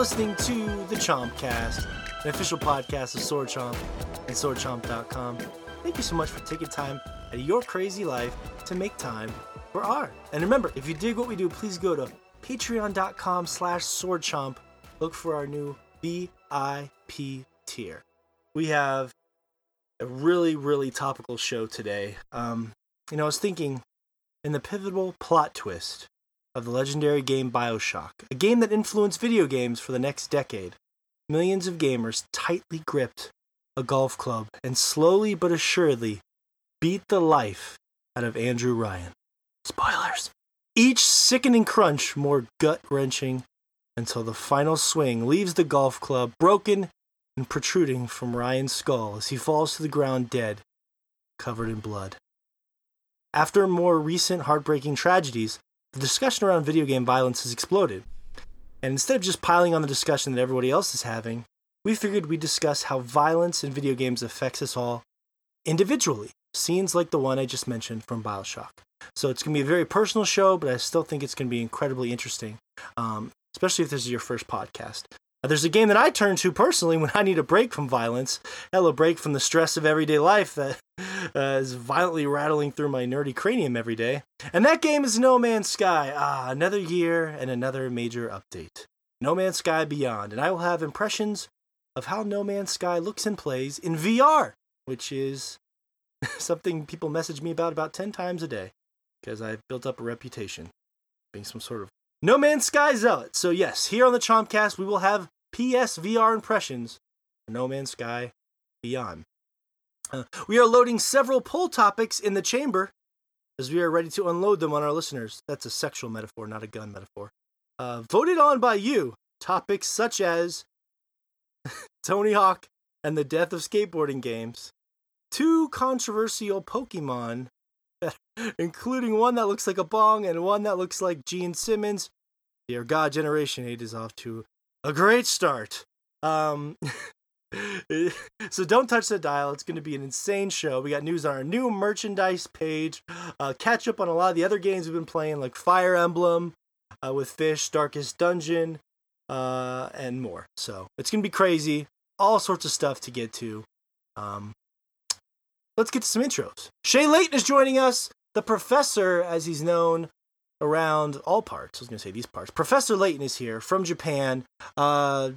listening to the Chompcast, an official podcast of Sword Chomp and SwordChomp.com. Thank you so much for taking time out of your crazy life to make time for art. And remember, if you dig what we do, please go to patreon.com slash swordchomp. Look for our new VIP tier. We have a really, really topical show today. Um, you know, I was thinking in the pivotal plot twist of the legendary game Bioshock, a game that influenced video games for the next decade, millions of gamers tightly gripped a golf club and slowly but assuredly beat the life out of Andrew Ryan. Spoilers. Each sickening crunch more gut wrenching until the final swing leaves the golf club broken and protruding from Ryan's skull as he falls to the ground dead, covered in blood. After more recent heartbreaking tragedies, the discussion around video game violence has exploded. And instead of just piling on the discussion that everybody else is having, we figured we'd discuss how violence in video games affects us all individually. Scenes like the one I just mentioned from Bioshock. So it's going to be a very personal show, but I still think it's going to be incredibly interesting, um, especially if this is your first podcast. There's a game that I turn to personally when I need a break from violence, hell, a break from the stress of everyday life that uh, is violently rattling through my nerdy cranium every day. And that game is No Man's Sky. Ah, another year and another major update. No Man's Sky Beyond. And I will have impressions of how No Man's Sky looks and plays in VR, which is something people message me about about 10 times a day because I've built up a reputation being some sort of No Man's Sky zealot. So, yes, here on the Chompcast, we will have PSVR impressions No Man's Sky Beyond. Uh, we are loading several poll topics in the chamber as we are ready to unload them on our listeners. That's a sexual metaphor, not a gun metaphor. Uh, voted on by you. Topics such as Tony Hawk and the death of skateboarding games, two controversial Pokemon, including one that looks like a bong and one that looks like Gene Simmons. Dear God, Generation 8 is off to a great start. Um, so don't touch the dial. It's going to be an insane show. We got news on our new merchandise page. Uh, catch up on a lot of the other games we've been playing, like Fire Emblem uh, with Fish, Darkest Dungeon, uh, and more. So it's going to be crazy. All sorts of stuff to get to. Um, let's get to some intros. Shay Layton is joining us, the professor, as he's known around all parts. I was going to say these parts. Professor Layton is here from Japan. Uh,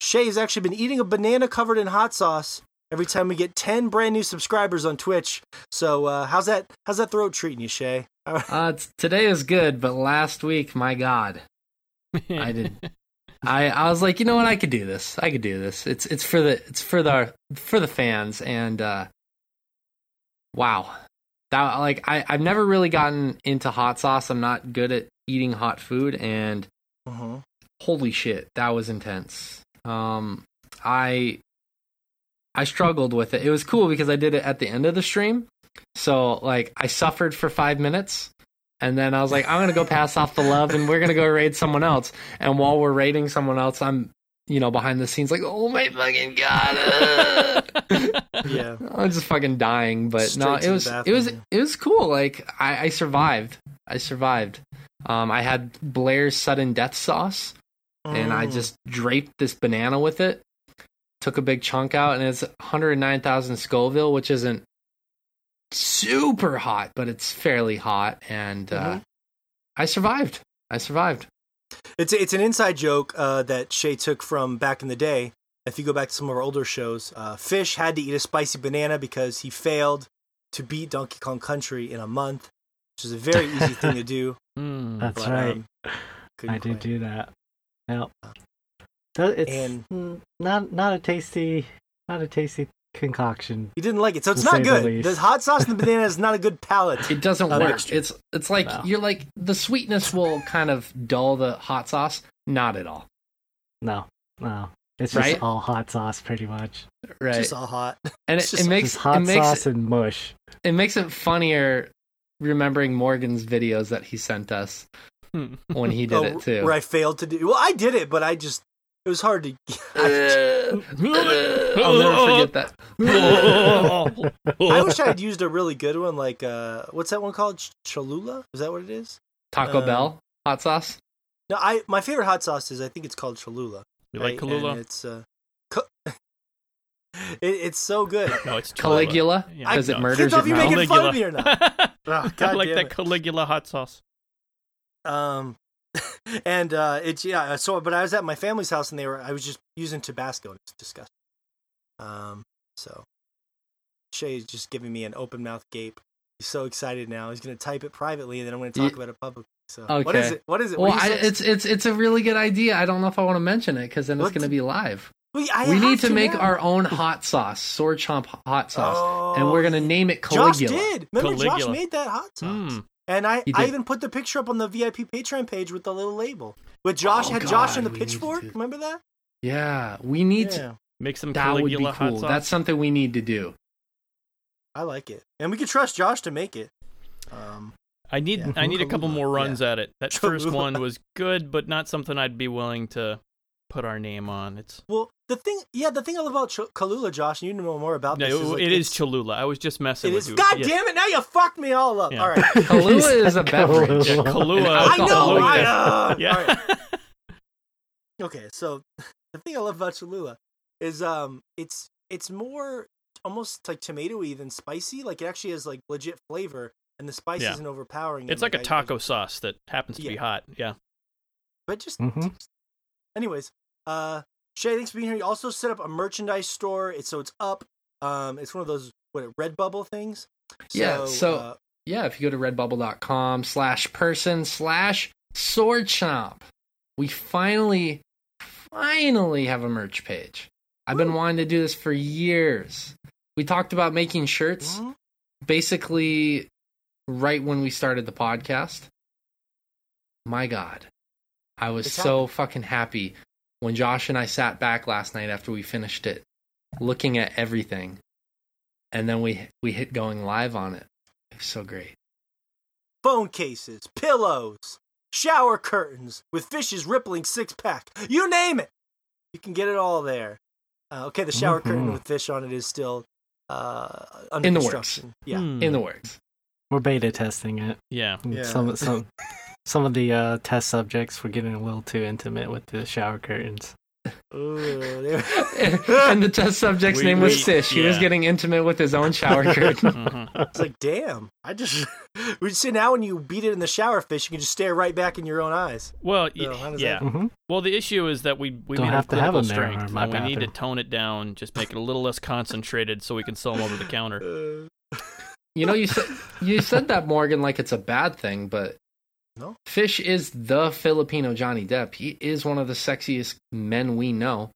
Shay has actually been eating a banana covered in hot sauce every time we get 10 brand new subscribers on Twitch. So, uh, how's that how's that throat treating you, Shay? uh, today is good, but last week, my god. I did I I was like, you know what? I could do this. I could do this. It's it's for the it's for the for the fans and uh wow. That like I I've never really gotten into hot sauce. I'm not good at eating hot food and uh-huh. holy shit, that was intense. Um I I struggled with it. It was cool because I did it at the end of the stream. So like I suffered for 5 minutes and then I was like, I'm gonna go pass off the love, and we're gonna go raid someone else. And while we're raiding someone else, I'm, you know, behind the scenes like, oh my fucking god, yeah, I'm just fucking dying. But Straight no, it was, it was, yeah. it was cool. Like I, I survived. I survived. Um, I had Blair's sudden death sauce, and I Mm. just draped this banana with it. Took a big chunk out, and it's 109,000 Scoville, which isn't super hot, but it's fairly hot, and uh, Mhm. I survived. I survived. It's it's an inside joke uh, that Shay took from back in the day. If you go back to some of our older shows, uh, Fish had to eat a spicy banana because he failed to beat Donkey Kong Country in a month, which is a very easy thing to do. Mm, That's but, right. um, I did do that. Yep. So it's And- not not a tasty not a tasty concoction. You didn't like it, so it's not say the good. least. The hot sauce and the banana is not a good palate. It doesn't Uh, work. mixture. It's it's like No. you're like the sweetness will kind of dull the hot sauce. Not at all. No, no. It's just Right? all hot sauce, pretty much. Right. Just all hot. and it, just- it makes Just hot it makes sauce and mush. it makes it funnier remembering Morgan's videos that he sent us when he did Oh, it too. Where I failed to do. Well, I did it, but I just it was hard to. I'll never forget that. I wish I had used a really good one, like uh, what's that one called? Ch- Cholula? Is that what it is? Taco Uh, Bell hot sauce. No, I my favorite hot sauce is I think it's called Cholula. We like right? And it's uh, co- it, it's so good. No, it's Caligula, Yeah. because I- it no. murders Can't tell your if you're mouth. making fun of me or not. Oh, I like damn that it. Caligula hot sauce. Um, and uh, it's yeah. So, but I was at my family's house and they were. I was just using Tabasco. and It's disgusting. Um, so Shay's just giving me an open mouth gape. He's so excited now. He's gonna type it privately, and then I'm gonna talk Ye- about it publicly. So, what is it? What is it? Well, I, it's it's it's a really good idea. I don't know if I want to mention it because then it's going to be live. we, we need to make now. our own hot sauce, sword chomp hot sauce, Oh, and we're going to name it Josh Caligula. did. Remember, Josh made that hot sauce. Hmm. And I, I even put the picture up on the VIP Patreon page with the little label. With Josh, Oh, had Josh in the we need to pitchfork. Remember that? Yeah, we need to. Make some That would be Caligula hot cool. sauce. That's something we need to do. I like it. And we could trust Josh to make it. Um, I need Yeah. I need a couple more runs at it. That first one was good, but not something I'd be willing to put our name on. It's well, the thing, yeah, the thing I love about Ch- Kalula, Josh, and you know more about no, this. is, like, it is it's- Cholula. I was just messing It with is. you. God Yeah. damn it! Now you fucked me all up. Yeah. All right. Kahlua is a beverage. Yeah, Kahlua. I know. Alcoholic I, uh, Yeah. all right. Okay, so the thing I love about Cholula is um, it's it's more almost like tomatoey than spicy. Like it actually has like legit flavor, and the spice Yeah. isn't overpowering. it's and, like a I- I- taco sauce that happens to be hot. Yeah. but just, Mhm. just- anyways uh shay thanks for being here you also set up a merchandise store it's so it's up um it's one of those what redbubble things Yeah, so- uh, Yeah, if you go to redbubble.com slash person slash sword chomp, we finally, finally have a merch page. I've been wanting to do this for years. We talked about making shirts mhm. basically right when we started the podcast. My God, I was It's so fucking happy when Josh and I sat back last night after we finished it, looking at everything, and then we we hit going live on it. It was so great. phone cases pillows shower curtains with fishes rippling six pack you name it you can get it all there uh, okay the shower curtain Mhm. with fish on it is still uh under In the works. construction yeah Hmm. In the works. We're beta testing it. Yeah. Yeah. Some some some of the uh, test subjects were getting a little too intimate with the shower curtains. Ooh, and the test subject's We- name was we- Fish. He was getting intimate with his own shower curtain. Mhm. It's like, damn. I just we see now when you beat it in the shower fish, you can just stare right back in your own eyes. Well, So how yeah. that- hmm Well, the issue is that we we Don't made have to have clinical them there in strength, my we need to tone it down, just make it a little less concentrated, so we can sell them over the counter. Uh, You know, you said you said that Morgan like it's a bad thing, but No. Fish is the Filipino Johnny Depp. He is one of the sexiest men we know.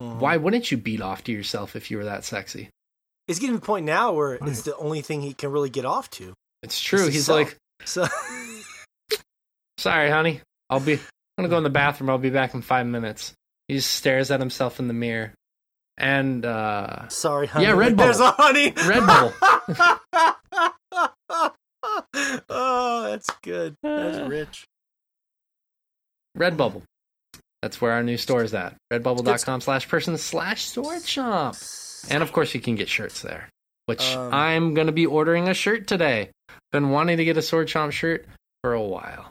Uh-huh. Why wouldn't you beat off to yourself if you were that sexy? It's getting to the point now where Right. it's the only thing he can really get off to. It's true. It's He's self. like, So "Sorry, honey, I'll be. I'm gonna go in the bathroom. I'll be back in five minutes." He just stares at himself in the mirror, and uh, sorry, honey. Yeah, Red Bull. There's a honey. Red Bubble. oh, that's good. That's rich. Redbubble. That's where our new store is at. Redbubble.com slash person slash sword shop. And of course, you can get shirts there, which Um, I'm going to be ordering a shirt today. Been wanting to get a sword chomp shirt for a while.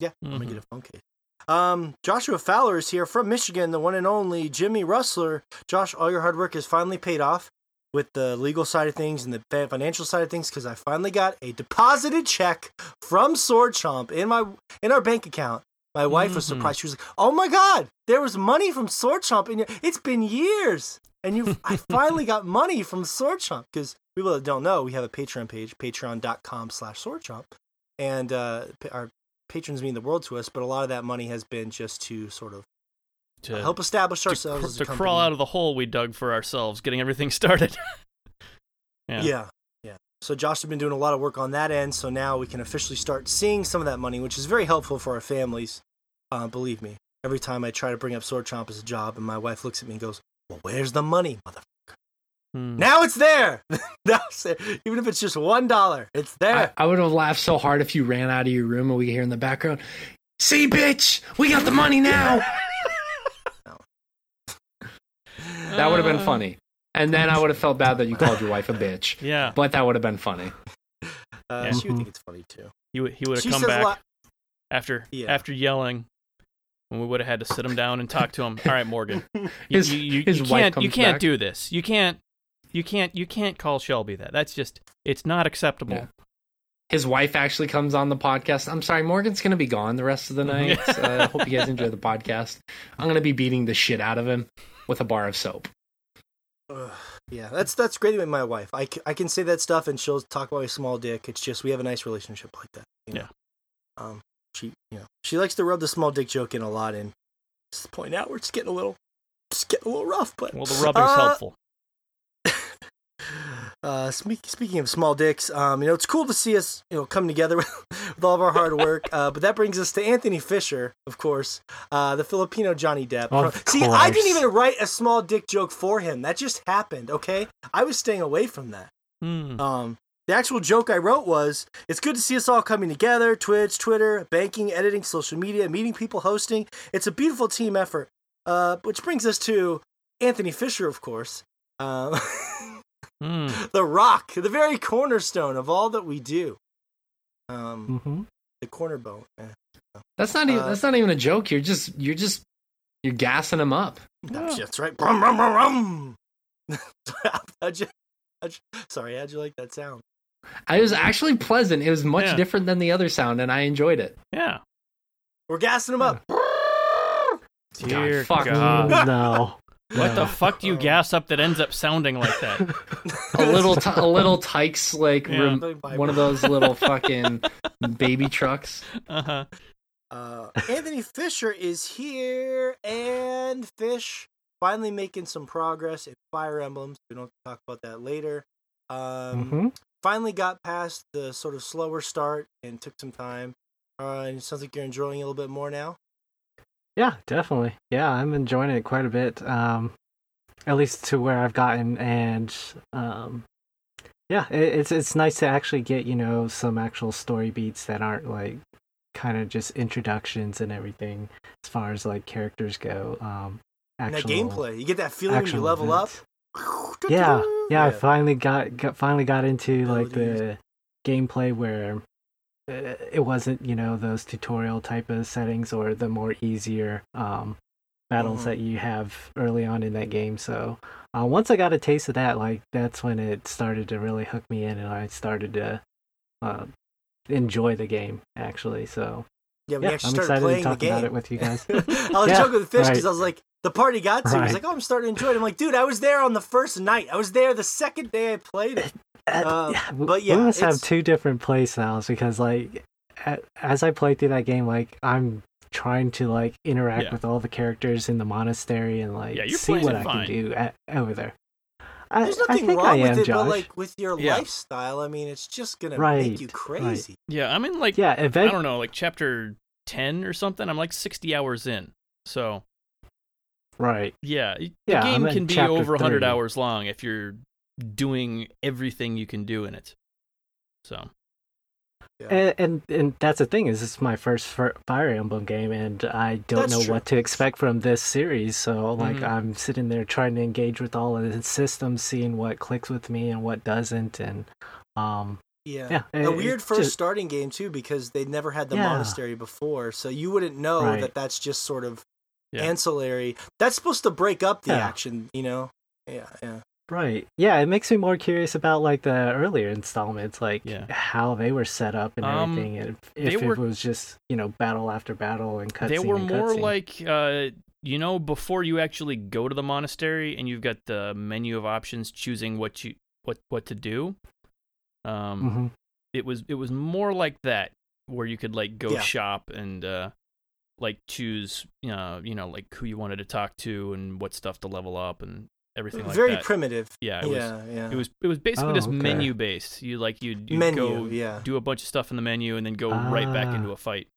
Yeah, I'm gonna Mhm. get a phone case. Um, Joshua Fowler is here from Michigan, the one and only Jimmy Rustler. Josh, all your hard work has finally paid off with the legal side of things and the financial side of things because I finally got a deposited check from Sword Chomp in my in our bank account. My wife was Mhm. surprised. She was like, "Oh my god, there was money from Sword Chomp, and it's been years." And you, I finally got money from Sword Chomp because people that don't know, we have a Patreon page, patreon.com/slash Sword Chomp, and uh, our patrons mean the world to us. But a lot of that money has been just to sort of To, help establish to, ourselves cr- as a to company. crawl out of the hole we dug for ourselves, getting everything started. yeah. Yeah. yeah, So Josh has been doing a lot of work on that end. So now we can officially start seeing some of that money, which is very helpful for our families. Uh, believe me, every time I try to bring up Sword Chomp as a job, and my wife looks at me and goes, "Well, where's the money, motherfucker?" Hmm. Now it's there. now it's there. Even if it's just one dollar, it's I, there. I would have laughed so hard if you ran out of your room and we could hear in the background, See, bitch, we got the money now. That would have been Uh, funny. And then I would have felt bad that you called your wife a bitch. Yeah. But that would have been funny. Uh, Yeah. She would Mhm. think it's funny too. He, would- he would have She come says a back lot. after Yeah. after yelling. when we would have had to sit him down and talk to him. All right, Morgan, you, His- you, you, his you wife can't you comes can't back. do this. You can't you can't you can't call Shelby that. That's just it's not acceptable. Yeah. His wife actually comes on the podcast. I'm sorry, Morgan's going to be gone the rest of the night. uh, I hope you guys enjoy the podcast. I'm going to be beating the shit out of him with a bar of soap. Ugh, yeah, that's that's great with my wife. I, c- I can say that stuff and she'll talk about my small dick. It's just we have a nice relationship like that. You know? Um, she you know she likes to rub the small dick joke in a lot, and just point out we're just getting a little just getting a little rough. But Well, the rubbing's Uh, helpful. Uh, speak, speaking of small dicks, um, you know it's cool to see us, you know, come together with, with all of our hard work. Uh, but that brings us to Anthony Fisher, of course, uh, the Filipino Johnny Depp. Of see, I didn't even write a small dick joke for him. That just happened. Okay, I was staying away from that. Hmm. Um, the actual joke I wrote was, "It's good to see us all coming together. Twitch, Twitter, banking, editing, social media, meeting people, hosting. It's a beautiful team effort." Uh, which brings us to Anthony Fisher, of course. Hmm. the rock, the very cornerstone of all that we do. Um, hmm the cornerbone. Eh. That's not even Uh, that's not even a joke. You're just you're just you're gassing him up. That's, that's right. Brum, brum, brum, brum. how'd you, how'd you- sorry, how'd you like that sound? I was actually pleasant. It was much Yeah. different than the other sound, and I enjoyed it. Yeah. We're gassing him up. Dear fuck. God. no. What the fuck do you gas up that ends up sounding like that? A little t- a little Tikes like Yeah. rem- one of those little fucking baby trucks. Uh huh. Uh, Anthony Fisher is here, and Fish finally making some progress in Fire Emblems. We don't have to talk about that later. Um, Mhm. Finally got past the sort of slower start and took some time. Uh, and it sounds like you're enjoying it a little bit more now. Yeah, definitely. Yeah, I'm enjoying it quite a bit. Um, at least to where I've gotten, and um, yeah, it, it's it's nice to actually get you know some actual story beats that aren't like kind of just introductions and everything as far as like characters go. Um, And that actual, gameplay, you get that feeling when you level events. up. Yeah, yeah, I finally got, got finally got into like the gameplay where it wasn't you know those tutorial type of settings or the more easier um battles Mhm. that you have early on in that game so uh, once i got a taste of that like that's when it started to really hook me in and i started to uh, enjoy the game actually so Yeah, we yeah actually i'm started excited playing to talk the game. about it with you guys I was Yeah, joking with Fish because right. I was like, the party got to. He's Right. like, oh, I'm starting to enjoy it. I'm like, dude, I was there on the first night. I was there the second day I played it. Uh, but but yeah, we must have two different play styles because like as I play through that game, like I'm trying to like interact Yeah. with all the characters in the monastery and like Yeah, you're see what I fine. can do at, over there. I, There's I nothing think wrong I am, with it, Josh. but like with your Yeah. lifestyle, I mean, it's just gonna Right, make you right. crazy. Yeah, I'm in like yeah, I don't know, like chapter ten or something. I'm like sixty hours in. So right. yeah, y- Yeah, the I'm game can be chapter over hundred hours long if you're doing everything you can do in it. So And, and and that's the thing is this is my first Fire Emblem game and I don't That's know true. what to expect from this series. So like Mhm. I'm sitting there trying to engage with all of the systems, seeing what clicks with me and what doesn't, and um Yeah. yeah, A it- weird first just- starting game too, because they never had the Yeah. monastery before, so you wouldn't know Right. that that's just sort of Yeah. ancillary. That's supposed to break up the Yeah. action, you know? Yeah, yeah. Right. Yeah, it makes me more curious about like the earlier installments, like Yeah. how they were set up and Um, everything, and they if were- it was just you know battle after battle and cutscene. they were more like uh you know before you actually go to the monastery and you've got the menu of options choosing what you what what to do um Mhm. it was it was more like that where you could like go Yeah. shop and uh like choose uh you know like who you wanted to talk to and what stuff to level up and everything like Very that primitive. yeah it was yeah, yeah. it was it was basically Oh, just okay. menu based you like you you menu, go yeah. do a bunch of stuff in the menu and then go right back Ah. into a fight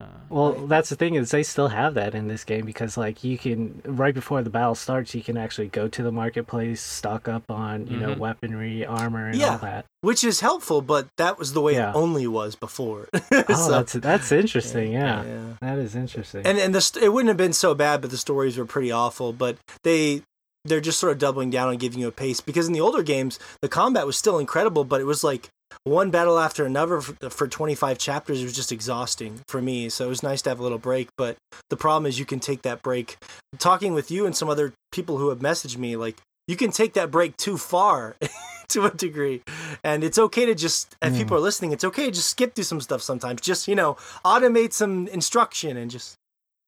uh, Well, Right. that's the thing is they still have that in this game because like you can right before the battle starts, you can actually go to the marketplace, stock up on you know Mhm. weaponry, armor, and Yeah. all that. Which is helpful, but that was the way Yeah. it only was before. Oh, So- that's that's interesting. Yeah, yeah. that is interesting. and and the st- it wouldn't have been so bad, but the stories were pretty awful. But they they're just sort of doubling down on giving you a pace because in the older games the combat was still incredible, but it was like one battle after another for, for 25 chapters It was just exhausting for me. So it was nice to have a little break. But the problem is, you can take that break. Talking with you and some other people who have messaged me, like you can take that break too far to a degree. And it's okay to just, if Mm. people are listening, it's okay to just skip through some stuff sometimes. Just, you know, automate some instruction and just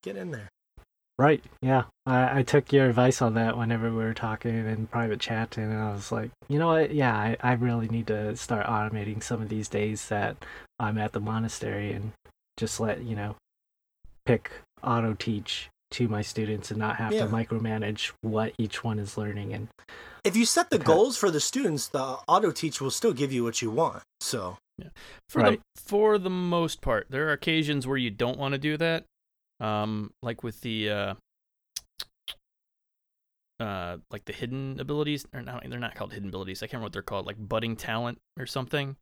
get in there. Right. Yeah. I, I took your advice on that whenever we were talking in private chat, and I was like, you know what? Yeah, I, I really need to start automating some of these days that I'm at the monastery and just let, you know, pick auto teach to my students and not have Yeah. to micromanage what each one is learning. And If you set the Okay. goals for the students, the auto teach will still give you what you want. So, For Right. the for the most part, there are occasions where you don't want to do that. Um, like with the uh, uh, like the hidden abilities, or not, they're not called hidden abilities. I can't remember what they're called, like budding talent or something,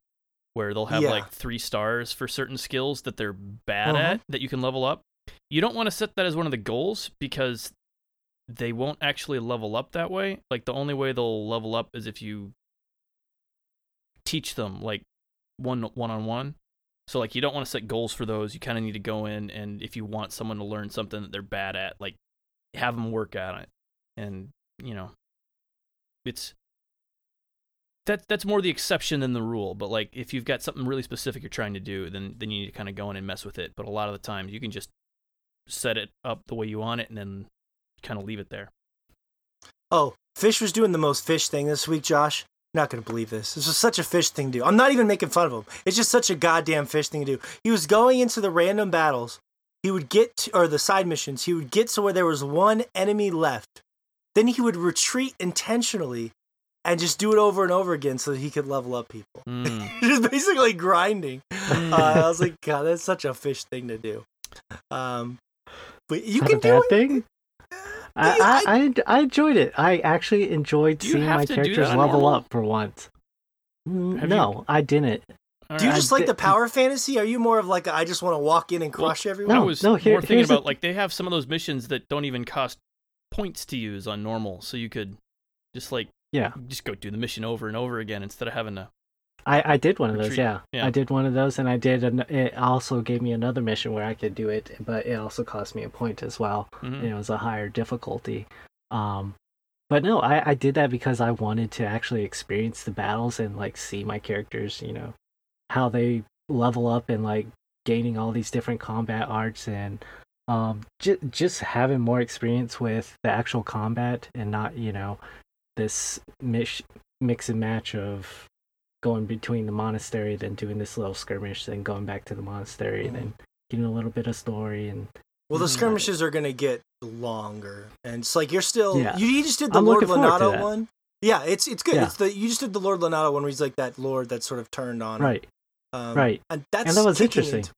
where they'll have Yeah. like three stars for certain skills that they're bad Uh-huh. at that you can level up. You don't want to set that as one of the goals because they won't actually level up that way. Like the only way they'll level up is if you teach them like one one on one. So like you don't want to set goals for those. You kind of need to go in and if you want someone to learn something that they're bad at, like have them work at it. And you know, it's that that's more the exception than the rule. But like if you've got something really specific you're trying to do, then then you need to kind of go in and mess with it. But a lot of the times you can just set it up the way you want it and then kind of leave it there. oh, Fish was doing the most fish thing this week, Josh. Not to believe this. This was such a fish thing to do. I'm not even making fun of him. It's just such a goddamn fish thing to do. He was going into the random battles. He would get, to, or the side missions, he would get to where there was one enemy left. Then he would retreat intentionally and just do it over and over again so that he could level up people. Mm. just basically grinding. Uh, I was like, God, that's such a fish thing to do. Um, but you not can do it. thing. I, I, I, I enjoyed it. I actually enjoyed seeing my characters level normal? up for once. Have you- No, I didn't. Do you I just like did- the power fantasy? Are you more of like a, I just want to walk in and Well, crush everyone? I No, was no, here- more thinking here's the- about like they have some of those missions that don't even cost points to use on normal, so you could just like Yeah, just go do the mission over and over again instead of having to. I, I did one of those. Yeah. Yeah. I did one of those, and I did. An, it also gave me another mission where I could do it, but it also cost me a point as well. Mhm. It was a higher difficulty. Um, but no, I, I did that because I wanted to actually experience the battles and like see my characters, you know, how they level up and like gaining all these different combat arts and um j- just having more experience with the actual combat and not you know this mix mix and match of going between the monastery then doing this little skirmish then going back to the monastery Mhm. then getting a little bit of story and well, the Mhm. skirmishes are gonna get longer, and it's like you're still. Yeah. You, you just did the I'm Lord looking forward to Lonato one. Yeah, it's it's good. Yeah. It's the you just did the Lord Lonato one where he's like that Lord that sort of turned on. right Um, right And that's And that was interesting. into-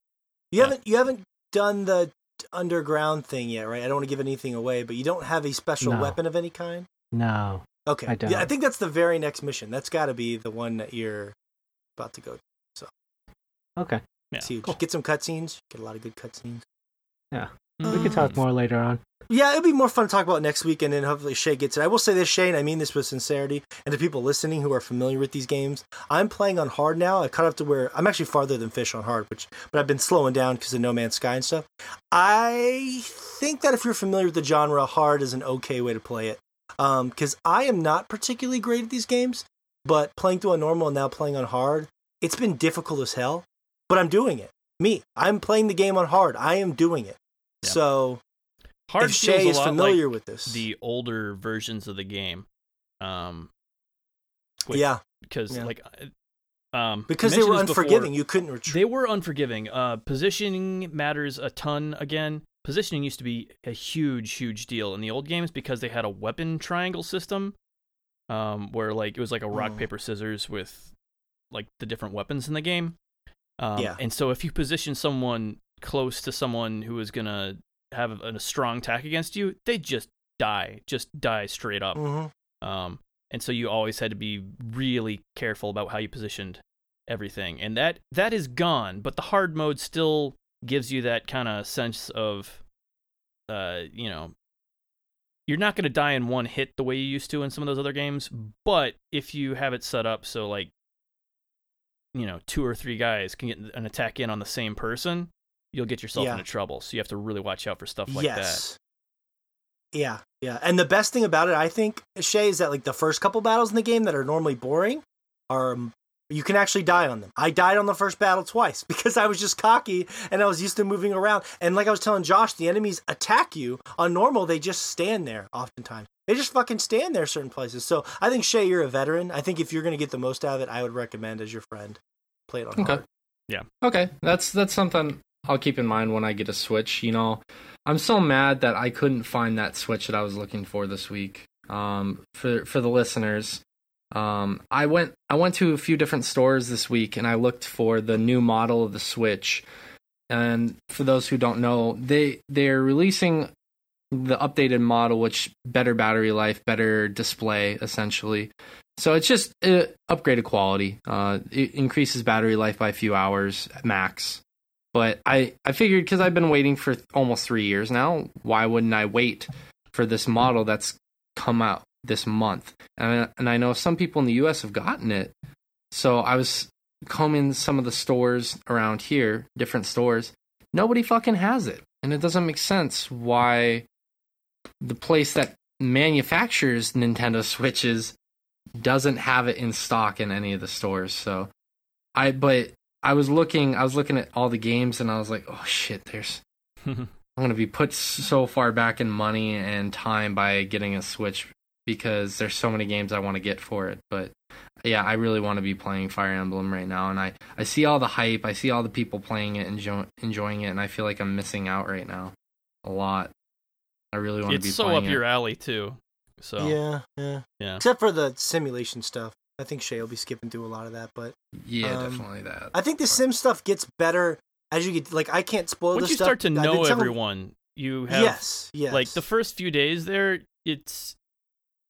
You Yeah. haven't you haven't done the underground thing yet, right? I don't want to give anything away, but you don't have a special No. weapon of any kind. no Okay. I Yeah, I think that's the very next mission. That's got to be the one that you're about to go. To, so. Okay Yeah, It's huge. cool. Get some cutscenes. Get a lot of good cutscenes. Yeah. We could talk Mm. more later on Yeah, it'll be more fun to talk about next week, and then hopefully Shay gets it. I will say this, Shay, and I mean this with sincerity, and to people listening who are familiar with these games, I'm playing on hard now. I cut up to where I'm actually farther than Fish on hard, which but I've been slowing down because of No Man's Sky and stuff. I think that if you're familiar with the genre, hard is an okay way to play it. Because I am not particularly great at these games, but playing through on normal and now playing on hard, it's been difficult as hell. But I'm doing it. Me, I'm playing the game on hard. I am doing it. Yeah. So Hard if Shay is familiar like with this, the older versions of the game, um, Wait, yeah, because Yeah. like, um, because they were mentioned this before. unforgiving. You couldn't retreat. They were unforgiving. Uh, positioning matters a ton. Again, positioning used to be a huge, huge deal in the old games because they had a weapon triangle system, um, where like it was like a rock Mm. paper scissors with like the different weapons in the game. Um, Yeah. And so if you position someone close to someone who is gonna have a, a strong attack against you, they just die, just die straight up. hmm Um, and so you always had to be really careful about how you positioned everything, and that that is gone. But the hard mode still gives you that kind of sense of, uh, you know, you're not going to die in one hit the way you used to in some of those other games. But if you have it set up so like you know two or three guys can get an attack in on the same person, you'll get yourself Yeah. into trouble. So you have to really watch out for stuff like that. yes. Yeah, yeah. And the best thing about it, I think, Shay, is that like the first couple battles in the game that are normally boring are um, you can actually die on them. I died on the first battle twice because I was just cocky and I was used to moving around. And like I was telling Josh, the enemies attack you. On normal, they just stand there oftentimes. They just fucking stand there certain places. So I think Shay, you're a veteran. I think if you're gonna get the most out of it, I would recommend as your friend, play it on Okay. hard. Yeah. Okay, that's that's something I'll keep in mind when I get a Switch. You know, I'm so mad that I couldn't find that Switch that I was looking for this week. Um, for for the listeners, um, I went I went to a few different stores this week and I looked for the new model of the Switch. And for those who don't know, they they're releasing the updated model, which better battery life, better display, essentially. So it's just uh, upgraded quality. Uh, it increases battery life by a few hours max. But I, I figured because I've been waiting for almost three years now, why wouldn't I wait for this model that's come out this month? And, and I know some people in the US have gotten it. So I was combing some of the stores around here, different stores. Nobody fucking has it. And it doesn't make sense why the place that manufactures Nintendo Switches doesn't have it in stock in any of the stores. So I but I was looking I was looking at all the games and I was like, "Oh shit, there's I'm going to be put so far back in money and time by getting a Switch because there's so many games I want to get for it." But yeah, I really want to be playing Fire Emblem right now and I I see all the hype, I see all the people playing it enjoy, enjoying it and I feel like I'm missing out right now a lot. I really want to be It's so playing up it. your alley too. So Yeah, yeah. yeah. Except for the simulation stuff. I think Shay will be skipping through a lot of that, but Yeah, Um, definitely that. I think the sim stuff gets better as you get like I can't spoil Once the you stuff. start to know everyone, you have yes, yes. like the first few days there, it's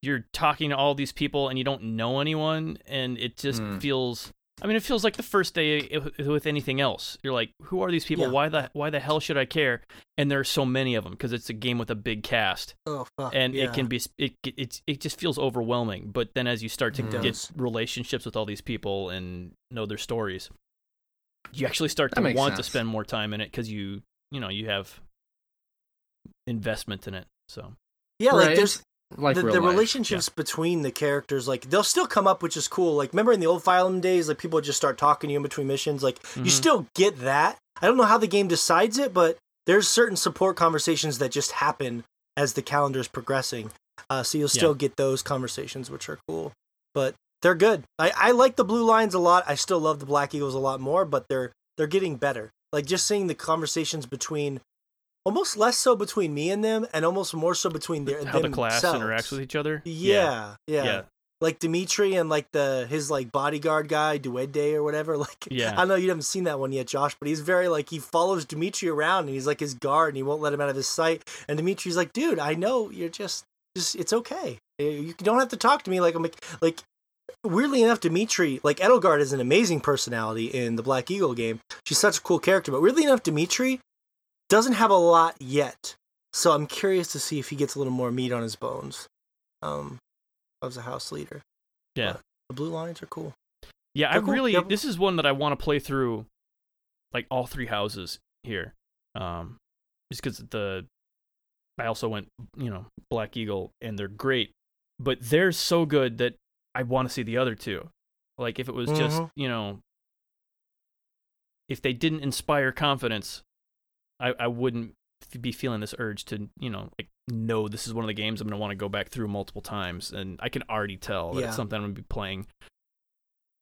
you're talking to all these people and you don't know anyone, and it just Hmm. feels. I mean, it feels like the first day with anything else. You're like, who are these people? Yeah. Why the why the hell should I care? And there are so many of them because it's a game with a big cast, oh fuck, and yeah. it can be it it it just feels overwhelming. But then as you start to It get does. relationships with all these people and know their stories, you actually start That to makes want to spend more time in it because you you know you have investment in it. So yeah, like there's it's like the, the relationships between the characters. Like they'll still come up, which is cool. Like remember in the old phylum days, like people would just start talking to you in between missions. Like you Mhm. still get that. I don't know how the game decides it, but there's certain support conversations that just happen as the calendar is progressing. Uh, so you'll still get those conversations, which are cool. But they're good. I, I like the Blue Lions a lot. I still love the Black Eagles a lot more, but they're they're getting better. Like just seeing the conversations between, almost less so between me and them, and almost more so between their how the class themselves. interacts with each other. Yeah, yeah, yeah. Like Dimitri and like the his like bodyguard guy, Dedue or whatever. Like Yeah. I know you haven't seen that one yet, Josh, but he's very like he follows Dimitri around and he's like his guard and he won't let him out of his sight. And Dimitri's like, dude, I know you're just just it's okay. You don't have to talk to me like I'm like like weirdly enough, Dimitri, like Edelgard is an amazing personality in the Black Eagle game. She's such a cool character, but weirdly enough, Dimitri doesn't have a lot yet. So I'm curious to see if he gets a little more meat on his bones. Um, as a house leader. Yeah. But the Blue Lions are cool. Yeah, I cool. really this is one that I want to play through like all three houses here. Um just cuz the I also went, you know, Black Eagle and they're great, but they're so good that I want to see the other two. Like if it was just, Mhm. you know, if they didn't inspire confidence, I I wouldn't f- be feeling this urge to, you know, like know this is one of the games I'm going to want to go back through multiple times and I can already tell that Yeah. it's something I'm going to be playing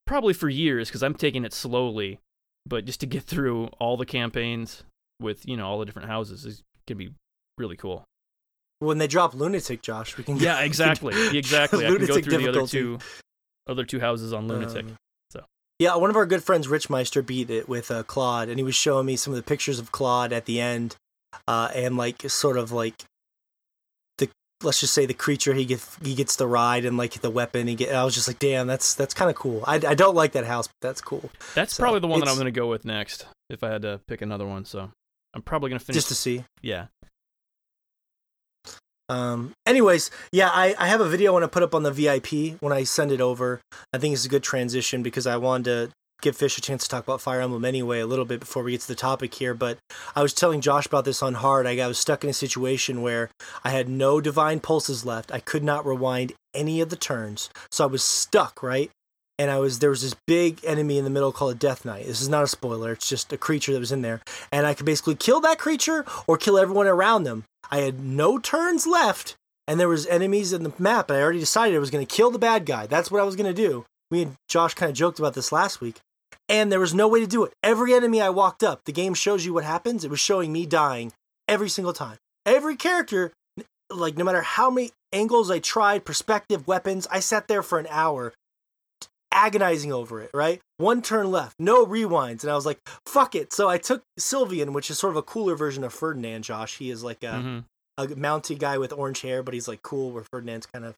probably for years because I'm taking it slowly, but just to get through all the campaigns with you know all the different houses is gonna be really cool. When they drop Lunatic, Josh, we can Yeah, exactly, exactly. I can go through the other two, other two houses on Lunatic. Um. Yeah, one of our good friends, Rich Meister, beat it with uh, Claude, and he was showing me some of the pictures of Claude at the end, uh, and like sort of like the let's just say the creature he gets he gets the ride and like the weapon he get. I was just like, damn, that's that's kind of cool. I, I don't like that house, but that's cool. That's So, probably the one that I'm gonna go with next if I had to pick another one. So I'm probably gonna finish. Just to see. yeah, Um. Anyways, yeah, I, I have a video I want to put up on the VIP when I send it over. I think it's a good transition because I wanted to give Fish a chance to talk about Fire Emblem anyway a little bit before we get to the topic here. But I was telling Josh about this on hard. I, I was stuck in a situation where I had no divine pulses left. I could not rewind any of the turns, so I was stuck right. And I was there was this big enemy in the middle called a Death Knight. This is not a spoiler; it's just a creature that was in there, and I could basically kill that creature or kill everyone around them. I had no turns left, and there was enemies in the map. And I already decided I was going to kill the bad guy. That's what I was going to do. Me and Josh kind of joked about this last week, and there was no way to do it. Every enemy I walked up, the game shows you what happens. It was showing me dying every single time. Every character, like no matter how many angles I tried, perspective, weapons, I sat there for an hour agonizing over it, right? One turn left, no rewinds. And I was like, fuck it. So I took Sylvain, which is sort of a cooler version of Ferdinand, Josh. He is like a, Mhm. a mounty guy with orange hair, but he's like cool where Ferdinand's kind of.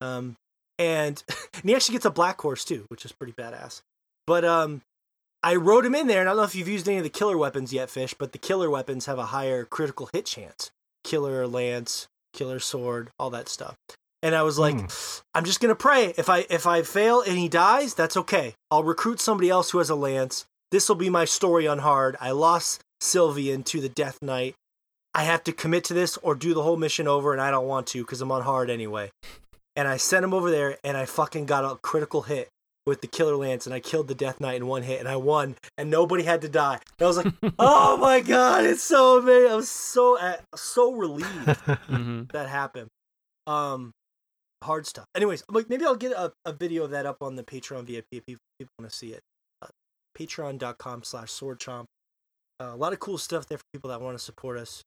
Um, and, and he actually gets a black horse too, which is pretty badass. But um, I rode him in there, and I don't know if you've used any of the killer weapons yet, Fish, but the killer weapons have a higher critical hit chance. Killer lance, killer sword, all that stuff. And I was like, Hmm. I'm just gonna pray. If I if I fail and he dies, that's okay. I'll recruit somebody else who has a lance. This will be my story on hard. I lost Sylvain to the Death Knight. I have to commit to this or do the whole mission over, and I don't want to because I'm on hard anyway. And I sent him over there, and I fucking got a critical hit with the killer lance, and I killed the Death Knight in one hit, and I won, and nobody had to die. And I was like, oh my god, it's so amazing! I was so uh, so relieved Mhm. that happened. Um, hard stuff. Anyways, like maybe I'll get a, a video of that up on the Patreon VIP if people, people want to see it. Uh, Patreon.com slash swordchomp. Uh, a lot of cool stuff there for people that want to support us.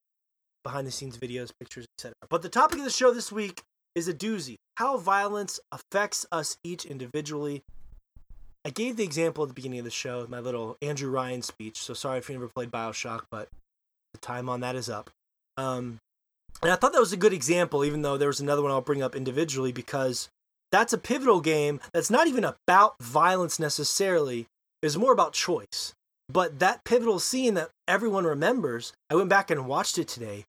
Behind the scenes videos, pictures, etc. But the topic of the show this week is a doozy. How violence affects us each individually. I gave the example at the beginning of the show, my little Andrew Ryan speech. So sorry if you never played Bioshock, but the time on that is up. Um, and I thought that was a good example, even though there was another one I'll bring up individually, because that's a pivotal game that's not even about violence necessarily, it's more about choice. But that pivotal scene that everyone remembers, I went back and watched it today.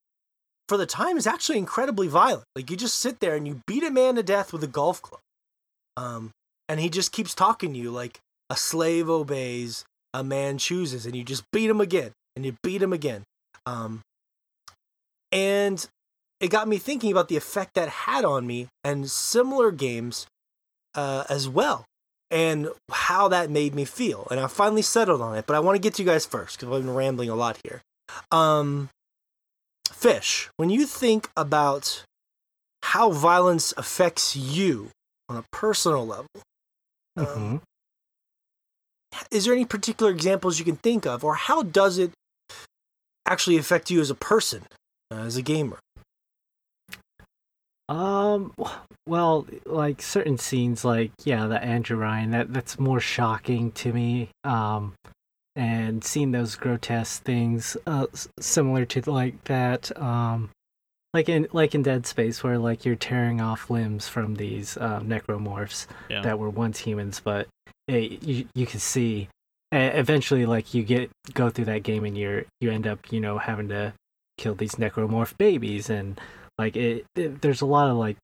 For the time, is actually incredibly violent. Like you just sit there and you beat a man to death with a golf club, um, and he just keeps talking to you like a slave obeys, a man chooses, and you just beat him again, and you beat him again. Um, and it got me thinking about the effect that had on me and similar games uh, as well and how that made me feel and i finally settled on it but i want to get to you guys first because i've been rambling a lot here um, fish when you think about how violence affects you on a personal level um, Mhm. is there any particular examples you can think of or how does it actually affect you as a person uh, as a gamer Um, well, like certain scenes, like yeah, the Andrew Ryan, that that's more shocking to me. Um, and seeing those grotesque things, uh, similar to like that, um, like in like in Dead Space, where like you're tearing off limbs from these uh, necromorphs Yeah. that were once humans, but it, you you can see eventually, like you get go through that game and you're you end up you know having to kill these necromorph babies and like it, it there's a lot of like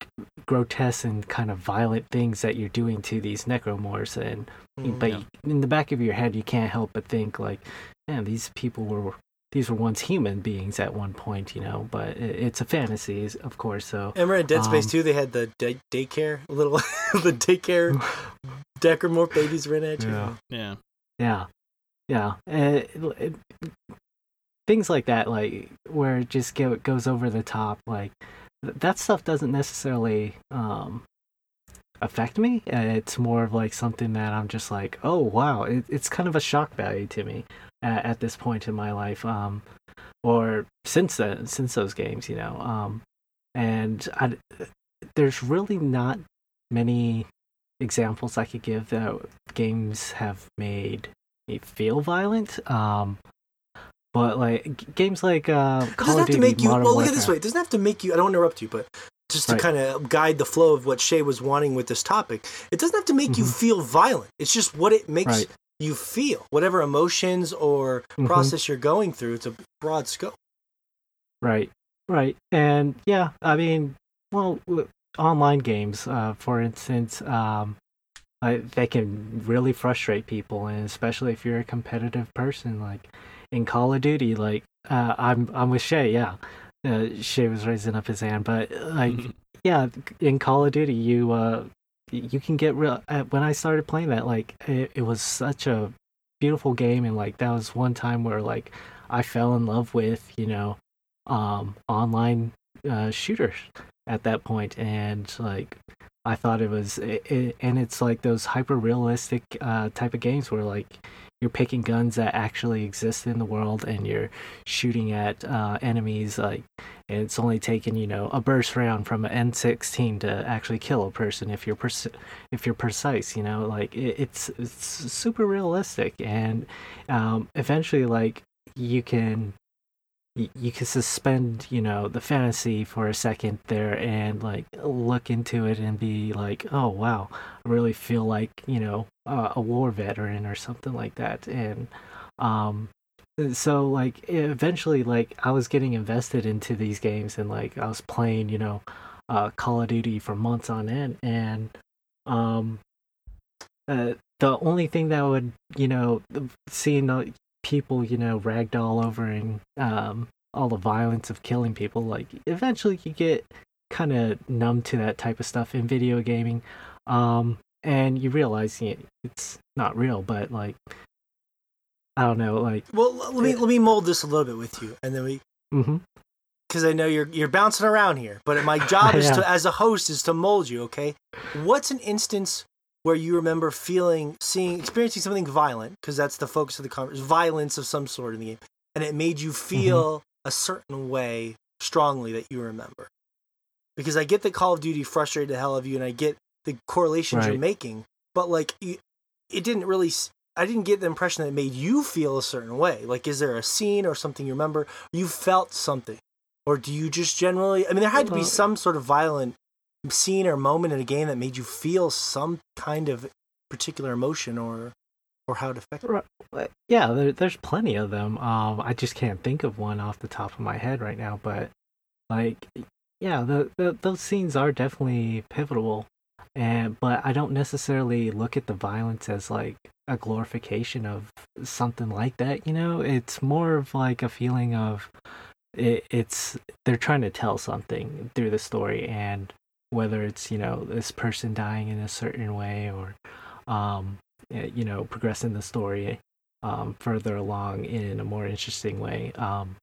grotesque and kind of violent things that you're doing to these necromorphs and Mm, but yeah. you- in the back of your head you can't help but think like man these people were these were once human beings at one point you know but it, it's a fantasy of course so and we're in Dead Space Um, 2, they had the day- daycare, little the daycare Necromorph babies ran at you. Yeah. Yeah. Yeah, yeah. Uh, it, it- things like that, like where it just go, goes over the top, like th- that stuff doesn't necessarily um, affect me. Uh, It's more of like something that I'm just like, oh wow, it, it's kind of a shock value to me at, at this point in my life, um, or since then, since those games, you know. Um, and I, there's really not many examples I could give that games have made me feel violent. Um, but like g- games like uh, Call doesn't of have to make you. Modern Well, look at this way. It doesn't have to make you. I don't interrupt you, but just to Right. kind of guide the flow of what Shay was wanting with this topic, it doesn't have to make you Mhm. feel violent. It's just what it makes Right. you feel, whatever emotions or Mhm. process you're going through. It's a broad scope. Right, right, and yeah, I mean, well, online games, uh, for instance, um, like they can really frustrate people, and especially if you're a competitive person, like in Call of Duty, like uh, I'm I'm with Shay, yeah. Uh, Shay was raising up his hand, but like yeah, in Call of Duty, you uh you can get real. Uh, when I started playing that, like it, it was such a beautiful game, and like that was one time where like I fell in love with you know um online uh, shooters at that point, and like I thought it was, it, it, and it's like those hyper realistic uh, type of games where like you're picking guns that actually exist in the world and you're shooting at uh, enemies like and it's only taken you know a burst round from an M16 to actually kill a person if you're pers- if you're precise you know? Like it, it's it's super realistic and um, eventually like you can you can suspend you know the fantasy for a second there and like look into it and be like oh wow i really feel like you know uh, a war veteran or something like that. And um so like eventually like i was getting invested into these games and like i was playing you know uh call of duty for months on end and um uh, the only thing that would you know seeing people, you know, ragdoll over and um, all the violence of killing people, like eventually you get kind of numb to that type of stuff in video gaming. Um, and you realize you know, it's not real, but like, I don't know, like. Well, let me let me mold this a little bit with you, and then we. Mm-hmm because I know you're you're bouncing around here. But my job is to, as a host, is to mold you. Okay, what's an instance where you remember feeling, seeing, experiencing something violent, because that's the focus of the conversation, violence of some sort in the game, and it made you mm-hmm. feel mm-hmm. a certain way strongly that you remember. Because I get that Call of Duty frustrated the hell of you, and I get the correlations right. you're making, but like, it didn't really. I didn't get the impression that it made you feel a certain way. Like, is there a scene or something you remember? You felt something, or do you just generally? I mean, there had to be some sort of violent scene or moment in a game that made you feel some kind of particular emotion or or how it affected yeah there, there's plenty of them. Um i just can't think of one off the top of my head right now but like yeah the, the those scenes are definitely pivotal. And but i don't necessarily look at the violence as like a glorification of something like that you know? It's more of like a feeling of it, it's they're trying to tell something through the story and whether it's you know this person dying in a certain way or um, eh, you know progressing the story um, further along in a more interesting way. Um,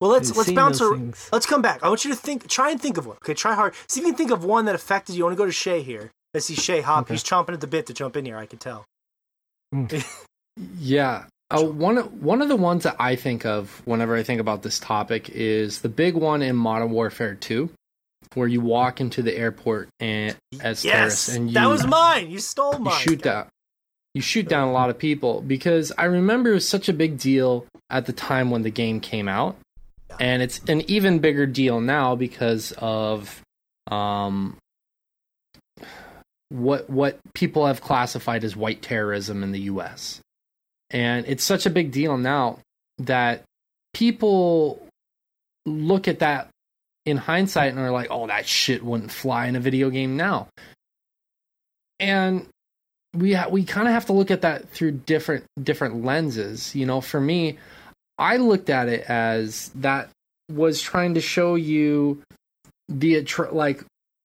well, let's let's bounce. A, let's come back. I want you to think. Try and think of one. Okay, try hard. See if you can think of one that affected you. I want to go to Shay here. I see Shay hop. Okay. He's chomping at the bit to jump in here. I can tell. Mm. yeah. Uh, one one of the ones that I think of whenever I think about this topic is the big one in Modern Warfare Two where you walk into the airport and as yes, terrorists and you that was mine. You stole mine. You shoot down. You shoot down a lot of people because I remember it was such a big deal at the time when the game came out, and it's an even bigger deal now because of um what what people have classified as white terrorism in the US. And it's such a big deal now that people look at that in hindsight and are like, oh, that shit wouldn't fly in a video game now. And we ha- we kind of have to look at that through different different lenses. You know, for me, I looked at it as that was trying to show you the atro- like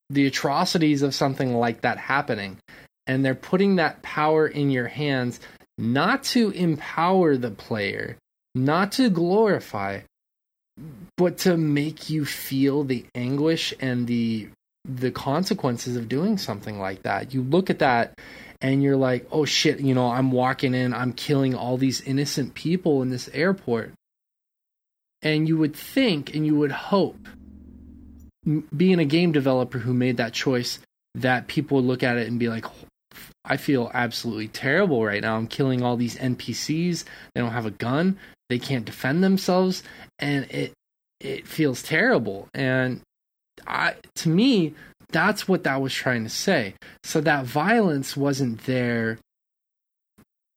the atrocities of something like that happening, and they're putting that power in your hands not to empower the player, not to glorify, but to make you feel the anguish and the the consequences of doing something like that. You look at that and you're like, "Oh shit, you know, I'm walking in, I'm killing all these innocent people in this airport." And you would think and you would hope being a game developer who made that choice that people would look at it and be like, I feel absolutely terrible right now. I'm killing all these NPCs. They don't have a gun. They can't defend themselves, and it it feels terrible. And I, to me, that's what that was trying to say. So that violence wasn't there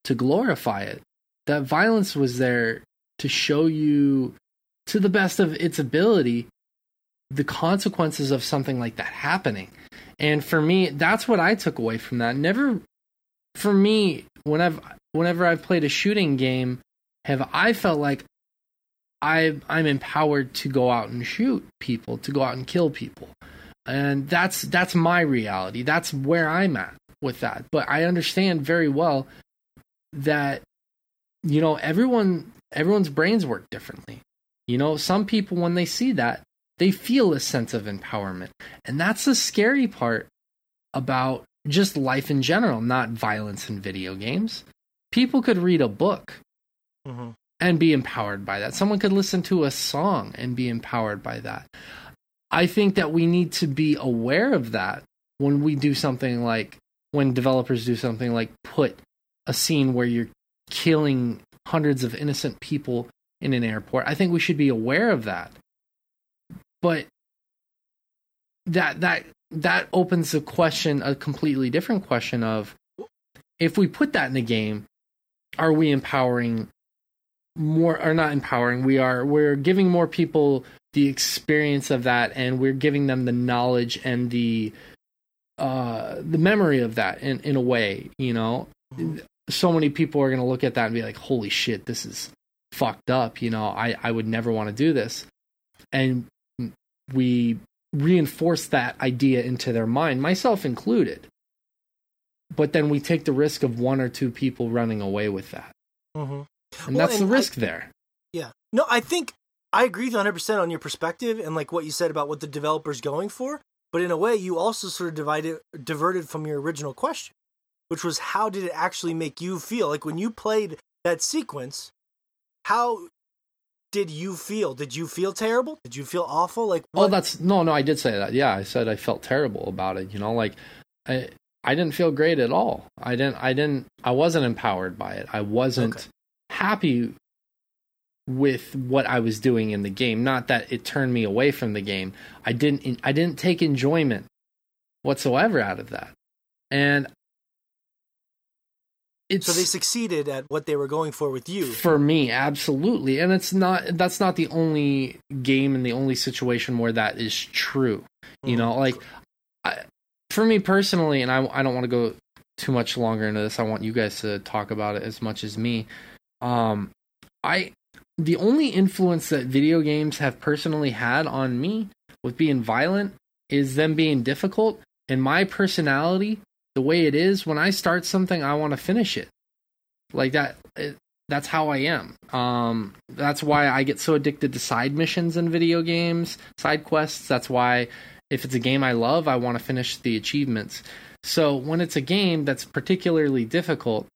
to glorify it. That violence was there to show you, to the best of its ability, the consequences of something like that happening. And for me, that's what I took away from that. Never for me, whenever whenever I've played a shooting game, have I felt like I I'm empowered to go out and shoot people, to go out and kill people. And that's that's my reality. That's where I'm at with that. But I understand very well that you know, everyone everyone's brains work differently. You know, some people when they see that, they feel a sense of empowerment. And that's the scary part about just life in general, not violence in video games. People could read a book Mm-hmm. And be empowered by that. Someone could listen to a song and be empowered by that. I think that we need to be aware of that when we do something like when developers do something like put a scene where you're killing hundreds of innocent people in an airport. I think we should be aware of that. But that that that opens a question, a completely different question of if we put that in the game, are we empowering more are not empowering. We are we're giving more people the experience of that and we're giving them the knowledge and the uh the memory of that in in a way you know? So many people are going to look at that and be like holy shit this is fucked up you know? I i would never want to do this. And we reinforce that idea into their mind myself included. But then we take the risk of one or two people running away with that. Mm-hmm. And Well, that's the and I- risk there Yeah. No, I think I agree with you 100% on your perspective and like what you said about what the developer's going for. But in a way, you also sort of divided, diverted from your original question, which was how did it actually make you feel? Like when you played that sequence, how did you feel? Did you feel terrible? Did you feel awful? Like Oh, that's no, no. I did say that. Yeah, I said I felt terrible about it. You know, like I, I didn't feel great at all. I didn't, I didn't, I wasn't empowered by it. I wasn't Okay. Happy with what I was doing in the game. Not that it turned me away from the game. I didn't, I didn't take enjoyment whatsoever out of that. And it's so they succeeded at what they were going for with you. for me absolutely and it's not that's not the only game and the only situation where that is true you Mhm. know like I, for me personally and I, I don't want to go too much longer into this i want you guys to talk about it as much as me um i the only influence that video games have personally had on me with being violent is them being difficult. And my personality the way it is when i start something i want to finish it. Like that it, that's how i am. Um that's why i get so addicted to side missions in video games side quests. That's why if it's a game i love i want to finish the achievements. So when it's a game that's particularly difficult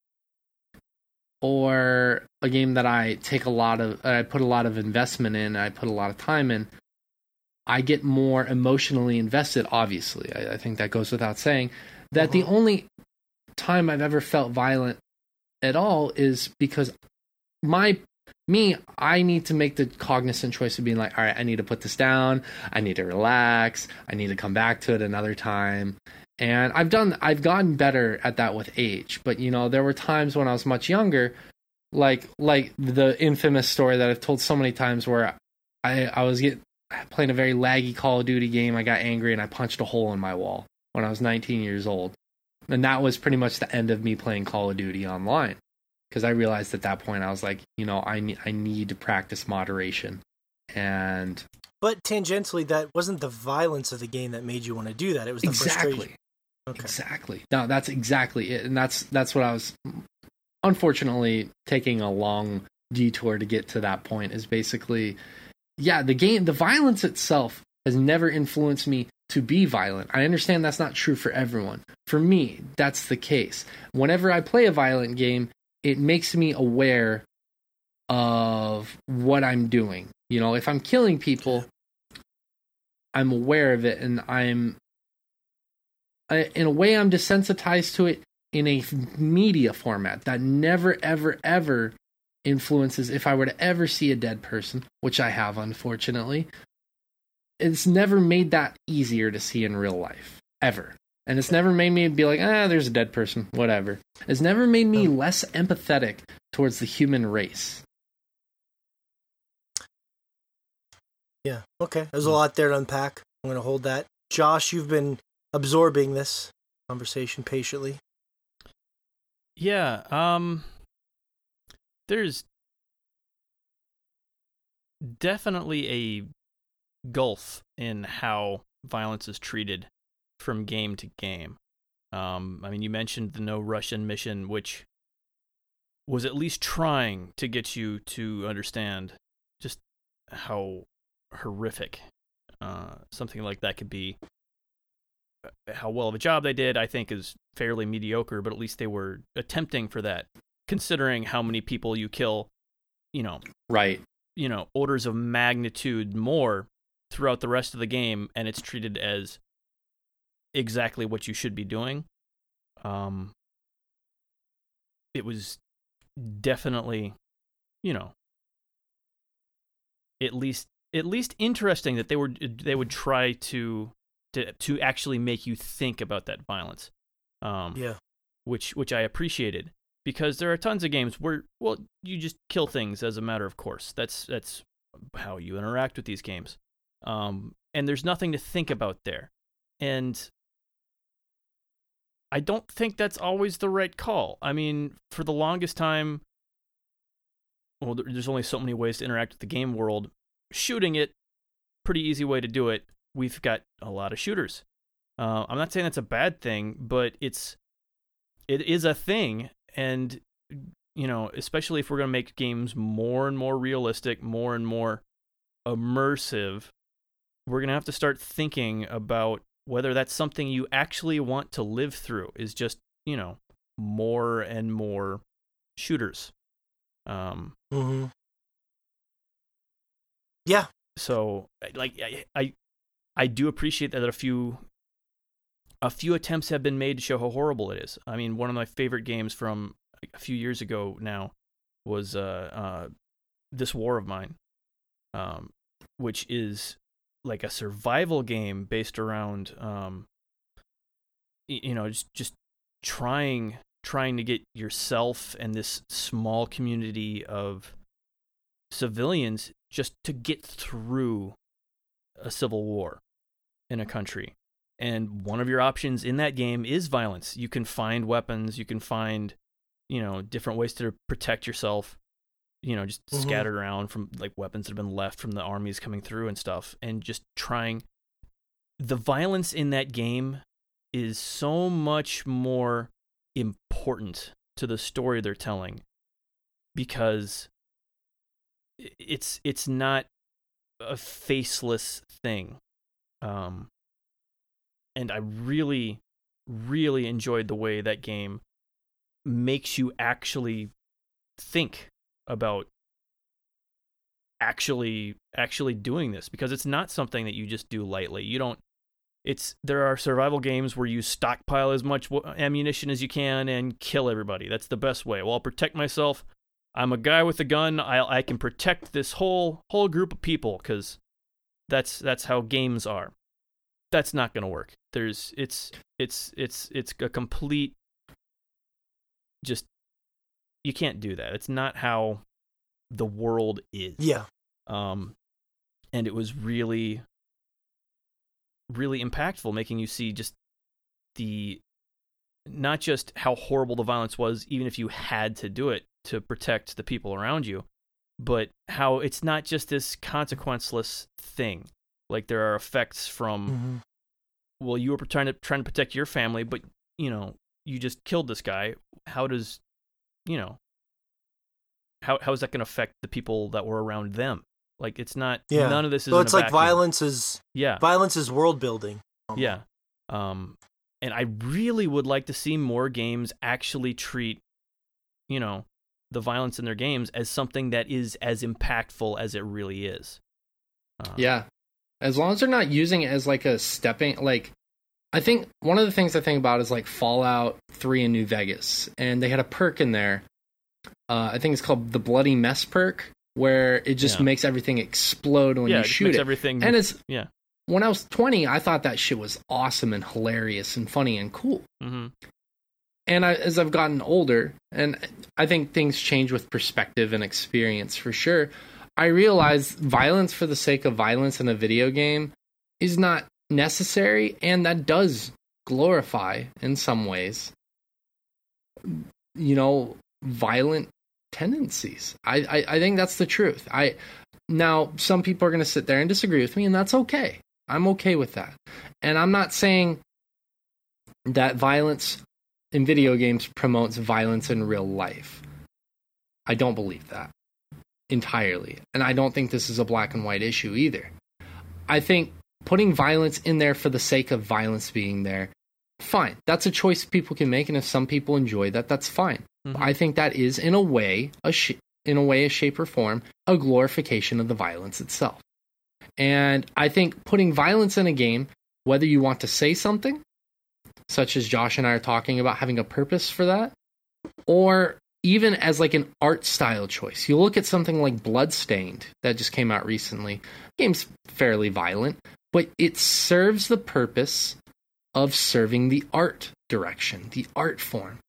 or a game that i take a lot of i put a lot of investment in i put a lot of time in i get more emotionally invested obviously. I, I think that goes without saying that the Mhm. only time i've ever felt violent at all is because my me i need to make the cognizant choice of being like all right i need to put this down. I need to relax. I need to come back to it another time and i've done i've gotten better at that with age but you know there were times when i was much younger like like the infamous story that i've told so many times where i i was get, playing a very laggy call of duty game i got angry and i punched a hole in my wall when i was 19 years old and that was pretty much the end of me playing call of duty online because I realized at that point I was like, you know, I need I need to practice moderation, and But tangentially, that wasn't the violence of the game that made you want to do that. It was the frustration. Exactly, Okay. exactly. No, that's exactly it, and that's that's what I was. Unfortunately, taking a long detour to get to that point is basically, yeah, the game, the violence itself has never influenced me to be violent. I understand that's not true for everyone. For me, that's the case. Whenever I play a violent game, it makes me aware of what I'm doing. You know, if I'm killing people, I'm aware of it and I'm in a way I'm desensitized to it in a media format that never ever ever influences if I were to ever see a dead person, which I have unfortunately. It's never made that easier to see in real life ever. And it's never made me be like, ah, there's a dead person, whatever. It's never made me less empathetic towards the human race. Yeah. Okay. There's a lot there to unpack. I'm going to hold that. Josh, you've been absorbing this conversation patiently. Yeah, um there's definitely a gulf in how violence is treated from game to game. Um I mean you mentioned the no Russian mission which was at least trying to get you to understand just how horrific uh, something like that could be. How well of a job they did, I think, is fairly mediocre, but at least they were attempting for that, considering how many people you kill, you know, Right. you know, orders of magnitude more throughout the rest of the game, and it's treated as exactly what you should be doing. Um, it was definitely, you know, at least at least interesting that they were they would try to to to actually make you think about that violence. Um, Yeah. which which I appreciated because there are tons of games where well you just kill things as a matter of course. That's that's how you interact with these games. Um, and there's nothing to think about there. And I don't think that's always the right call. I mean, for the longest time well there's only so many ways to interact with the game world. Shooting it pretty easy way to do it. We've got a lot of shooters. Uh, I'm not saying that's a bad thing, but it's it is a thing, and you know, especially if we're gonna make games more and more realistic, more and more immersive, we're gonna have to start thinking about whether that's something you actually want to live through. Is just you know more and more shooters. Um, Mm-hmm. Yeah. so like I, I I do appreciate that a few a few attempts have been made to show how horrible it is. I mean, one of my favorite games from a few years ago now was uh, uh, this War of Mine, um, which is like a survival game based around um, you know just just trying trying to get yourself and this small community of civilians just to get through a civil war in a country. And one of your options in that game is violence. You can find weapons, you can find, you know, different ways to protect yourself, you know, just Mhm. scattered around from like weapons that have been left from the armies coming through and stuff. And just trying. The violence in that game is so much more important to the story they're telling because it's it's not a faceless thing um and i really really enjoyed the way that game makes you actually think about actually actually doing this because it's not something that you just do lightly. You don't it's there are survival games where you stockpile as much ammunition as you can and kill everybody. That's the best way. Well i'll protect myself. I'm a guy with a gun. I i can protect this whole whole group of people cuz that's that's how games are. That's not going to work. There's it's it's it's it's a complete just you can't do that. It's not how the world is. Yeah. um, and it was really, really impactful, making you see just the not just how horrible the violence was, even if you had to do it to protect the people around you, but how it's not just this consequenceless thing. Like there are effects from Mm-hmm. well, you were trying to trying to protect your family, but you know you just killed this guy. How does you know how how is that going to affect the people that were around them? Like it's not. Yeah. None of this is. So it's like vacuum. violence is Yeah. violence is world building. Yeah. Um, and I really would like to see more games actually treat, you know, the violence in their games as something that is as impactful as it really is. Uh, Yeah. As long as they're not using it as like a stepping like I think one of the things I think about is like Fallout 3 in New Vegas and they had a perk in there. Uh, I think it's called the bloody mess perk where it just Yeah. makes everything explode when yeah, you it shoot makes it. everything. and it's yeah. when I was 20, I thought that shit was awesome and hilarious and funny and cool. hmm And I, as I've gotten older, and I think things change with perspective and experience for sure, I realize violence for the sake of violence in a video game is not necessary, and that does glorify in some ways you know, violent tendencies. I, I, I think that's the truth. I now some people are going to sit there and disagree with me, and that's okay. I'm okay with that. And I'm not saying that violence in video games promotes violence in real life. I don't believe that entirely. And I don't think this is a black and white issue either. I think putting violence in there for the sake of violence being there, fine. That's a choice people can make and if some people enjoy that, that's fine. Mhm. I think that is in a way a sh- in a way a shape or form a glorification of the violence itself. And I think putting violence in a game whether you want to say something such as Josh and I are talking about having a purpose for that or even as like an art style choice. You look at something like Bloodstained that just came out recently. game's fairly violent, but it serves the purpose of serving the art direction, the art form.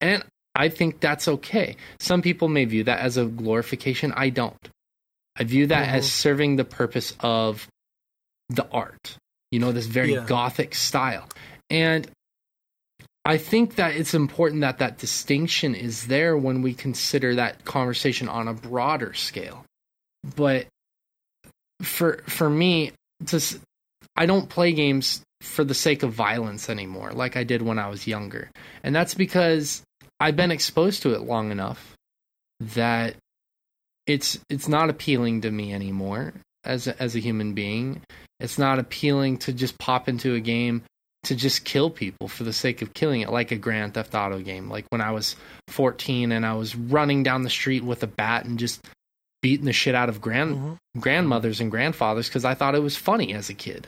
And I think that's okay. Some people may view that as a glorification. I don't. I view that mm-hmm. as serving the purpose of the art. You know, this very Yeah. gothic style. And I think that it's important that that distinction is there when we consider that conversation on a broader scale. But for for me, just I don't play games for the sake of violence anymore, like I did when I was younger, and that's because I've been exposed to it long enough that it's it's not appealing to me anymore as a, as a human being. It's not appealing to just pop into a game to just kill people for the sake of killing it, like a Grand Theft Auto game. Like when I was 14 and I was running down the street with a bat and just beating the shit out of grand Mhm. grandmothers and grandfathers because I thought it was funny as a kid.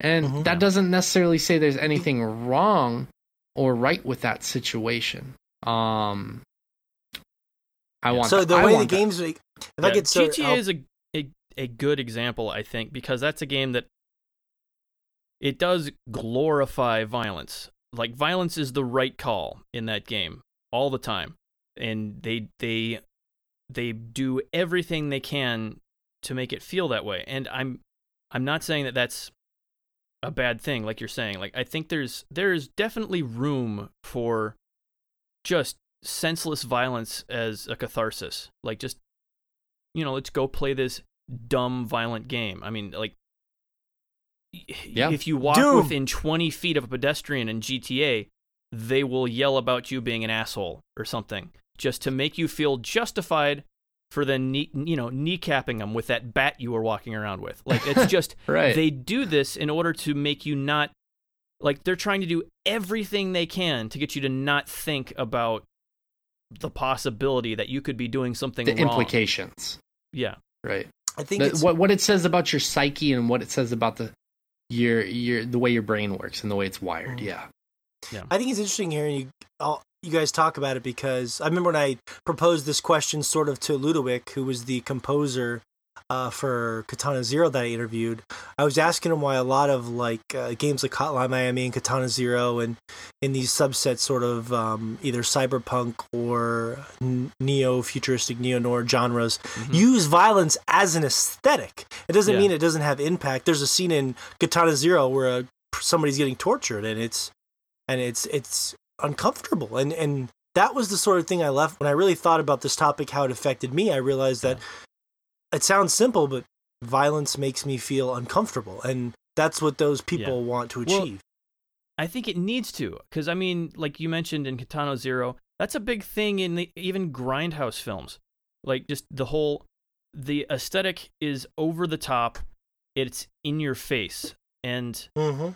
And Mhm. that doesn't necessarily say there's anything wrong or right with that situation. Um, I want So that- the I way the want that. games make, if I Yeah, could start, GTA I'll- is a, a a good example, I think, because that's a game that it does glorify violence. Like violence is the right call in that game all the time, and they they they do everything they can to make it feel that way. And I'm I'm not saying that that's a bad thing, like you're saying. Like I think there's there's definitely room for just senseless violence as a catharsis. Like just you know, let's go play this dumb, violent game. I mean, like, Yeah. if you walk Doom. within 20 feet of a pedestrian in GTA, they will yell about you being an asshole or something just to make you feel justified for then, knee, you know, kneecapping them with that bat you were walking around with. Like, it's just, Right. they do this in order to make you not, like, they're trying to do everything they can to get you to not think about the possibility that you could be doing something the wrong. implications, Yeah. right? I think The- it's, what what it says about your psyche and what it says about the your your the way your brain works and the way it's wired. Mhm. Yeah. I think it's interesting hearing you all, you guys talk about it because I remember when I proposed this question sort of to LudoWic, who was the composer uh, for Katana Zero that I interviewed. I was asking him why a lot of like uh, games like Hotline Miami and Katana Zero and in these subsets, sort of um, either cyberpunk or neo futuristic neo noir genres, Mhm. use violence as an aesthetic. It doesn't Yeah. mean it doesn't have impact. There's a scene in Katana Zero where uh somebody's getting tortured and it's and it's it's uncomfortable and and that was the sort of thing I left when I really thought about this topic how it affected me I realized that it sounds simple but violence makes me feel uncomfortable and that's what those people want to Well, achieve I think it needs to, because I mean, like you mentioned in Katana Zero, that's a big thing in the, even grindhouse films. Like just the whole, the aesthetic is over the top, it's in your face, and mm-hmm.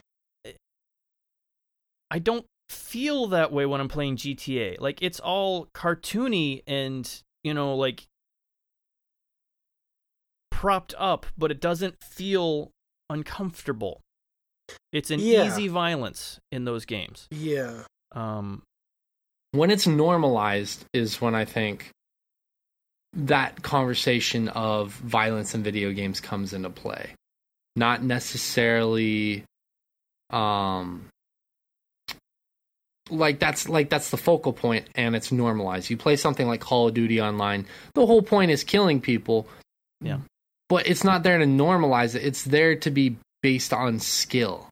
I don't feel that way when I'm playing GTA. Like it's all cartoony and you know like propped up, but it doesn't feel uncomfortable. It's an Yeah. easy violence in those games. yeah Um, When it's normalized is when I think that conversation of violence in video games comes into play. Not necessarily um like that's like that's the focal point and it's normalized. You play something like Call of Duty online, the whole point is killing people. Yeah. But it's not there to normalize it. It's there to be based on skill.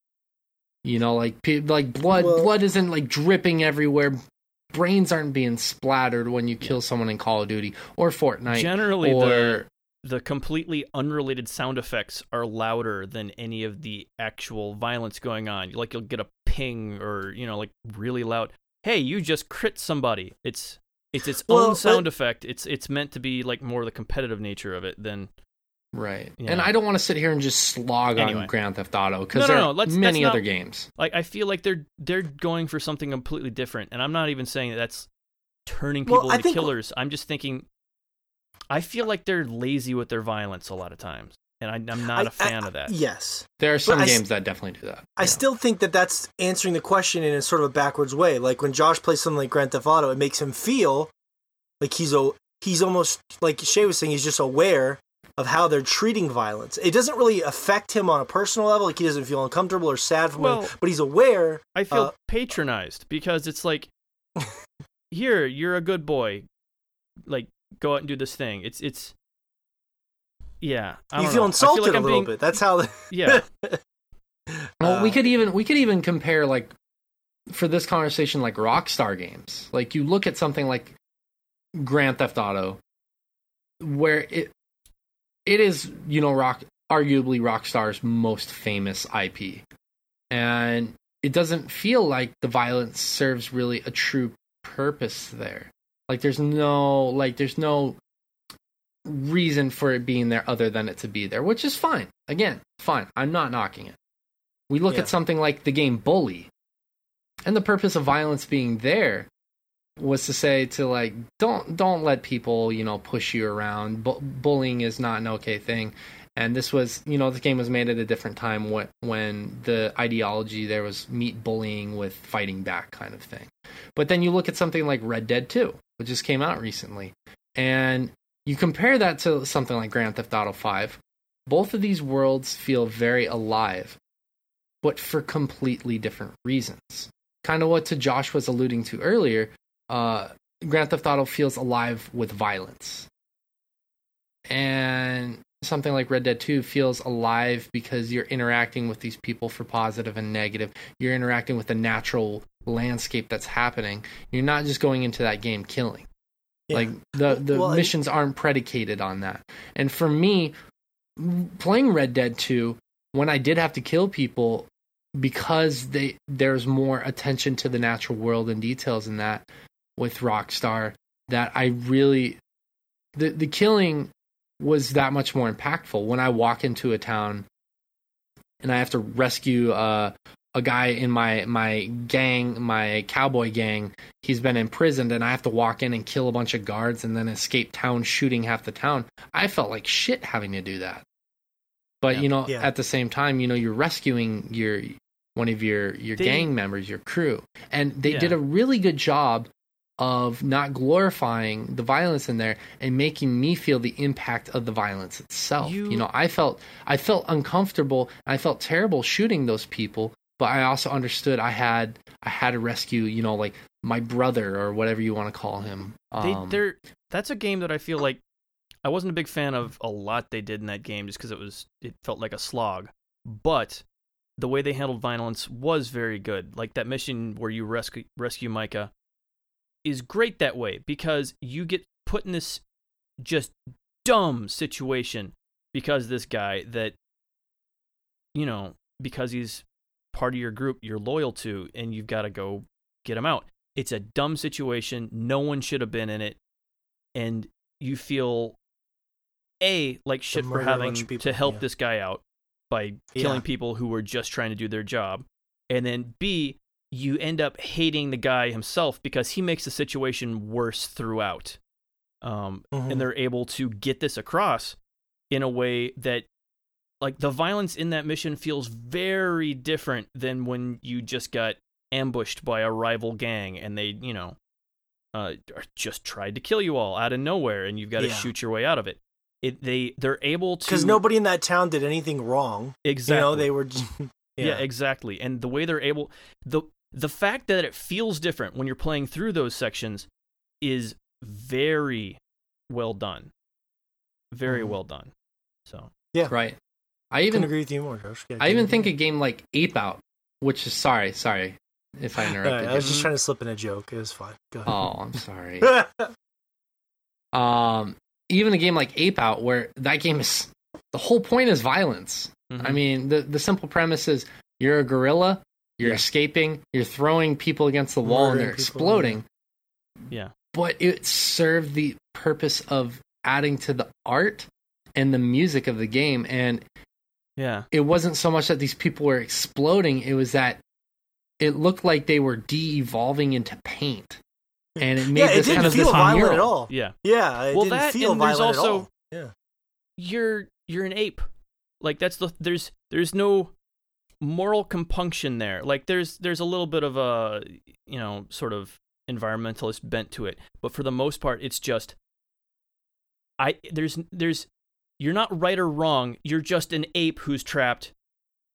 You know, like like blood Well- blood isn't like dripping everywhere brains aren't being splattered when you kill someone in Call of Duty or Fortnite Generally, or the the completely unrelated sound effects are louder than any of the actual violence going on. Like you'll get a ping or you know like really loud. Hey, you just crit somebody. It's it's its Well, own sound but- effect. It's it's meant to be like more the competitive nature of it than right. Yeah. And I don't want to sit here and just slog Anyway. on Grand Theft Auto because no, there no, are let's- many that's other not- games. like I feel like they're they're going for something completely different. And I'm not even saying that that's turning people Well, into think- killers. I'm just thinking I feel like they're lazy with their violence a lot of times. And I, I'm not a I- I- fan of that. Yes. There are some I s- games that definitely do that. I Yeah. still think that that's answering the question in a sort of a backwards way. Like when Josh plays something like Grand Theft Auto, it makes him feel like he's a he's almost like Shay was saying, he's just aware of how they're treating violence. It doesn't really affect him on a personal level, like he doesn't feel uncomfortable or sad from Well- it, but he's aware. I feel Uh, patronized because it's like, here, you're a good boy. Like, go out and do this thing. It's it's. Yeah, I You don't feel know. I insulted like a I'm little being- bit. That's how. Yeah, Well, we Uh, could even we could even compare like for this conversation like Rockstar games. Like you look at something like Grand Theft Auto, where it it is you know rock arguably Rockstar's most famous IP, and it doesn't feel like the violence serves really a true purpose there. Like there's no like there's no reason for it being there other than it to be there, which is fine. Again, fine. I'm not knocking it. We look Yeah. at something like the game Bully, and the purpose of violence being there was to say to like don't don't let people you know push you around. Bu- bullying is not an okay thing. And this was, you know, the game was made at a different time when, when the ideology there was meet bullying with fighting back kind of thing. But then you look at something like Red Dead 2, which just came out recently, and you compare that to something like Grand Theft Auto 5. Both of these worlds feel very alive, but for completely different reasons. Kind of what to Josh was alluding to earlier. Uh, Grand Theft Auto feels alive with violence, and something like Red Dead 2 feels alive because you're interacting with these people for positive and negative. You're interacting with the natural landscape that's happening. You're not just going into that game killing. Yeah. Like the the Well, missions aren't predicated on that. And for me, playing Red Dead 2, when I did have to kill people because they there's more attention to the natural world and details in that with Rockstar that I really the the killing was that much more impactful when I walk into a town and I have to rescue uh, a guy in my my gang, my cowboy gang. He's been imprisoned, and I have to walk in and kill a bunch of guards and then escape town, shooting half the town. I felt like shit having to do that. But Yeah. you know, Yeah. at the same time, you know, you're rescuing your one of your your They- gang members, your crew, and they Yeah. did a really good job of not glorifying the violence in there and making me feel the impact of the violence itself. You- You, know, I felt I felt uncomfortable. I felt terrible shooting those people, but I also understood I had I had to rescue, you know, like my brother or whatever you want to call him. they Um, they're that's a game that I feel like I wasn't a big fan of a lot they did in that game just because it was it felt like a slog. But the way they handled violence was very good. Like that mission where you rescue rescue Micah is great that way because you get put in this just dumb situation because this guy that you know because he's part of your group you're loyal to and you've got to go get him out it's a dumb situation no one should have been in it and you feel a like shit for having people, to help yeah. this guy out by killing Yeah. people who were just trying to do their job and then b you end up hating the guy himself because he makes the situation worse throughout um, Mhm. and they're able to get this across in a way that like the violence in that mission feels very different than when you just got ambushed by a rival gang and they you know uh, just tried to kill you all out of nowhere and you've got to Yeah. shoot your way out of it it they they're able to Because nobody in that town did anything wrong. exactly You know, they were. Just, yeah. exactly. And the way they're able the the fact that it feels different when you're playing through those sections is very well done. Very Mhm. well done. So yeah, right. I I can even agree with you more, Josh. Yeah, I even it think a game like Ape Out, which is sorry, sorry, if I interrupted right, I you. was just trying to slip in a joke. It was fine. Go ahead. Oh, I'm sorry. um, even a game like Ape Out, where that game is the whole point is violence. Mhm. I mean, the the simple premise is you're a gorilla, you're Yeah. escaping, you're throwing people against the wall, and they're people, exploding. Yeah. But it served the purpose of adding to the art and the music of the game, and yeah. it wasn't so much that these people were exploding; it was that it looked like they were de-evolving into paint, and it made yeah, it this didn't kind of feel this violent mural. at all. Yeah. Yeah, it Well, didn't that feel and there's violent also- at all. Yeah. You're you're an ape. Like that's the there's there's no moral compunction there. Like there's there's a little bit of a you know sort of environmentalist bent to it, but for the most part, it's just I there's there's you're not right or wrong. You're just an ape who's trapped.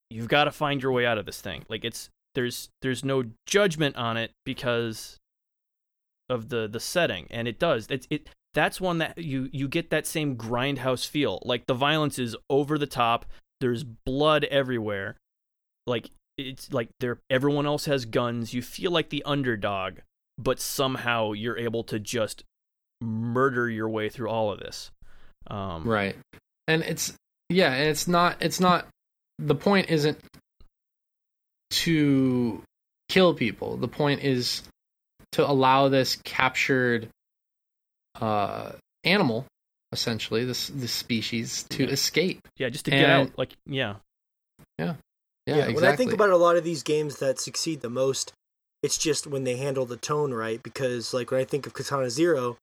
You've got to find your way out of this thing. Like it's there's there's no judgment on it because of the the setting, and it does. It's it that's one that you you get that same grindhouse feel. Like the violence is over the top. There's blood everywhere. Like it's like there everyone else has guns. You feel like the underdog, but somehow you're able to just murder your way through all of this. Um, Right. And it's yeah, and it's not it's not the point isn't to kill people. The point is to allow this captured uh animal essentially this this species to Yeah. escape. Yeah, just to get And- out. Like yeah, Yeah, Yeah, exactly. when I think about a lot of these games that succeed the most, it's just when they handle the tone right. Because like when I think of Katana Zero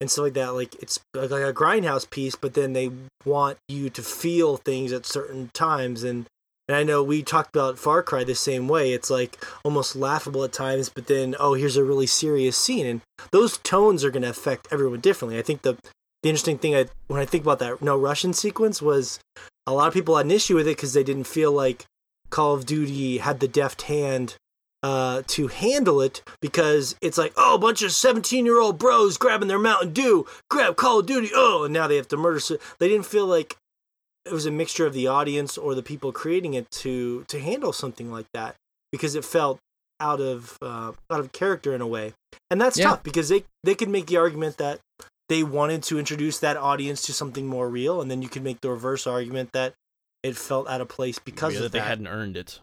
and stuff like that, like it's like a grindhouse piece, but then they want you to feel things at certain times. And and I know we talked about Far Cry the same way. It's like almost laughable at times, but then oh, here's a really serious scene, and those tones are going to affect everyone differently. I think the the interesting thing I when I think about that no Russian sequence was a lot of people had an issue with it because they didn't feel like Call of Duty had the deft hand uh, to handle it because it's like, oh, a bunch of 17 year old bros grabbing their Mountain Dew, grab Call of Duty, oh, and now they have to murder. So they didn't feel like it was a mixture of the audience or the people creating it to to handle something like that because it felt out of uh, out of character in a way, and that's Yeah. tough because they they could make the argument that they wanted to introduce that audience to something more real, and then you could make the reverse argument that it felt out of place because yeah, of that they that. hadn't earned it.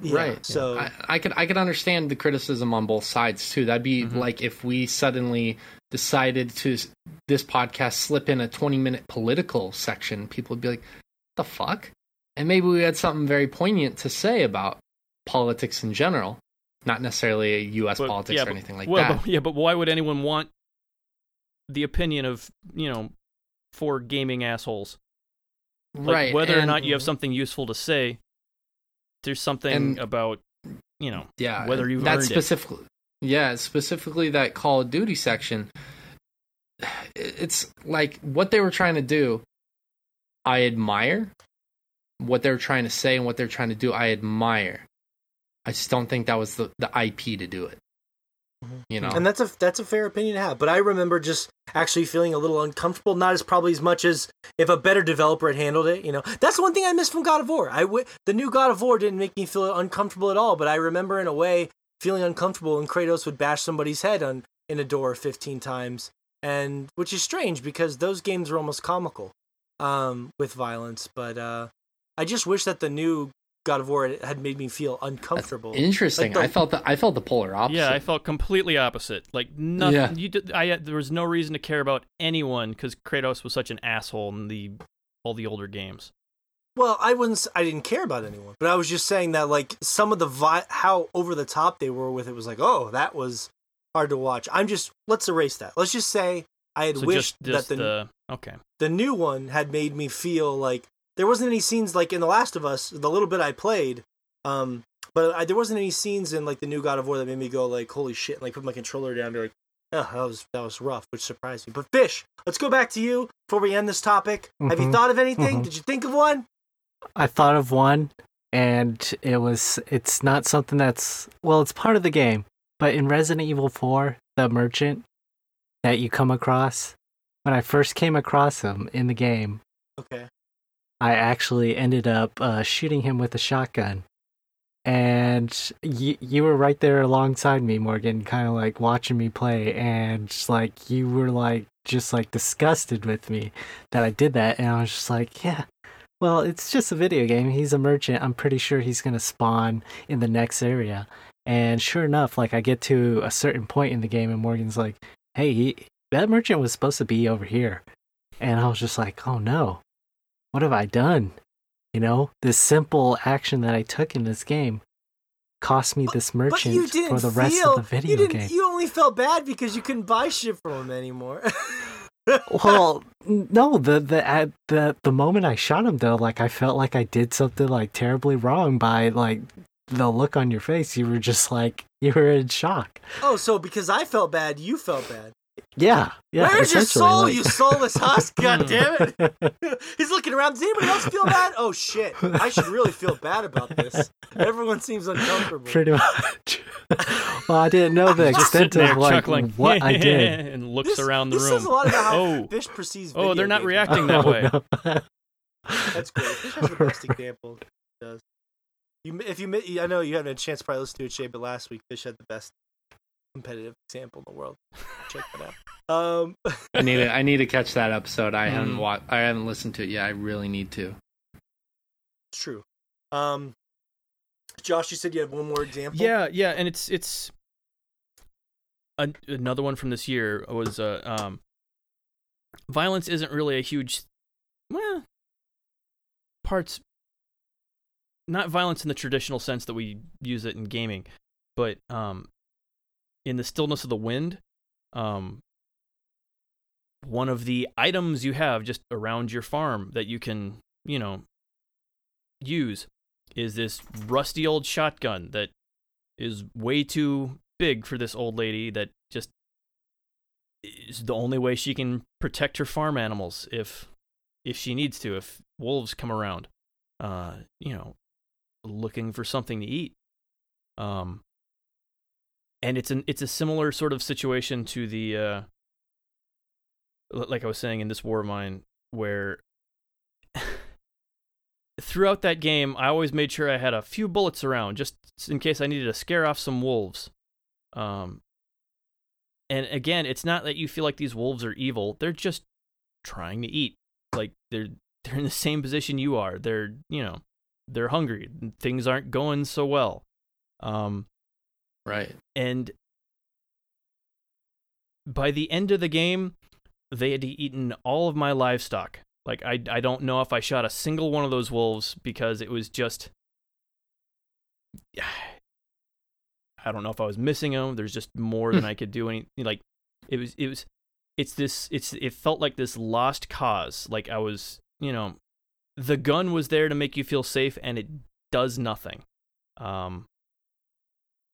Yeah, right. So I, I could I could understand the criticism on both sides too. That'd be Mhm. like if we suddenly decided to this podcast slip in a 20 minute political section, people would be like, "The fuck?" And maybe we had something very poignant to say about politics in general, not necessarily U.S. But- politics yeah, or but- anything like well, that. But, yeah, but why would anyone want the opinion of you know four gaming assholes? Like, right. Whether or not you have something useful to say, there's something And- about you know yeah whether you've that earned it. specifically yeah specifically that call of duty section it's like what they were trying to do i admire what they're trying to say and what they're trying to do i admire i just don't think that was the, the ip to do it. You know and that's a that's a fair opinion to have. But I remember just actually feeling a little uncomfortable, not as probably as much as if a better developer had handled it. You know, that's one thing I miss from God of War. I w- the new God of War didn't make me feel uncomfortable at all, but I remember in a way feeling uncomfortable when Kratos would bash somebody's head on in a door 15 times, and which is strange because those games were almost comical um, with violence. But uh, I just wish that the new God of War had made me feel uncomfortable. interesting Like the- i felt the i felt the polar opposite Yeah, I felt completely opposite. Like nothing. Yeah. You did, I there was no reason to care about anyone because Kratos was such an asshole in the all the older games. Well, I wouldn't. I didn't care about anyone, but I was just saying that like some of the vi- how over the top they were with it was like, oh, that was hard to watch. I'm just let's erase that. Let's just say I had So wished just, just that the, the okay. the new one had made me feel like there wasn't any scenes like in The Last of Us. The little bit I played, um, but I, there wasn't any scenes in like the new God of War that made me go like, holy shit! And, like put my controller down, and be like, oh, that was that was rough, which surprised me. But Fish, let's go back to you before we end this topic. Have you Mhm. thought of anything? Mhm. Did you think of one? I thought of one, and it was it's not something that's well, it's part of the game. But in Resident Evil 4, the merchant that you come across, when I first came across him in the game, Okay. I actually ended up uh, shooting him with a shotgun. and you you were right there alongside me, Morgan, kind of like watching me play, and like you were like just like disgusted with me that I did that, and I was just like, yeah. Well, it's just a video game. He's a merchant. I'm pretty sure he's gonna spawn in the next area. And sure enough, like I get to a certain point in the game, and Morgan's like, "Hey, he, that merchant was supposed to be over here," and I was just like, "Oh no, what have I done?" You know, this simple action that I took in this game cost me this merchant for the rest feel, of the video you didn't, game. You only felt bad because you couldn't buy shit from him anymore. well, no, the the at the the moment I shot him though, like I felt like I did something like terribly wrong by like the look on your face. You were just like you were in shock. oh, so because I felt bad, you felt bad. Yeah, yeah. Where's your soul, like- you soulless husk? God damn it! He's looking around. Does anybody else feel bad? Oh shit! I should really feel bad about this. Everyone seems uncomfortable. Pretty much. well, I didn't know the extent of like chuckling. what I did. and looks This, around the this room. says a lot about how Oh. fish perceives. Oh, they're not games. reacting that Oh, way. no. That's great. Fish has the best example. Does. You, if you, I know you haven't had a chance to probably listen to it, Shay, but last week Fish had the best competitive example in the world. Check that out. Um, I need to I need to catch that episode. I haven't Mm. watched. I haven't listened to it yet. I really need to. it's true. Um, Josh, you said you had one more example. Yeah, yeah, and it's it's an, another one from this year was uh, um, violence isn't really a huge well parts not violence in the traditional sense that we use it in gaming, but um, in the stillness of the wind, um, one of the items you have just around your farm that you can you know use is this rusty old shotgun that is way too big for this old lady that just is the only way she can protect her farm animals if if she needs to if wolves come around uh you know looking for something to eat. Um and it's an it's a similar sort of situation to the uh like I was saying in this war of mine where throughout that game, I always made sure I had a few bullets around just in case I needed to scare off some wolves. Um, and again, it's not that you feel like these wolves are evil; they're just trying to eat. Like they're they're in the same position you are. They're you know they're hungry. Things aren't going so well. Um, Right. and by the end of the game, they had eaten all of my livestock. Like I, I don't know if I shot a single one of those wolves because it was just. I don't know if I was missing them. There's just more than I could do. Any like, it was it was, it's this it's it felt like this lost cause. Like I was you know, the gun was there to make you feel safe, and it does nothing. Um,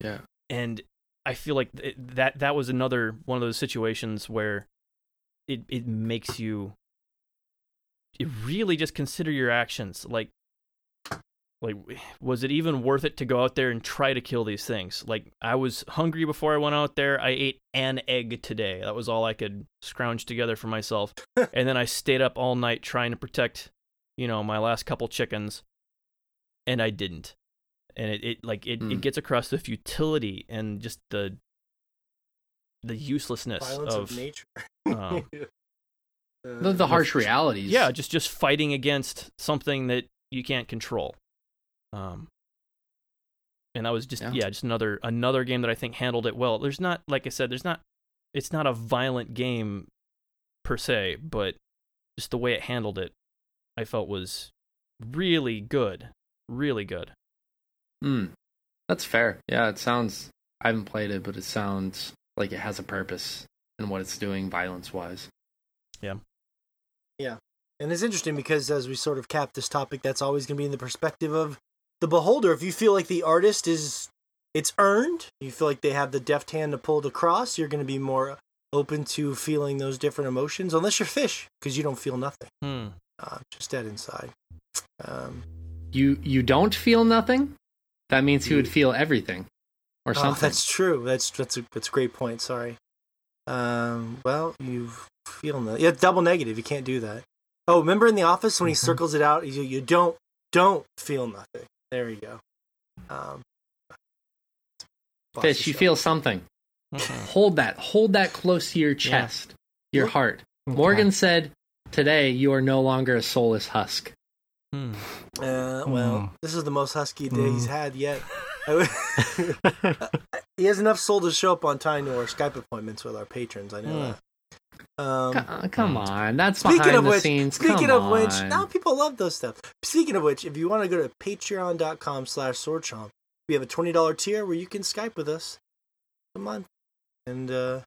Yeah. And I feel like th- that that was another one of those situations where it it makes you it really just consider your actions like like was it even worth it to go out there and try to kill these things? Like i was hungry before i went out there. I ate an egg today. That was all i could scrounge together for myself. And then i stayed up all night trying to protect you know my last couple chickens and i didn't and it, it like it, Hmm. it gets across the futility and just the the uselessness Violence of, of, nature. um, Uh, The, the harsh realities. yeah just just fighting against something that you can't control um and that was just Yeah. yeah. just another another game that i think handled it well there's not like i said there's not it's not a violent game per se but just the way it handled it i felt was really good really good Hmm. That's fair. Yeah, it sounds. I haven't played it, but it sounds like it has a purpose in what it's doing, violence wise. Yeah. Yeah. And it's interesting because as we sort of cap this topic, that's always going to be in the perspective of the beholder. If you feel like the artist is, it's earned, you feel like they have the deft hand to pull the cross, you're going to be more open to feeling those different emotions, unless you're fish, because you don't feel nothing, hmm. uh, just dead inside. Um, You you don't feel nothing. That means he would feel everything, or oh, something. that's true. That's that's a that's a great point. Sorry. Um, well, you feel no. Yeah, double negative. You can't do that. Oh, remember in the office when he Mhm. circles it out? You, you don't don't feel nothing. There you go. Um, Fish, you feel something. Mhm. Hold that. Hold that close to your chest, your heart. Okay. Morgan said, "Today you are no longer a soulless husk." Hmm. Uh, well, Hmm. this is the most husky day he's Hmm. had yet. he has enough soul to show up on time to our Skype appointments with our patrons. I know Hmm. that. Um, Co- uh, come on, that's Speaking behind of the which, scenes. speaking Come of which, now people love those stuff. Speaking of which, if you want to go to patreon.com slash swordchomp, we have a $20 tier where you can Skype with us a month. And uh,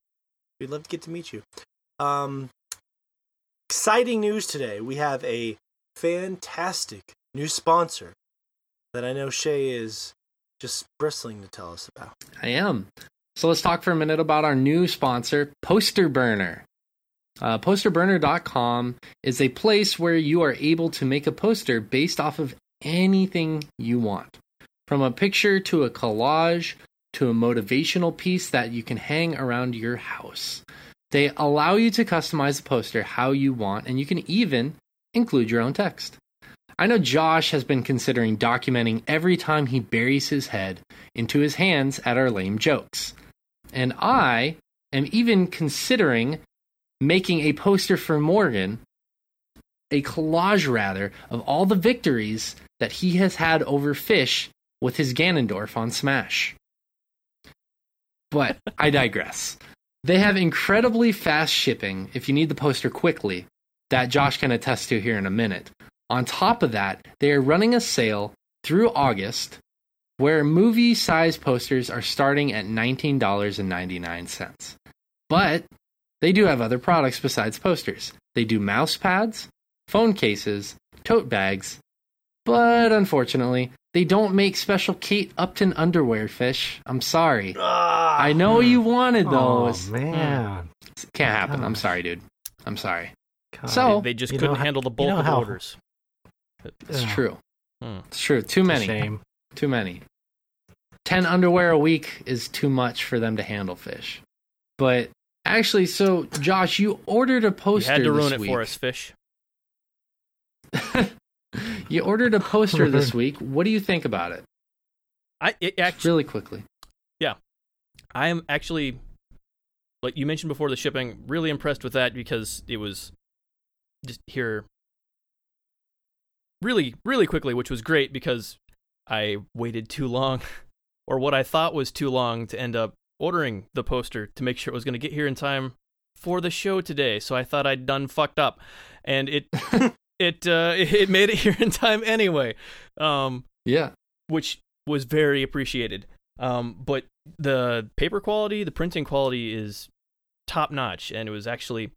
we'd love to get to meet you. Um, exciting news today. We have a fantastic new sponsor that I know Shay is just bristling to tell us about. I am. So let's talk for a minute about our new sponsor, Poster Burner. Uh, posterburner.com is a place where you are able to make a poster based off of anything you want. From a picture to a collage to a motivational piece that you can hang around your house. They allow you to customize the poster how you want, and you can even include your own text. I know Josh has been considering documenting every time he buries his head into his hands at our lame jokes. And I am even considering making a poster for Morgan, a collage rather, of all the victories that he has had over Fish with his Ganondorf on Smash. But I digress. They have incredibly fast shipping if you need the poster quickly, that Josh can attest to here in a minute. On top of that, they are running a sale through August where movie size posters are starting at $19.99. But they do have other products besides posters. They do mouse pads, phone cases, tote bags, but unfortunately, they don't make special Kate Upton underwear fish. I'm sorry. Ah, I know you wanted those. Oh those. man, Can't happen. I'm sorry, dude. I'm sorry. God. So- They just couldn't know how- handle the you bulk know of how- orders. It's Yeah. true. Hmm. It's true. Too many. shame. Too many. 10 underwear a week is too much for them to handle fish. But actually, so Josh, you ordered a You poster. had to ruin this it week. for us, fish. you ordered a poster this week. What do you think about it? I it actually Really quickly. Yeah, I am actually, like you mentioned before, the shipping. Really impressed with that because it was just here really, really quickly, which was great because I waited too long, or what I thought was too long, to end up ordering the poster to make sure it was going to get here in time for the show today. So I thought I'd done fucked up, and it it uh, it made it here in time anyway. Um, Yeah. which was very appreciated. Um, but the paper quality, the printing quality is top notch, and it was actually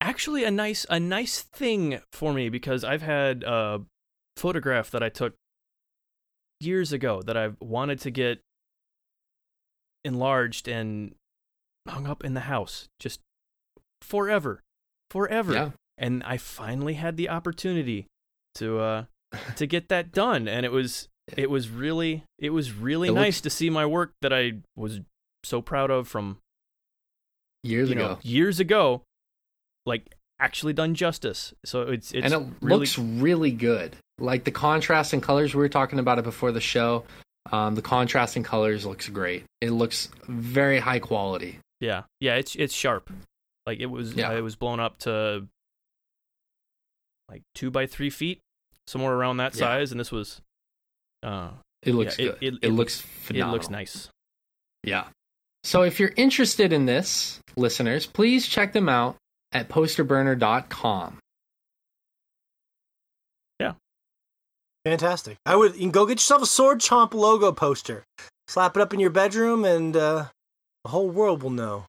actually a nice a nice thing for me because I've had a photograph that I took years ago that I've wanted to get enlarged and hung up in the house just forever, forever Yeah. and I finally had the opportunity to uh to get that done and it was it was really it was really It nice looks- to see my work that I was so proud of from Years you ago. know years ago like actually done justice so it's it's and it really looks really good. Like the contrast in colors, we were talking about it before the show. Um, the contrast in colors looks great. It looks very high quality. yeah yeah it's it's sharp like it was Yeah. uh, it was blown up to like two by three feet somewhere around that Yeah. size and this was uh It looks Yeah, it- good. it- It, it looks phenomenal. it looks nice Yeah. So if you're interested in this, listeners, please check them out at posterburner.com. Yeah. Fantastic. I would you can go get yourself a Sword Chomp logo poster. Slap it up in your bedroom, and uh, the whole world will know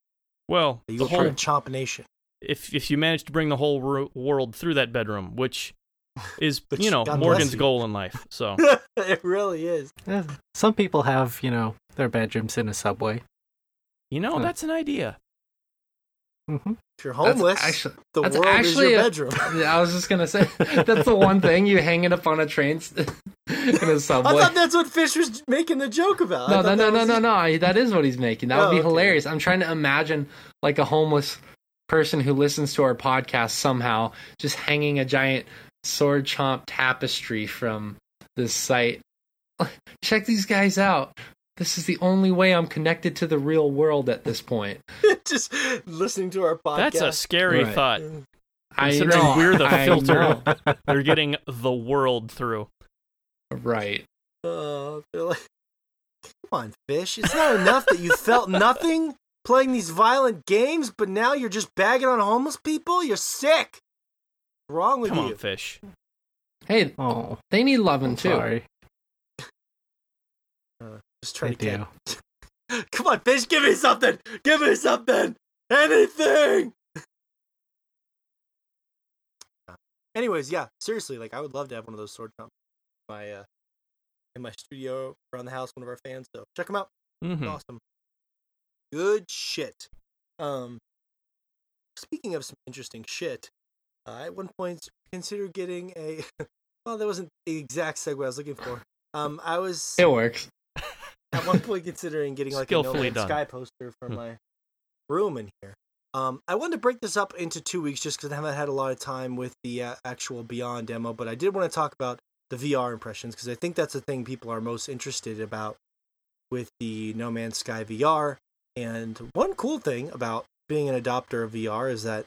well that the you're whole part of Chomp Nation. if if you manage to bring the whole ro- world through that bedroom, which is Which, you know God Morgan's you. goal in life. So it really is. Yeah, some people have, you know, their bedrooms in a subway. you know Huh. that's an idea. Hmm If you're That's homeless, actually- the that's world is actually your a- bedroom. Yeah, I was just gonna say that's the one thing you hang it up on a train st- in a subway. I thought that's what Fisher's making the joke about. No, no, no, no, no, no. That is what he's making. That would Oh, be okay. hilarious. I'm trying to imagine like a homeless person who listens to our podcast somehow just hanging a giant sword chomp tapestry from this site check these guys out. This is the only way I'm connected to the real world at this point. just listening to our podcast. That's a scary Right. thought. I Considering know, we're the I filter. know. They're getting the world through. Right. Uh, they're like, come on, fish. It's not enough that you felt nothing playing these violent games, but now you're just bagging on homeless people. You're sick. What's wrong with you. Come you? on, fish. Hey, Oh, they need loving I'm too. sorry. Just trying They to do. Come on, fish. Give me something. Give me something. Anything. Anyways, yeah, seriously, like I would love to have one of those sword jumps in my uh in my studio around the house. One of our fans, so check them out. hmm awesome. Good shit. Um, speaking of some interesting shit, uh, at one point considered getting a. well, that wasn't the exact segue I was looking for. Um, I was It works. At one point considering getting like a No Man's. Sky poster for Hmm. my room in here. Um, I wanted to break this up into two weeks just because I haven't had a lot of time with the uh, actual Beyond demo, but I did want to talk about the VR impressions because I think that's the thing people are most interested about with the No Man's Sky VR. And one cool thing about being an adopter of VR is that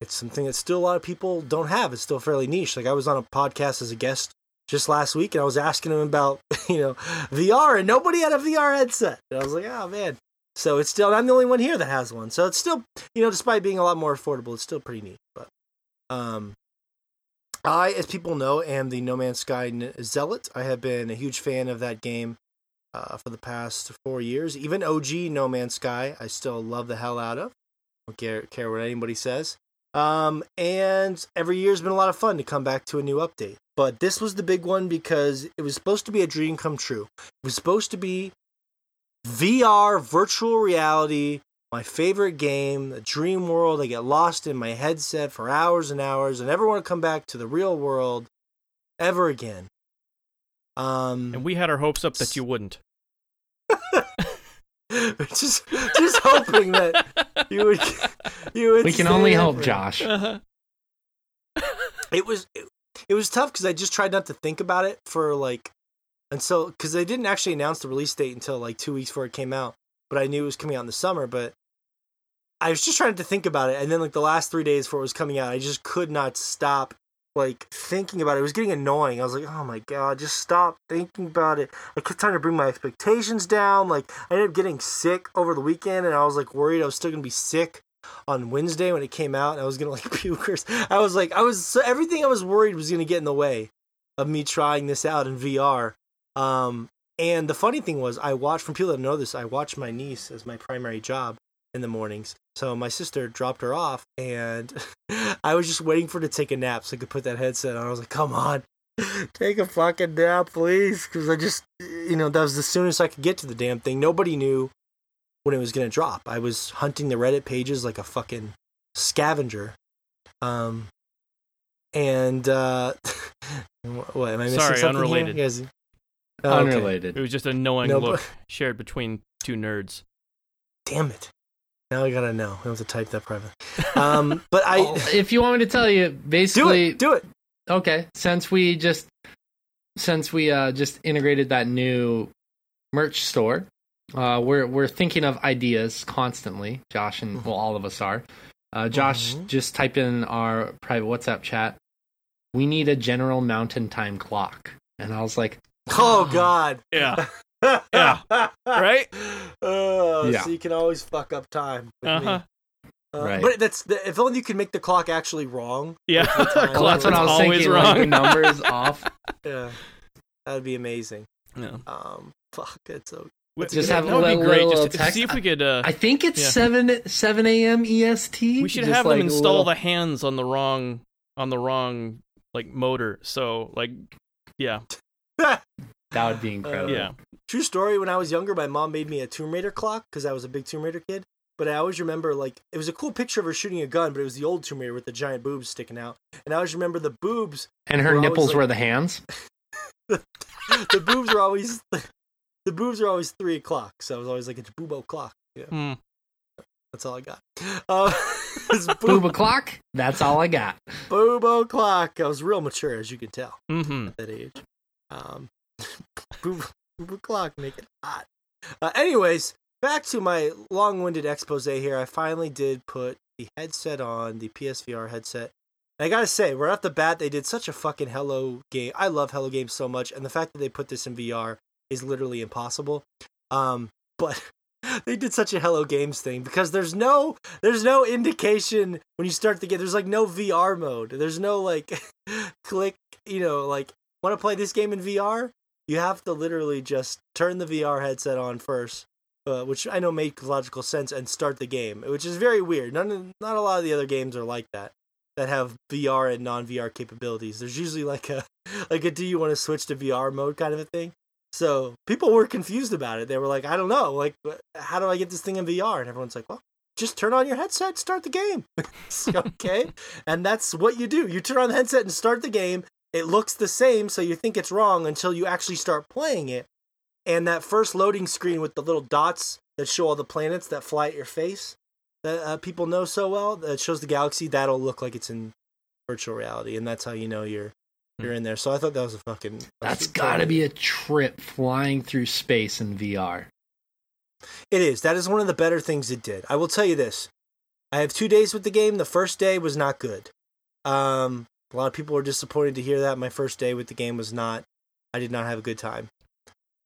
it's something that still a lot of people don't have. It's still fairly niche. Like I was on a podcast as a guest just last week and I was asking him about, you know, VR and nobody had a VR headset. And I was like, oh man. So it's still I'm the only one here that has one. So it's still, you know, despite being a lot more affordable, it's still pretty neat. But um I, as people know, am the No Man's Sky zealot. I have been a huge fan of that game uh, for the past four years. Even OG No Man's Sky, I still love the hell out of. Don't care, care what anybody says. Um, and every year's been a lot of fun to come back to a new update. But this was the big one because it was supposed to be a dream come true. It was supposed to be VR, virtual reality, my favorite game, the dream world. I get lost in my headset for hours and hours and never want to come back to the real world ever again. Um, And we had our hopes up that you wouldn't. just just hoping that you would you would We can only there hope, for- Josh. Uh-huh. it was it, it was tough because I just tried not to think about it for like until because they didn't actually announce the release date until like two weeks before it came out, but I knew it was coming out in the summer. But I was just trying to think about it, and then like the last three days before it was coming out, I just could not stop like thinking about it. It was getting annoying. I was like, oh my god, just stop thinking about it. I kept trying to bring my expectations down. Like I ended up getting sick over the weekend, and I was like worried I was still gonna be sick on Wednesday when it came out, and I was gonna like puke I was like, I was so everything I was worried was gonna get in the way of me trying this out in VR. Um, and the funny thing was, I watched from people that know this. I watched my niece as my primary job in the mornings. So my sister dropped her off, and I was just waiting for her to take a nap so I could put that headset on. I was like, "Come on, take a fucking nap, please," because I just, you know, that was the soonest I could get to the damn thing. Nobody knew when it was gonna drop. I was hunting the Reddit pages like a fucking scavenger. Um, and uh, what am I missing? Sorry, something here? unrelated. You guys- Oh, okay. Unrelated. It was just a knowing No, look but- shared between two nerds. Damn it! Now I gotta know. I have to type that private. Um, but I Well, if you want me to tell you, basically, do basically, it. Do it. okay. Since we just since we uh, just integrated that new merch store, uh, we're we're thinking of ideas constantly. Josh and well, all of us are. Uh, Josh Mhm. just typed in our private WhatsApp chat. We need a general mountain time clock, and I was like, Oh God. Yeah. yeah. Right? Oh, Yeah. So you can always fuck up time. Uh-huh. Uh, Right. But that's the, if only you could make the clock actually wrong. Yeah. the time. well, that's what I was always thinking. wrong. Like the numbers off. Yeah. That'd be amazing. Yeah. Um. Fuck. It's so. We- Just that have a would be little- great. little Just to text. see if we could. Uh, I think it's Yeah. seven seven a.m. EST. we should Just have like them install little- the hands on the wrong on the wrong like motor. So like, yeah, That would be incredible. yeah. True story. When I was younger, my mom made me a Tomb Raider clock because I was a big Tomb Raider kid. But I always remember like it was a cool picture of her shooting a gun, but it was the old Tomb Raider with the giant boobs sticking out. And I always remember the boobs. And her We're always nipples like- were the hands. The boobs were always. The boobs were always three o'clock, so I was always like, "It's boob o'clock." Yeah, Hmm. that's all I got. Uh, it's Boob boob, o'clock. That's all I got. boob o'clock. I was real mature, as you can tell Mm-hmm. at that age. Um, move, move a clock, make it hot. Uh, anyways, back to my long-winded expose here. I finally did put the headset on, the PSVR headset. And I gotta say, right off the bat, they did such a fucking Hello game. I love Hello games so much, and the fact that they put this in VR is literally impossible. Um, but they did such a Hello Games thing because there's no there's no indication when you start the game. There's like no VR mode. There's no like click. You know, like want to play this game in VR? You have to literally just turn the VR headset on first, uh, which I know makes logical sense, and start the game, which is very weird. None, not a lot of the other games are like that that have VR and non VR capabilities. There's usually like a like a do you want to switch to VR mode kind of a thing. So people were confused about it. They were like, I don't know, like how do I get this thing in VR? And everyone's like, well, just turn on your headset, start the game. okay, and that's what you do. You turn on the headset and start the game. It looks the same, so you think it's wrong until you actually start playing it. And that first loading screen with the little dots that show all the planets that fly at your face that uh, people know so well that shows the galaxy that'll look like it's in virtual reality and that's how you know you're you're in there. So i thought that was a fucking that's gotta be a trip flying through space in vr it is. That is one of the better things it did. I will tell you this. I have two days with the game. The first day was not good. Um a lot of people were disappointed to hear that my first day with the game was not i did not have a good time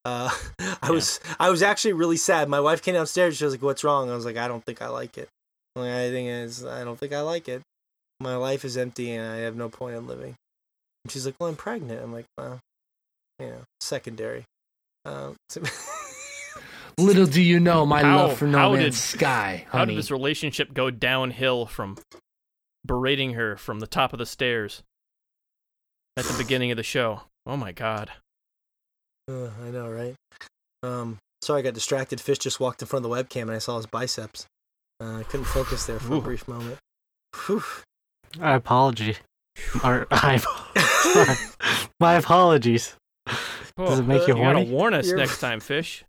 uh, I yeah. was I was actually really sad. My wife came downstairs. She was like, "What's wrong?" I was like, "I don't think I like it." Like, I think is I don't think I like it. My life is empty and I have no point in living. And she's like, "Well, I'm pregnant." I'm like, "Well, you know, secondary." Um, so Little do you know my how, love for No Man's did, Sky. Honey. How did this relationship go downhill from berating her from the top of the stairs at the beginning of the show? Oh my god. Uh, I know, right? Um, sorry, I got distracted. Fish just walked in front of the webcam, and I saw his biceps. Uh, I couldn't focus there for Ooh. a brief moment. Whew. I apology. Or, I, my apologies. Does it make uh, you, you horny? gotta warn us You're... next time, Fish.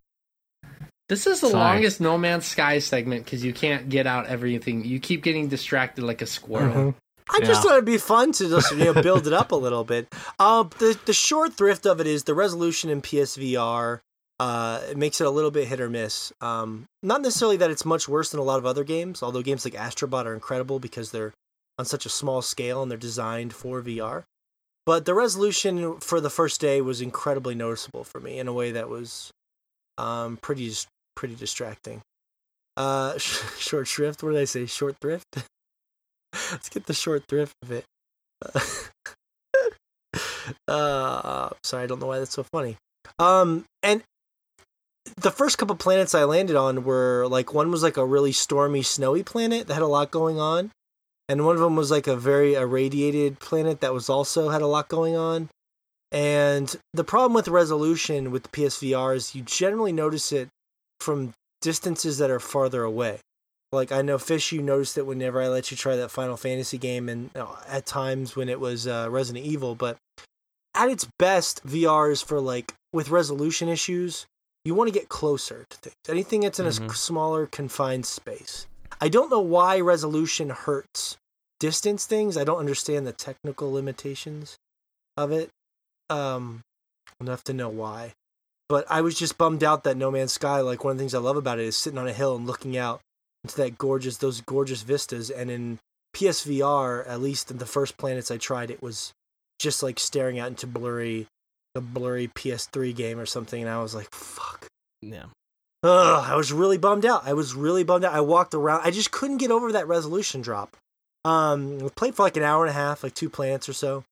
This is the Sorry. longest No Man's Sky segment because you can't get out everything. You keep getting distracted like a squirrel. Mm-hmm. I just yeah. thought it'd be fun to just you know build it up a little bit. Uh, the the short thrift of it is the resolution in PSVR. Uh, it makes it a little bit hit or miss. Um, not necessarily that it's much worse than a lot of other games, although games like Astrobot are incredible because they're on such a small scale and they're designed for VR. But the resolution for the first day was incredibly noticeable for me in a way that was um, pretty pretty distracting. Uh, short shrift. What did I say? Short thrift. Let's get the short thrift of it. uh, sorry, I don't know why that's so funny. Um, and the first couple planets I landed on were like one was like a really stormy, snowy planet that had a lot going on, and one of them was like a very irradiated planet that was also had a lot going on. And the problem with resolution with PSVR is you generally notice it from distances that are farther away. Like I know Fish, you noticed it whenever I let you try that Final Fantasy game, and at times when it was uh, Resident Evil. But at its best, VR is for like with resolution issues. You want to get closer to things. Anything that's in mm-hmm. a smaller confined space. I don't know why resolution hurts distance things. I don't understand the technical limitations of it. Um, enough to know why. But I was just bummed out that No Man's Sky, like one of the things I love about it is sitting on a hill and looking out into that gorgeous those gorgeous vistas. And in PSVR at least in the first planets I tried it was just like staring out into blurry a blurry PS3 game or something. And I was like fuck. Yeah. Ugh, I was really bummed out. I was really bummed out. I walked around. I just couldn't get over that resolution drop. Um we played for like an hour and a half like two planets or so.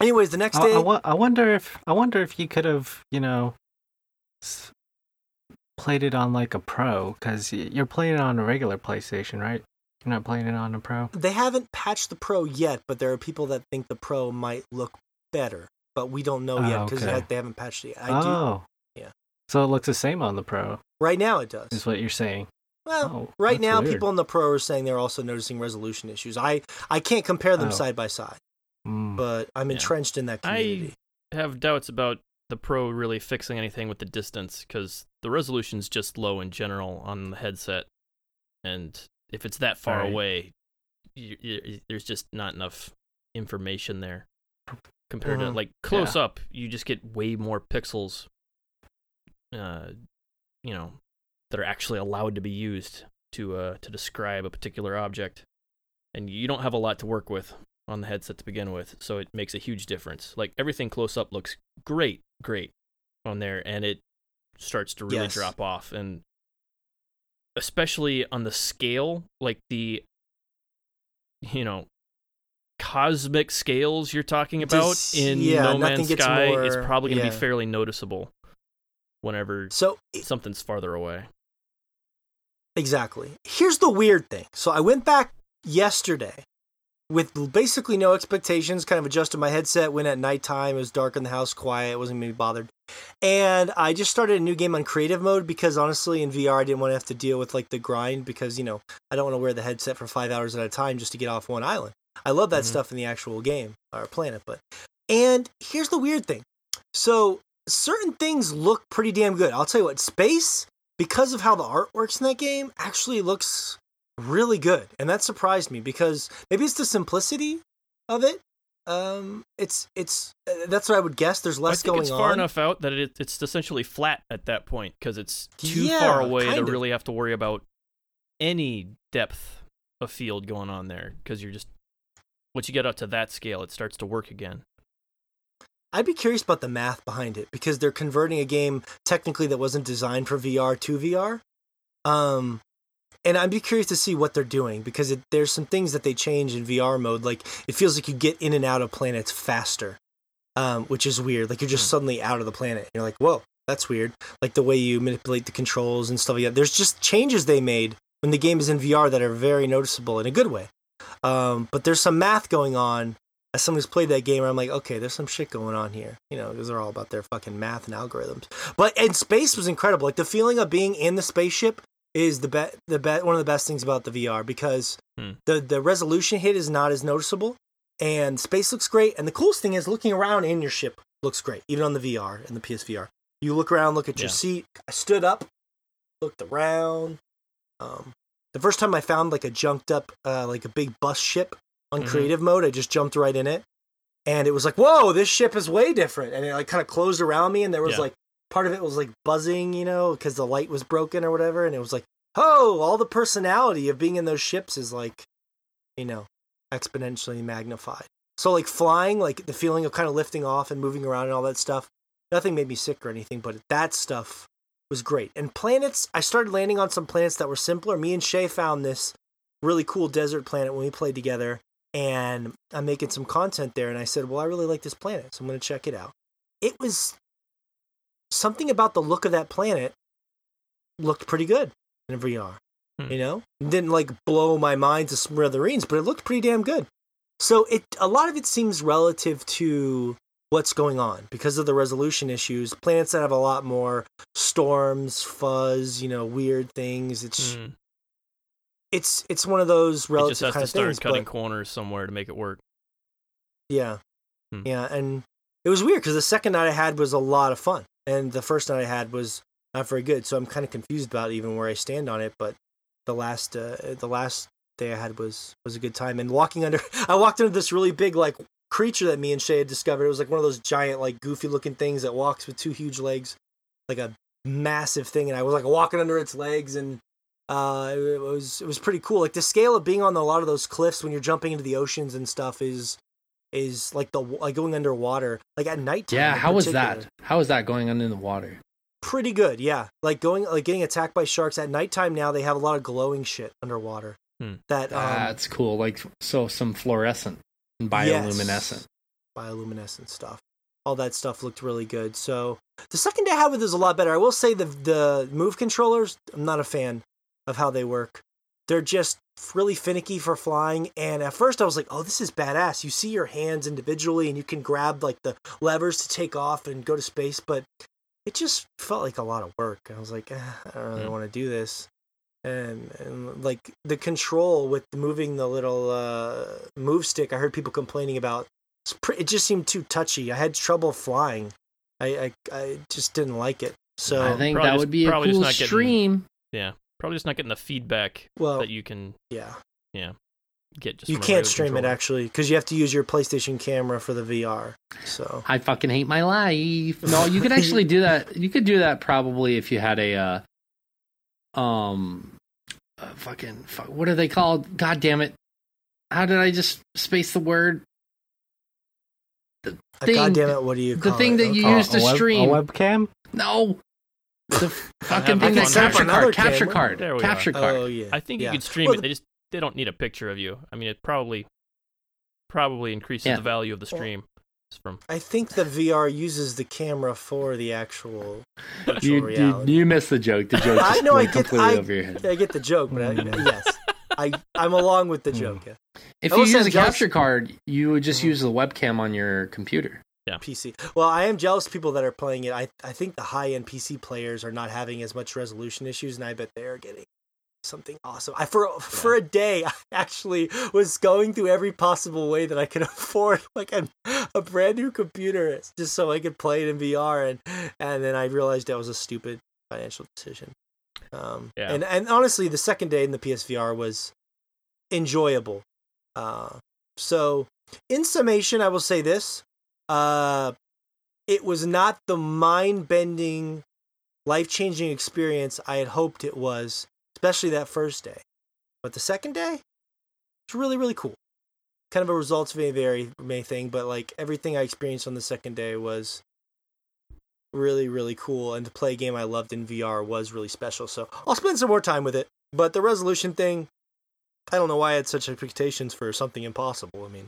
Anyways the next day I, I, I wonder if I wonder if you could have you know played it on like a pro because you're playing it on a regular PlayStation, right? You're not playing it on a pro. They haven't patched the pro yet, but there are people that think the pro might look better, but we don't know oh, yet because okay. they haven't patched it. Yet. I oh, do. yeah. So it looks the same on the pro. Right now, it does. Is what you're saying. Well, oh, right now, weird. people in the pro are saying they're also noticing resolution issues. I I can't compare them oh. side by side, mm. but I'm entrenched yeah. in that community. I have doubts about the Pro really fixing anything with the distance because the resolution's just low in general on the headset, and if it's that far right. away, you, you, there's just not enough information there compared mm-hmm. to like close yeah. up. You just get way more pixels uh, you know, that are actually allowed to be used to uh, to describe a particular object, and you don't have a lot to work with on the headset to begin with, so it makes a huge difference. Like everything close up looks great, great on there, and it starts to really Yes. drop off, and especially on the scale, like the you know cosmic scales you're talking about Does- in yeah, No Man's Sky is more- probably going to yeah. be fairly noticeable whenever So it- something's farther away. Exactly. Here's the weird thing. So I went back yesterday with basically no expectations, kind of adjusted my headset, went at nighttime, it was dark in the house, quiet, wasn't really bothered. And I just started a new game on creative mode because honestly in VR I didn't want to have to deal with like the grind because, you know, I don't want to wear the headset for five hours at a time just to get off one island. I love that Mhm. stuff in the actual game or planet, but and here's the weird thing. So certain things look pretty damn good. I'll tell you what, space because of how the art works in that game actually looks really good and that surprised me because maybe it's the simplicity of it um it's it's uh, that's what i would guess there's I less think going it's far on enough out that it, it's essentially flat at that point because it's too Yeah, far away to of. really have to worry about any depth of field going on there because you're just once you get up to that scale, it starts to work again. i'd be curious about the math behind it because they're converting a game technically that wasn't designed for vr to vr um and I'd be curious to see what they're doing because it, there's some things that they change in VR mode. Like it feels like you get in and out of planets faster, um, which is weird. Like you're just Hmm. suddenly out of the planet. You're like, whoa, that's weird. Like the way you manipulate the controls and stuff like that. There's just changes they made when the game is in VR that are very noticeable in a good way. Um, but there's some math going on. As someone who's played that game, where I'm like, okay, there's some shit going on here. You know, because they're all about their fucking math and algorithms. But and space was incredible. Like the feeling of being in the spaceship is the be- the be- one of the best things about the VR because Hmm. the the resolution hit is not as noticeable and space looks great and the coolest thing is looking around in your ship looks great even on the VR and the PSVR. You look around, look at your Yeah. seat. I stood up, looked around. Um, the first time I found like a junked up uh, like a big bus ship on Mhm. creative mode, I just jumped right in it. And it was like, whoa, this ship is way different. And it like kind of closed around me, and there was Yeah. like part of it was like buzzing, you know, because the light was broken or whatever. And it was like, oh, all the personality of being in those ships is like, you know, exponentially magnified. So like flying, like the feeling of kind of lifting off and moving around and all that stuff, nothing made me sick or anything, but that stuff was great. And planets, I started landing on some planets that were simpler. Me and Shay found this really cool desert planet when we played together, and I'm making some content there. And I said, well, I really like this planet, so I'm going to check it out. It was something about the look of that planet looked pretty good in VR. Hmm. You know, It didn't like blow my mind to smithereens, but it looked pretty damn good. So it a lot of it seems relative to what's going on because of the resolution issues. Planets that have a lot more storms, fuzz, you know, weird things. It's Mm. it's it's one of those It just relative has kind to of start things. cutting but- corners somewhere to make it work. Yeah. Hmm. Yeah, and it was weird because the second night I had was a lot of fun, and the first night I had was not very good. So I'm kind of confused about even where I stand on it. But the last uh, the last day I had was was a good time. And walking under, I walked under this really big like creature that me and Shay had discovered. It was like one of those giant like goofy looking things that walks with two huge legs, like a massive thing. And I was like walking under its legs and. Uh, it, it was it was pretty cool. Like the scale of being on a lot of those cliffs when you're jumping into the oceans and stuff is is like the like going underwater like at night Yeah, how was that? How was that going on in the water? pretty good yeah like going like getting attacked by sharks at nighttime now they have a lot of glowing shit underwater Hmm. that um, That's cool. Like so, some fluorescent and bioluminescent. yes, bioluminescent stuff all that stuff looked really good so the second day i had with is a lot better i will say the the move controllers i'm not a fan of how they work they're just really finicky for flying. And at first i was like oh this is badass. You see your hands individually and you can grab like the levers to take off and go to space but it just felt like a lot of work. I was like eh, i don't really Hmm. want to do this. And, and like the control with moving the little uh, move stick i heard people complaining about it's pre- it just seemed too touchy. I had trouble flying. I i, I just didn't like it. So I think Probably that just- would be a cool stream getting- stream. Probably just not getting the feedback well that you can. yeah Yeah. get just You from can't regular stream it actually because you have to use your PlayStation camera for the VR. So I fucking hate my life. No, you could actually do that. You could do that probably if you had a, uh, um, uh, fucking, fuck, what are they called? God damn it! How did I just space the word? The thing, God damn it, what do you the thing it? that you Okay. use to web- stream. a webcam. No, the fucking have thing a that capture card, capture Camera. card, There we capture are. card. Oh yeah. I think yeah. you could stream Well, it. They just they don't need a picture of you. I mean, it probably probably increases Yeah. the value of the stream. It's from I think the VR uses the camera for the actual virtual You, you, reality. you missed the joke. The joke I just know, I get- completely I- over your head. I get the joke, but I, Mm. yes, I I'm along with the Mm. joke. Yeah. If I you will say use a I'm jealous- capture card, you would just Mhm. use the webcam on your computer. PC. Well, I am jealous of people that are playing it. I I think the high end PC players are not having as much resolution issues, and I bet they are getting something awesome. I for for a day I actually was going through every possible way that I could afford like a, a brand new computer just so I could play it in VR, and and then I realized that was a stupid financial decision. Um, Yeah. and and honestly, the second day in the PSVR was enjoyable. Uh, so in summation, I will say this. Uh, it was not the mind bending, life changing experience I had hoped it was, especially that first day. But the second day, it's really, really cool. Kind of a results may vary may thing, but like everything I experienced on the second day was really, really cool. And to play a game I loved in VR was really special. So I'll spend some more time with it. But the resolution thing, I don't know why I had such expectations for something impossible. I mean,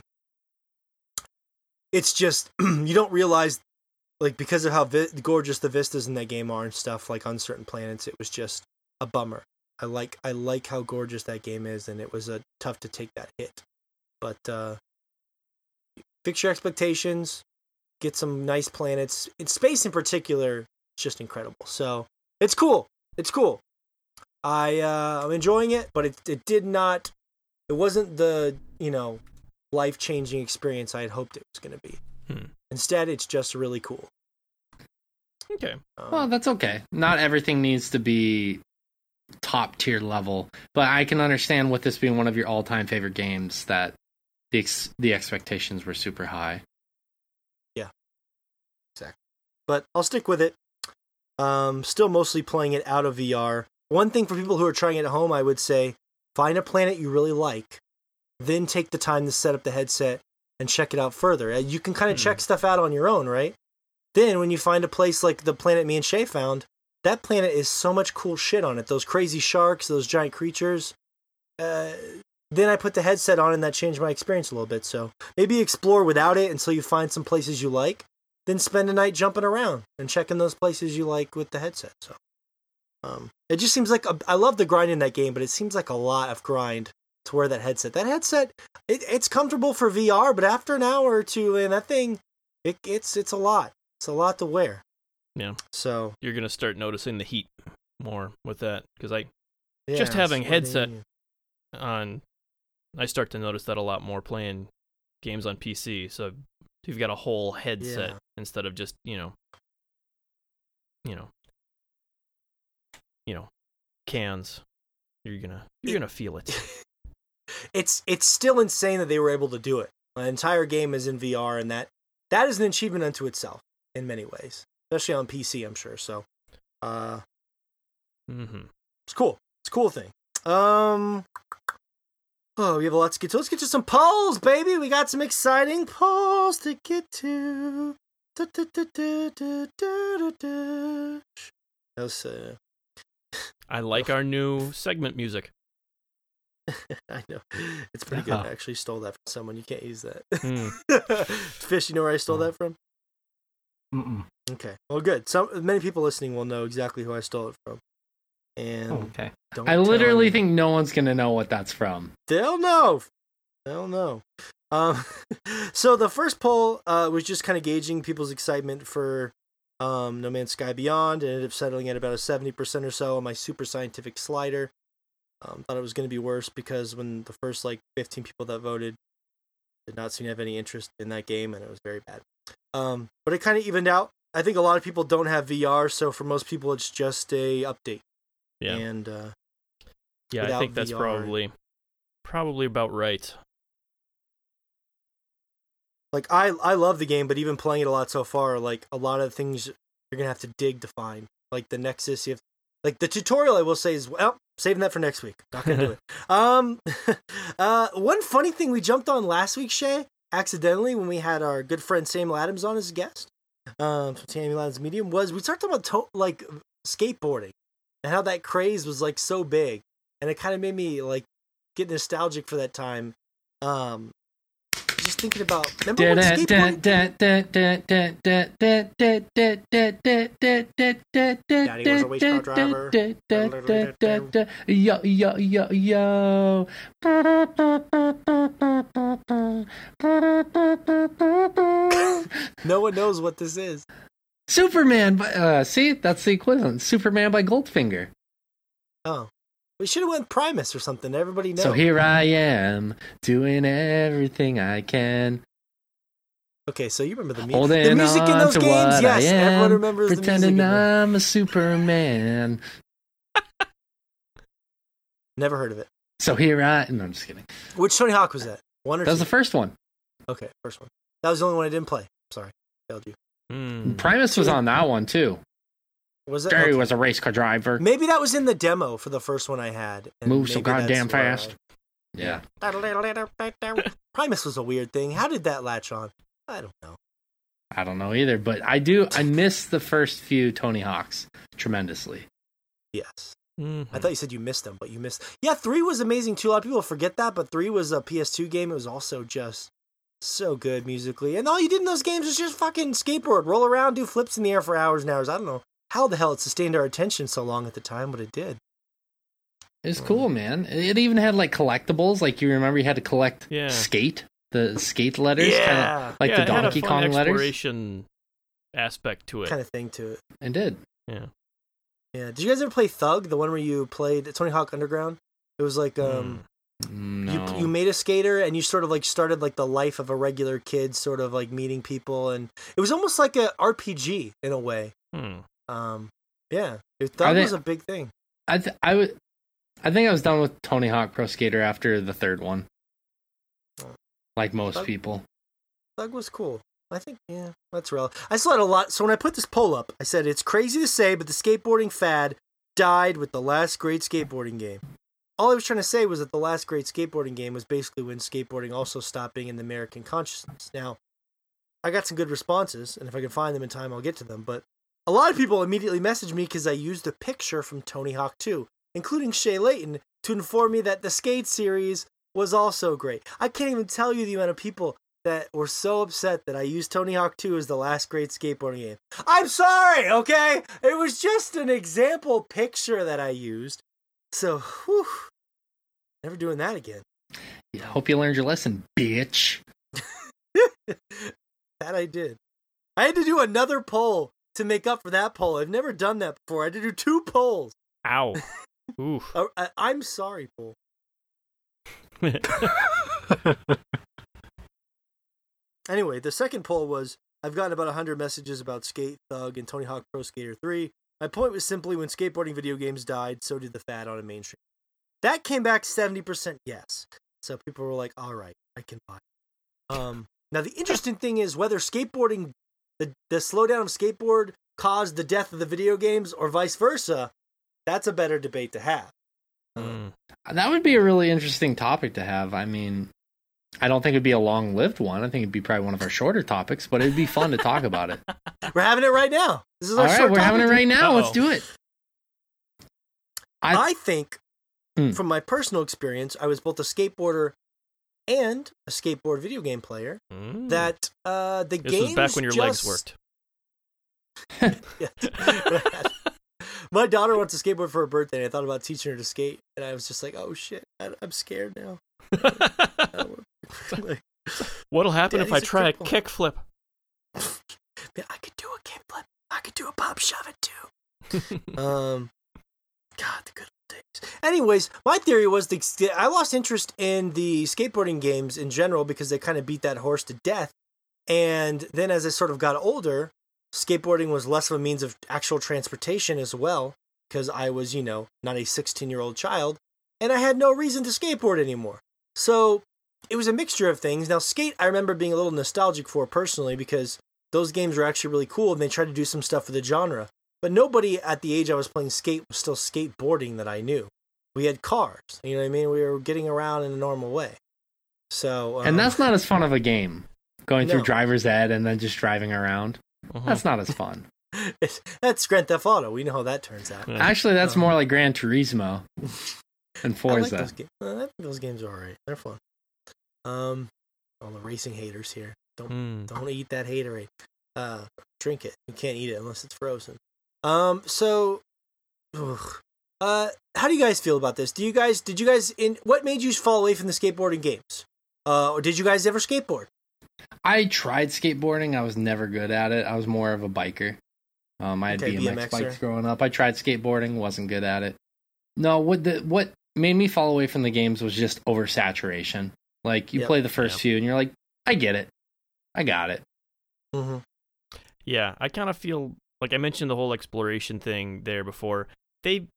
it's just you don't realize like because of how vi- gorgeous the vistas in that game are and stuff like on certain planets it was just a bummer. I like i like how gorgeous that game is and it was uh, tough to take that hit. But uh fix your expectations get some nice planets. In space in particular it's just incredible. So it's cool. It's cool. I uh i'm enjoying it but it, it did not it wasn't the you know life changing experience I had hoped it was going to be. Hmm. Instead, it's just really cool. okay. Um, Well, that's okay. Not everything needs to be top tier level, but I can understand with this being one of your all time favorite games that the ex- the expectations were super high. Yeah. Exactly. But I'll stick with it. Um, still mostly playing it out of VR. One thing for people who are trying it at home, I would say find a planet you really like, then take the time to set up the headset and check it out further. Uh, You can kind of Hmm. check stuff out on your own, right? Then when you find a place like the planet me and Shay found, that planet is so much cool shit on it. Those crazy sharks, those giant creatures. Uh, then I put the headset on and that changed my experience a little bit. So maybe explore without it until you find some places you like. Then spend a night jumping around and checking those places you like with the headset. So um, it just seems like a, I love the grind in that game, but it seems like a lot of grind to wear that headset. That headset, it, it's comfortable for VR, but after an hour or two, and that thing, it, it's it's a lot. It's a lot to wear. Yeah. So You're gonna start noticing the heat more with that because I yeah, Just having headset- on I start to notice that a lot more playing games on PC. So you've got a whole headset Yeah. instead of just you know, you know, you know, cans. You're gonna you're It- gonna feel it. it's it's still insane that they were able to do it. The entire game is in VR, and that that is an achievement unto itself in many ways, especially on PC. I'm sure. So, uh, mm-hmm. it's cool. It's a cool thing. Um. Oh, we have a lot to get to. Let's get to some polls, baby. We got some exciting polls to get to. Da, da, da, was, uh, I like our new segment music. I know. It's pretty good. I actually stole that from someone. You can't use that. Hmm. Fish, you know where I stole that from? Mm-mm. Okay. Well, good. Some many people listening will know exactly who I stole it from. And Oh, okay. I literally anyone. think no one's gonna know what that's from. they'll know. They'll know. Um, so the first poll uh, was just kind of gauging people's excitement for um, No Man's Sky Beyond, and ended up settling at about a seventy percent or so on my super scientific slider. Um, thought it was going to be worse because when the first like fifteen people that voted did not seem to have any interest in that game, and it was very bad. Um, but it kind of evened out. I think a lot of people don't have VR, so for most people, it's just a update. Yeah, And uh, yeah. I think that's VR. probably probably about right. Like I I love the game, but even playing it a lot so far, like a lot of things you're gonna have to dig to find. Like the Nexus, you have like the tutorial. I will say is well, saving that for next week. Not gonna do it. Um, uh, one funny thing we jumped on last week, Shay, accidentally when we had our good friend Samuel Adams on as a guest, um, from Samuel Adams Medium, was we talked about to- like skateboarding and how that craze was like so big, and it kind of made me like get nostalgic for that time. Um, just thinking about remember when skateboarding. Daddy was a race car driver. Yo, yo, yo, yo. No one knows what this is. Superman, by, uh, see, that's the equivalent. Superman by Goldfinger. Oh, we should have went Primus or something. Everybody knows. So here I am, doing everything I can. Okay, so you remember the, mu- the music in those games? Yes, am, everyone remembers pretending the music. in them. I'm a Superman. Never heard of it. So here I. Am. No, I'm just kidding. Which Tony Hawk was that? One or That was two? the first one. okay, first one. That was the only one I didn't play. Sorry, failed you. Hmm. Primus was on that one too. Was it? Jerry Okay. was a race car driver. Maybe that was in the demo for the first one I had. Move so goddamn where I- fast. Yeah. Primus was a weird thing. How did that latch on? I don't know. I don't know either, but I do. I miss the first few Tony Hawks tremendously. Yes. Mhm. I thought you said you missed them, but you missed. Yeah, three was amazing too. A lot of people forget that, but three was a PS2 game. It was also just so good musically, and all you did in those games was just fucking skateboard, roll around, do flips in the air for hours and hours. I don't know how the hell it sustained our attention so long at the time, but it did. It's cool, man. It even had like collectibles. Like you remember, you had to collect Yeah. skate, the skate letters, kinda Yeah, like yeah, the it had a Donkey fun Kong letters. exploration aspect to it. kind of thing to it. It did. Yeah. Yeah. Did you guys ever play Thug, the one where you played Tony Hawk Underground? It was like um. Mm, No. You, you made a skater and you sort of like started like the life of a regular kid, sort of like meeting people, and it was almost like a RPG in a way. Hmm. Um, yeah, it, that they- was a big thing. I th- I would. I think I was done with Tony Hawk Pro Skater after the third one. Like most Thug- people. Thug was cool. I think yeah, that's real. I still had a lot. So when I put this poll up, I said it's crazy to say, but the skateboarding fad died with the last great skateboarding game. All I was trying to say was that the last great skateboarding game was basically when skateboarding also stopped being in the American consciousness. Now, I got some good responses, and if I can find them in time, I'll get to them. But a lot of people immediately messaged me because I used a picture from Tony Hawk 2, including Shay Layton, to inform me that the Skate series was also great. I can't even tell you the amount of people that were so upset that I used Tony Hawk 2 as the last great skateboarding game. I'm sorry, okay? It was just an example picture that I used. So, whew, never doing that again. Yeah, hope you learned your lesson, bitch. That I did. I had to do another poll to make up for that poll. I've never done that before. I had to do two polls. Ow. Oof. Uh, I, I'm sorry, poll. Anyway, the second poll was I've gotten about 100 messages about Skate Thug and Tony Hawk Pro Skater 3. My point was simply when skateboarding video games died, so did the fad on a mainstream. That came back 70% yes. So people were like, all right, I can buy. it." Um, now, the interesting thing is whether skateboarding, the, the slowdown of skateboard caused the death of the video games or vice versa, that's a better debate to have. Hmm. That would be a really interesting topic to have. I mean, I don't think it'd be a long lived one. I think it'd be probably one of our shorter topics, but it'd be fun to talk about it. We're having it right now. This is our right, short we're having it topic. right now. Let's do it. I, I think, Hmm. from my personal experience, I was both a skateboarder and a skateboard video game player. Hmm. That uh, the this games was back when your legs worked. My daughter wants a skateboard for her birthday. And I thought about teaching her to skate, and I was just like, "Oh shit, I, I'm scared now." like, What'll happen if I Daddy's a try a kickflip? man, I could do a kickflip. I could do a pop shove it too. um, God, the good old days. Anyways, my theory was the I lost interest in the skateboarding games in general because they kind of beat that horse to death. And then as I sort of got older, skateboarding was less of a means of actual transportation as well because I was, you know, not a 16 year old child and I had no reason to skateboard anymore. so it was a mixture of things. Now, Skate, I remember being a little nostalgic for personally because those games were actually really cool and they tried to do some stuff with the genre. But nobody at the age I was playing Skate was still skateboarding that I knew. We had cars, you know what I mean? We were getting around in a normal way. So, um, and that's not as fun of a game. Going No. through driver's ed and then just driving around. Mhm. That's not as fun. that's Grand Theft Auto. We know how that turns out. Yeah. Actually, that's Um, more like Gran Turismo and I like Forza. those games. I think those games are alright. They're fun. Um, all the racing haters here. Don't Hmm. don't eat that haterade. Uh, drink it. You can't eat it unless it's frozen. Um, so, ugh. uh, how do you guys feel about this? Do you guys did you guys in what made you fall away from the skateboarding games? Uh, or did you guys ever skateboard? I tried skateboarding. I was never good at it. I was more of a biker. Um, I had Okay, BMX BMXer. bikes growing up. I tried skateboarding, wasn't good at it. No, what the what made me fall away from the games was just oversaturation. Like you Yep. play the first Yeah. few and you're like, I get it, I got it. Mm-hmm. Yeah, I kind of feel like I mentioned the whole exploration thing there before. They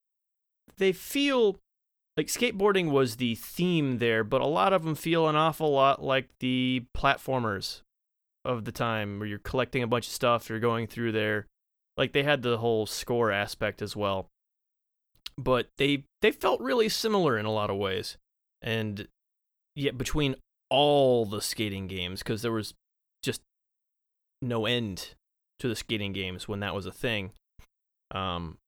they feel like skateboarding was the theme there, but a lot of them feel an awful lot like the platformers of the time where you're collecting a bunch of stuff, you're going through there. Like they had the whole score aspect as well. But they they felt really similar in a lot of ways. And yet between all the skating games cuz there was just no end to the skating games when that was a thing. Um,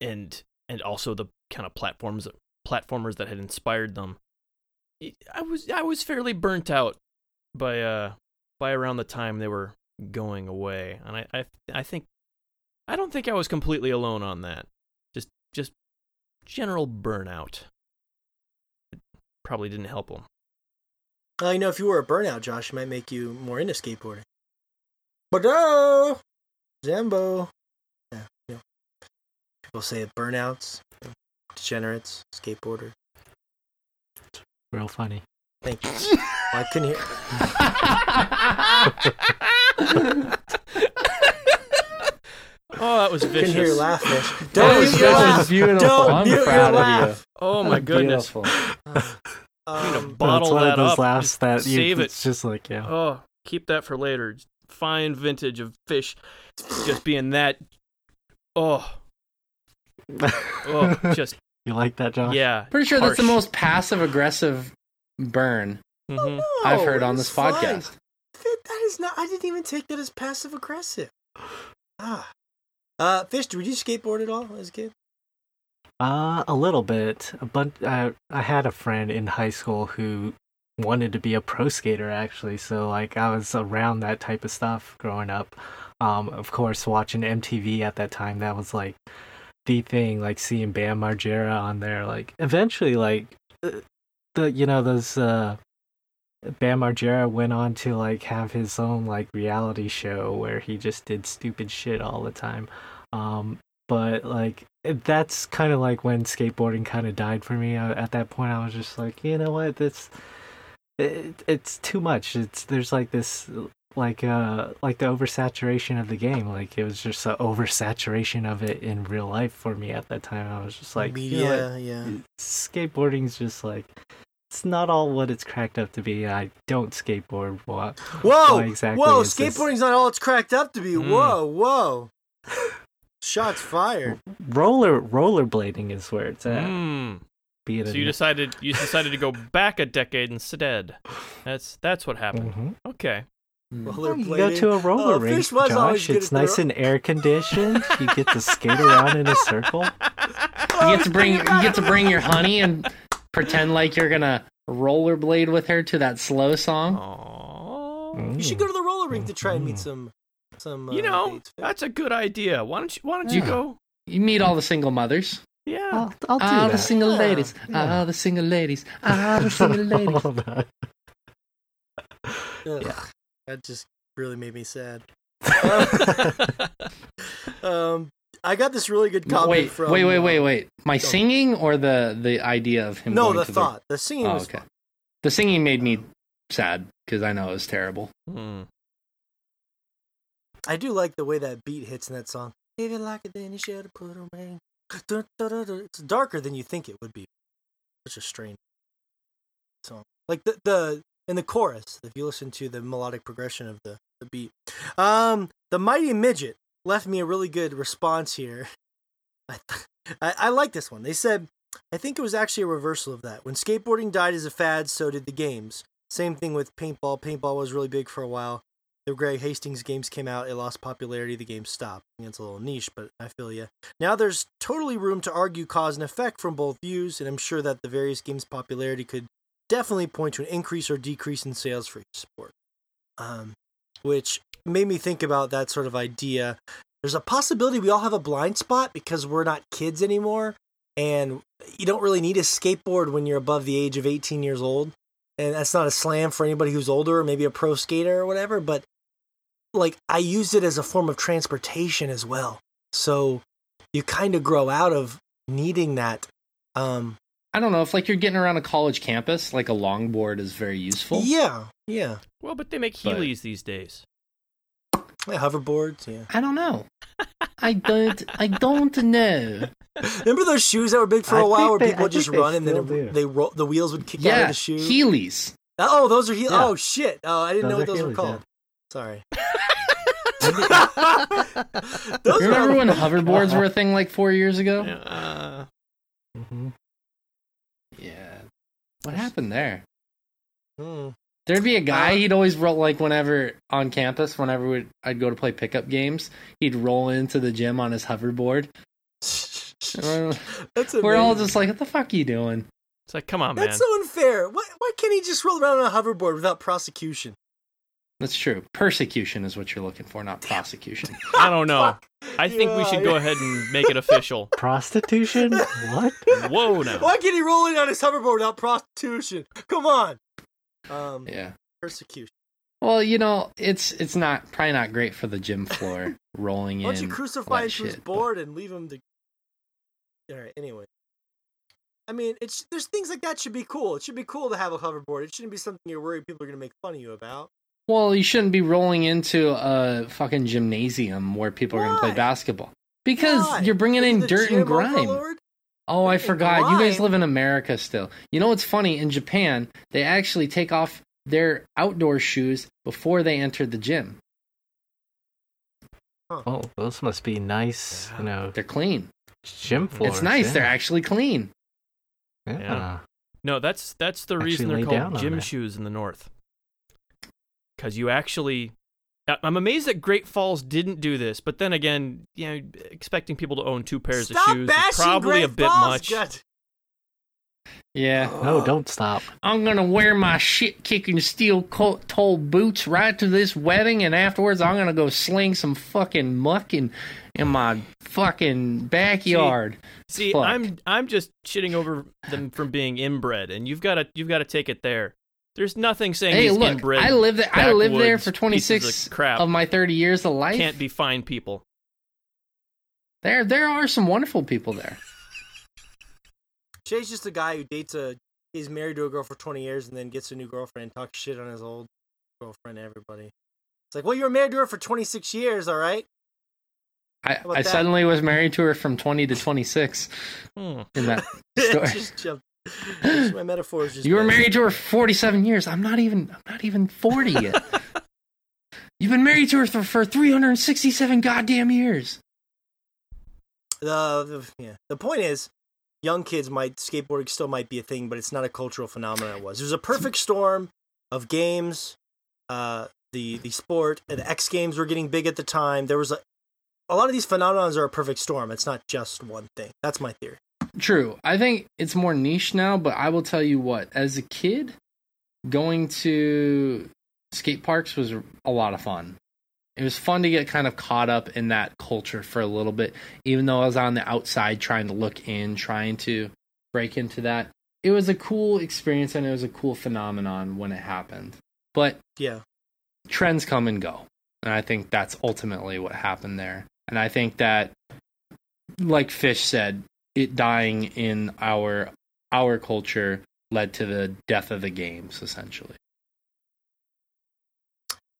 and and also the kind of platforms platformers that had inspired them. I was I was fairly burnt out by uh by around the time they were going away, and I I I think I don't think I was completely alone on that. Just just general burnout. It probably didn't help them. Uh, you know, if you were a burnout, Josh, it might make you more into skateboarding. But oh, Zambo. Yeah, you know. People say it burnouts, degenerates, skateboarder. Real funny. Thank you. Well, I couldn't hear. oh, that was Couldn't vicious. hear your laugh, Fish. That Don't was mute your laugh. Beautiful. Don't I'm mute proud your of you. laugh. Oh my goodness. Beautiful. Um, to bottle That's one that of those up. laughs Just that you, save it. it's just like yeah. Oh, keep that for later. Fine vintage of fish just being that. Oh, oh, just you like that, John? yeah. Pretty sure that's the most passive aggressive burn Mhm. I've heard on this fine. podcast. That that is not. I didn't even take that as passive aggressive. Ah. Uh, Fish, did you skateboard at all as a kid? Uh, a little bit, but I I had a friend in high school who wanted to be a pro skater actually, so like I was around that type of stuff growing up. Um, of course, watching MTV at that time, that was like the thing. Like seeing Bam Margera on there, like eventually, like uh, the you know those uh. Bam Margera went on to like have his own like reality show where he just did stupid shit all the time. Um, but like that's kind of like when skateboarding kind of died for me. I, at that point, I was just like, you know what, this it, it's too much. It's there's like this like uh like the oversaturation of the game. Like it was just a oversaturation of it in real life for me at that time. I was just like, you know what, yeah. skateboarding's just like it's not all what it's cracked up to be. I don't skateboard. What? Whoa! Why exactly whoa! is this- Skateboarding's not all it's cracked up to be. Mm. Whoa! Whoa! Shots fired. Roller rollerblading is where it's at. Mm. Be it So a- you decided you decided to go back a decade instead. That's that's what happened. Mhm. Okay. Rollerblading. You go to a roller Oh, rink, Fish Josh. It's nice and air conditioned. you get to skate around in a circle. You get to bring you get to bring your honey and pretend like you're gonna rollerblade with her to that slow song. Aww. You should go to the roller rink to try and meet Mhm. some some. Uh, You know, dates. that's a good idea. Why don't you Why don't you go? You meet all the single mothers. Yeah. I'll, I'll do Ah, the single Yeah. ladies. Yeah. Ah, the single ladies. Ah, the single ladies. Hold on. Ugh, yeah. That just really made me sad. Um, I got this really good comment Wait, from. wait, wait, uh, wait, wait. My singing or the the idea of him? No, going the to thought. The singing Oh, was okay. fun. The singing made me sad because I know it was terrible. Hmm. I do like the way that beat hits in that song. If you like it, then you should have put a ring. It's darker than you think it would be. Such a strange song. like the the in the chorus. If you listen to the melodic progression of the the beat, um, the mighty midget left me a really good response here. I, I, I like this one. They said, I think it was actually a reversal of that. When skateboarding died as a fad, so did the games. Same thing with paintball. Paintball was really big for a while. The Greg Hastings games came out, it lost popularity, the game stopped. It's a little niche, but I feel you. Now there's totally room to argue cause and effect from both views, and I'm sure that the various games' popularity could definitely point to an increase or decrease in sales for each sport. Um, which made me think about that sort of idea. There's a possibility we all have a blind spot because we're not kids anymore, and you don't really need a skateboard when you're above the age of 18 years old. And that's not a slam for anybody who's older or maybe a pro skater or whatever, but like I used it as a form of transportation as well. So you kind of grow out of needing that. Um, I don't know if like you're getting around a college campus, like a longboard is very useful. yeah, yeah. Well, but they make But- Heelys these days. Yeah, hoverboards, yeah. I don't know. I don't. I don't know. Remember those shoes that were big for I a while, where they- people I would just run and then do. they roll, the wheels would kick out of Yeah, the shoe. Heelys. oh, those are heel. Yeah. Oh shit! Oh, I didn't know what Those those are were Heelys, called. Sorry. those Remember when hoverboards were a thing like four years ago? Uh, hmm Yeah. What happened there? Hmm. There'd be a guy. Uh, he'd always roll like whenever on campus. Whenever we'd, I'd go to play pickup games, he'd roll into the gym on his hoverboard. That's We're all just like, "What the fuck are you doing?" it's like, come on, man. That's so unfair. Why, why can't he just roll around on a hoverboard without prosecution? That's true. Persecution is what you're looking for, not prosecution. I don't know. I think we Yeah, should go ahead and make it official. Prostitution? what? Whoa, now. Why can't he roll in on his hoverboard without prostitution? Come on. Um, yeah. persecution. Well, you know, it's it's not probably not great for the gym floor rolling Why in. don't you crucify him to his shit, but- board and leave him to? All right. Anyway, I mean, it's there's things like that should be cool. It should be cool to have a hoverboard. It shouldn't be something you're worried people are gonna make fun of you about. Well, you shouldn't be rolling into a fucking gymnasium where people are going to play basketball because Why? you're bringing Are in dirt and grime. overlord? Oh, I Freaking forgot. You guys live in America still. You know what's funny? In Japan, they actually take off their outdoor shoes before they enter the gym. Oh, those must be nice, you know, They're clean. gym floors. it's nice. Yeah. They're actually clean. Yeah. Yeah. No, that's that's the Actually reason they're called gym shoes in the north. Because you actually, I- I'm amazed that Great Falls didn't do this. But then again, you know, expecting people to own two pairs Stop of shoes is probably Great a bit Falls, much. God. Yeah. No, don't stop. I'm gonna wear my shit kicking steel co- toe boots right to this wedding, and afterwards I'm gonna go sling some fucking muck in, in my fucking backyard. See, Fuck. I'm I'm just shitting over them from being inbred, and you've got to you've got to take it there. There's nothing saying hey, these look, inbred I lived there. I lived there backwoods for 26 of crap of my 30 years of life. can't be fine people. There, there are some wonderful people there. Shay's just a guy who dates a. is married to a girl for 20 years and then gets a new girlfriend and talks shit on his old girlfriend to everybody. It's like, well, you were married to her for 26 years, all right? I, I suddenly was married to her from 20 to 26 Hmm. in that story. just jumped. My metaphor is just. You were married to her for 47 years. I'm not even. I'm not even 40 yet. You've been married to her for, for 367 goddamn years. The, the yeah. The point is, young kids might skateboarding still might be a thing, but it's not a cultural phenomenon. It was. There's a perfect storm of games. Uh, the the sport, the X Games were getting big at the time. There was a a lot of these phenomenons are a perfect storm. It's not just one thing. That's my theory. True. I think it's more niche now, but I will tell you what, as a kid, going to skate parks was a lot of fun. It was fun to get kind of caught up in that culture for a little bit, even though I was on the outside trying to look in, trying to break into that. It was a cool experience and it was a cool phenomenon when it happened. But Yeah. trends come and go. And I think that's ultimately what happened there. And I think that like Fish said, it dying in our our culture led to the death of the games essentially.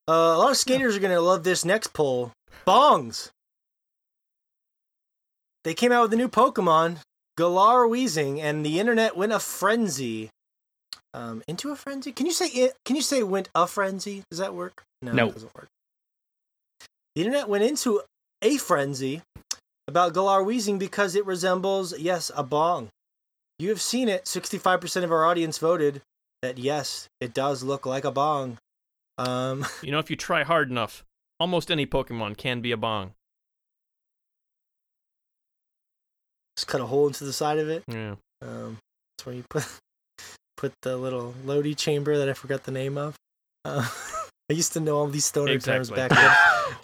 Uh, a lot of skaters are gonna love this next poll. Bongs. They came out with a new Pokemon, Galar Weezing, and the internet went a frenzy. um, into a frenzy. Can you say it? Can you say went a frenzy? Does that work? No, No. it doesn't work. The internet went into a frenzy about Galar Weezing because it resembles, yes, a bong. You have seen it. Sixty-five percent of our audience voted that yes, it does look like a bong. Um, You know, if you try hard enough, almost any Pokemon can be a bong. just cut a hole into the side of it. Yeah. Um, that's where you put put the little Lodi chamber that I forgot the name of. Uh, I used to know all these stoner terms back then.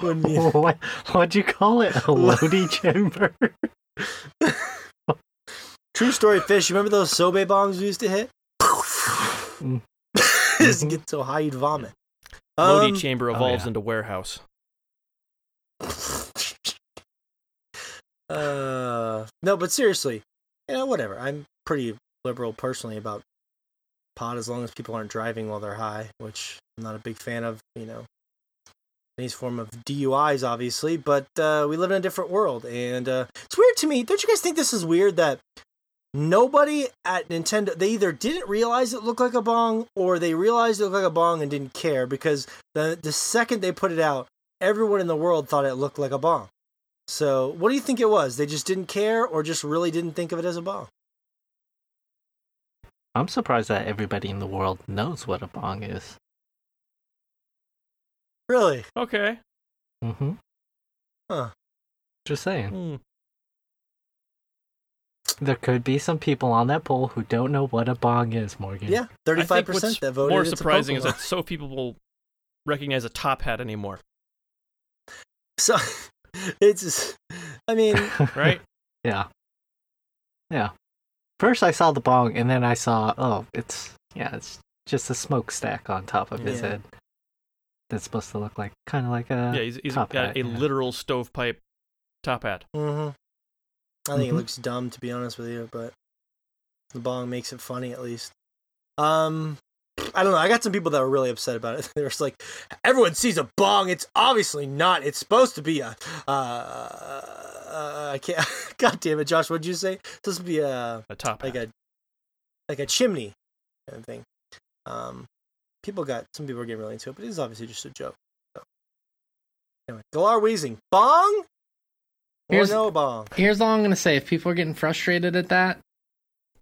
When me- what what'd you call it? A Lodi chamber? True story, fish. You remember those sobe bombs we used to hit? Mm. Just Mhm. get so high you'd vomit. Lodi Um, Chamber oh, evolves yeah. into warehouse. uh, no, but seriously, you know, whatever. I'm pretty liberal personally about pot as long as people aren't driving while they're high, which I'm not a big fan of. You know, any form of DUIs, obviously, but uh, we live in a different world, and uh, it's weird to me. Don't you guys think this is weird that nobody at Nintendo they either didn't realize it looked like a bong or they realized it looked like a bong and didn't care because the the second they put it out, everyone in the world thought it looked like a bong. So, what do you think it was? They just didn't care or just really didn't think of it as a bong? I'm surprised that everybody in the world knows what a bong is. Really? Okay. Mm-hmm. Huh. Just saying. Hmm. There could be some people on that poll who don't know what a bong is, Morgan. Yeah, thirty-five percent that voted. more it's a surprising is that so few people will recognize a top hat anymore. so it's. Just, I mean, Right? yeah. Yeah. First I saw the bong and then I saw oh, it's yeah, it's just a smokestack on top of his Yeah. head. That's supposed to look like kind of like a yeah, he's, he's top got hat, a yeah. literal stovepipe top hat. hmm I think it Mhm. looks dumb to be honest with you, but the bong makes it funny at least. Um, I don't know. I got some people that were really upset about it. They were just like, everyone sees a bong. It's obviously not. It's supposed to be a. Uh, uh, I can't. God damn it, Josh. What'd you say? It's supposed to be a A top like hat. a like a chimney kind of thing. Um, people got some people are getting really into it, but it is obviously just a joke. So. Anyway, Galar Weezing bong or Here's- no bong. Here's all I'm gonna say: if people are getting frustrated at that,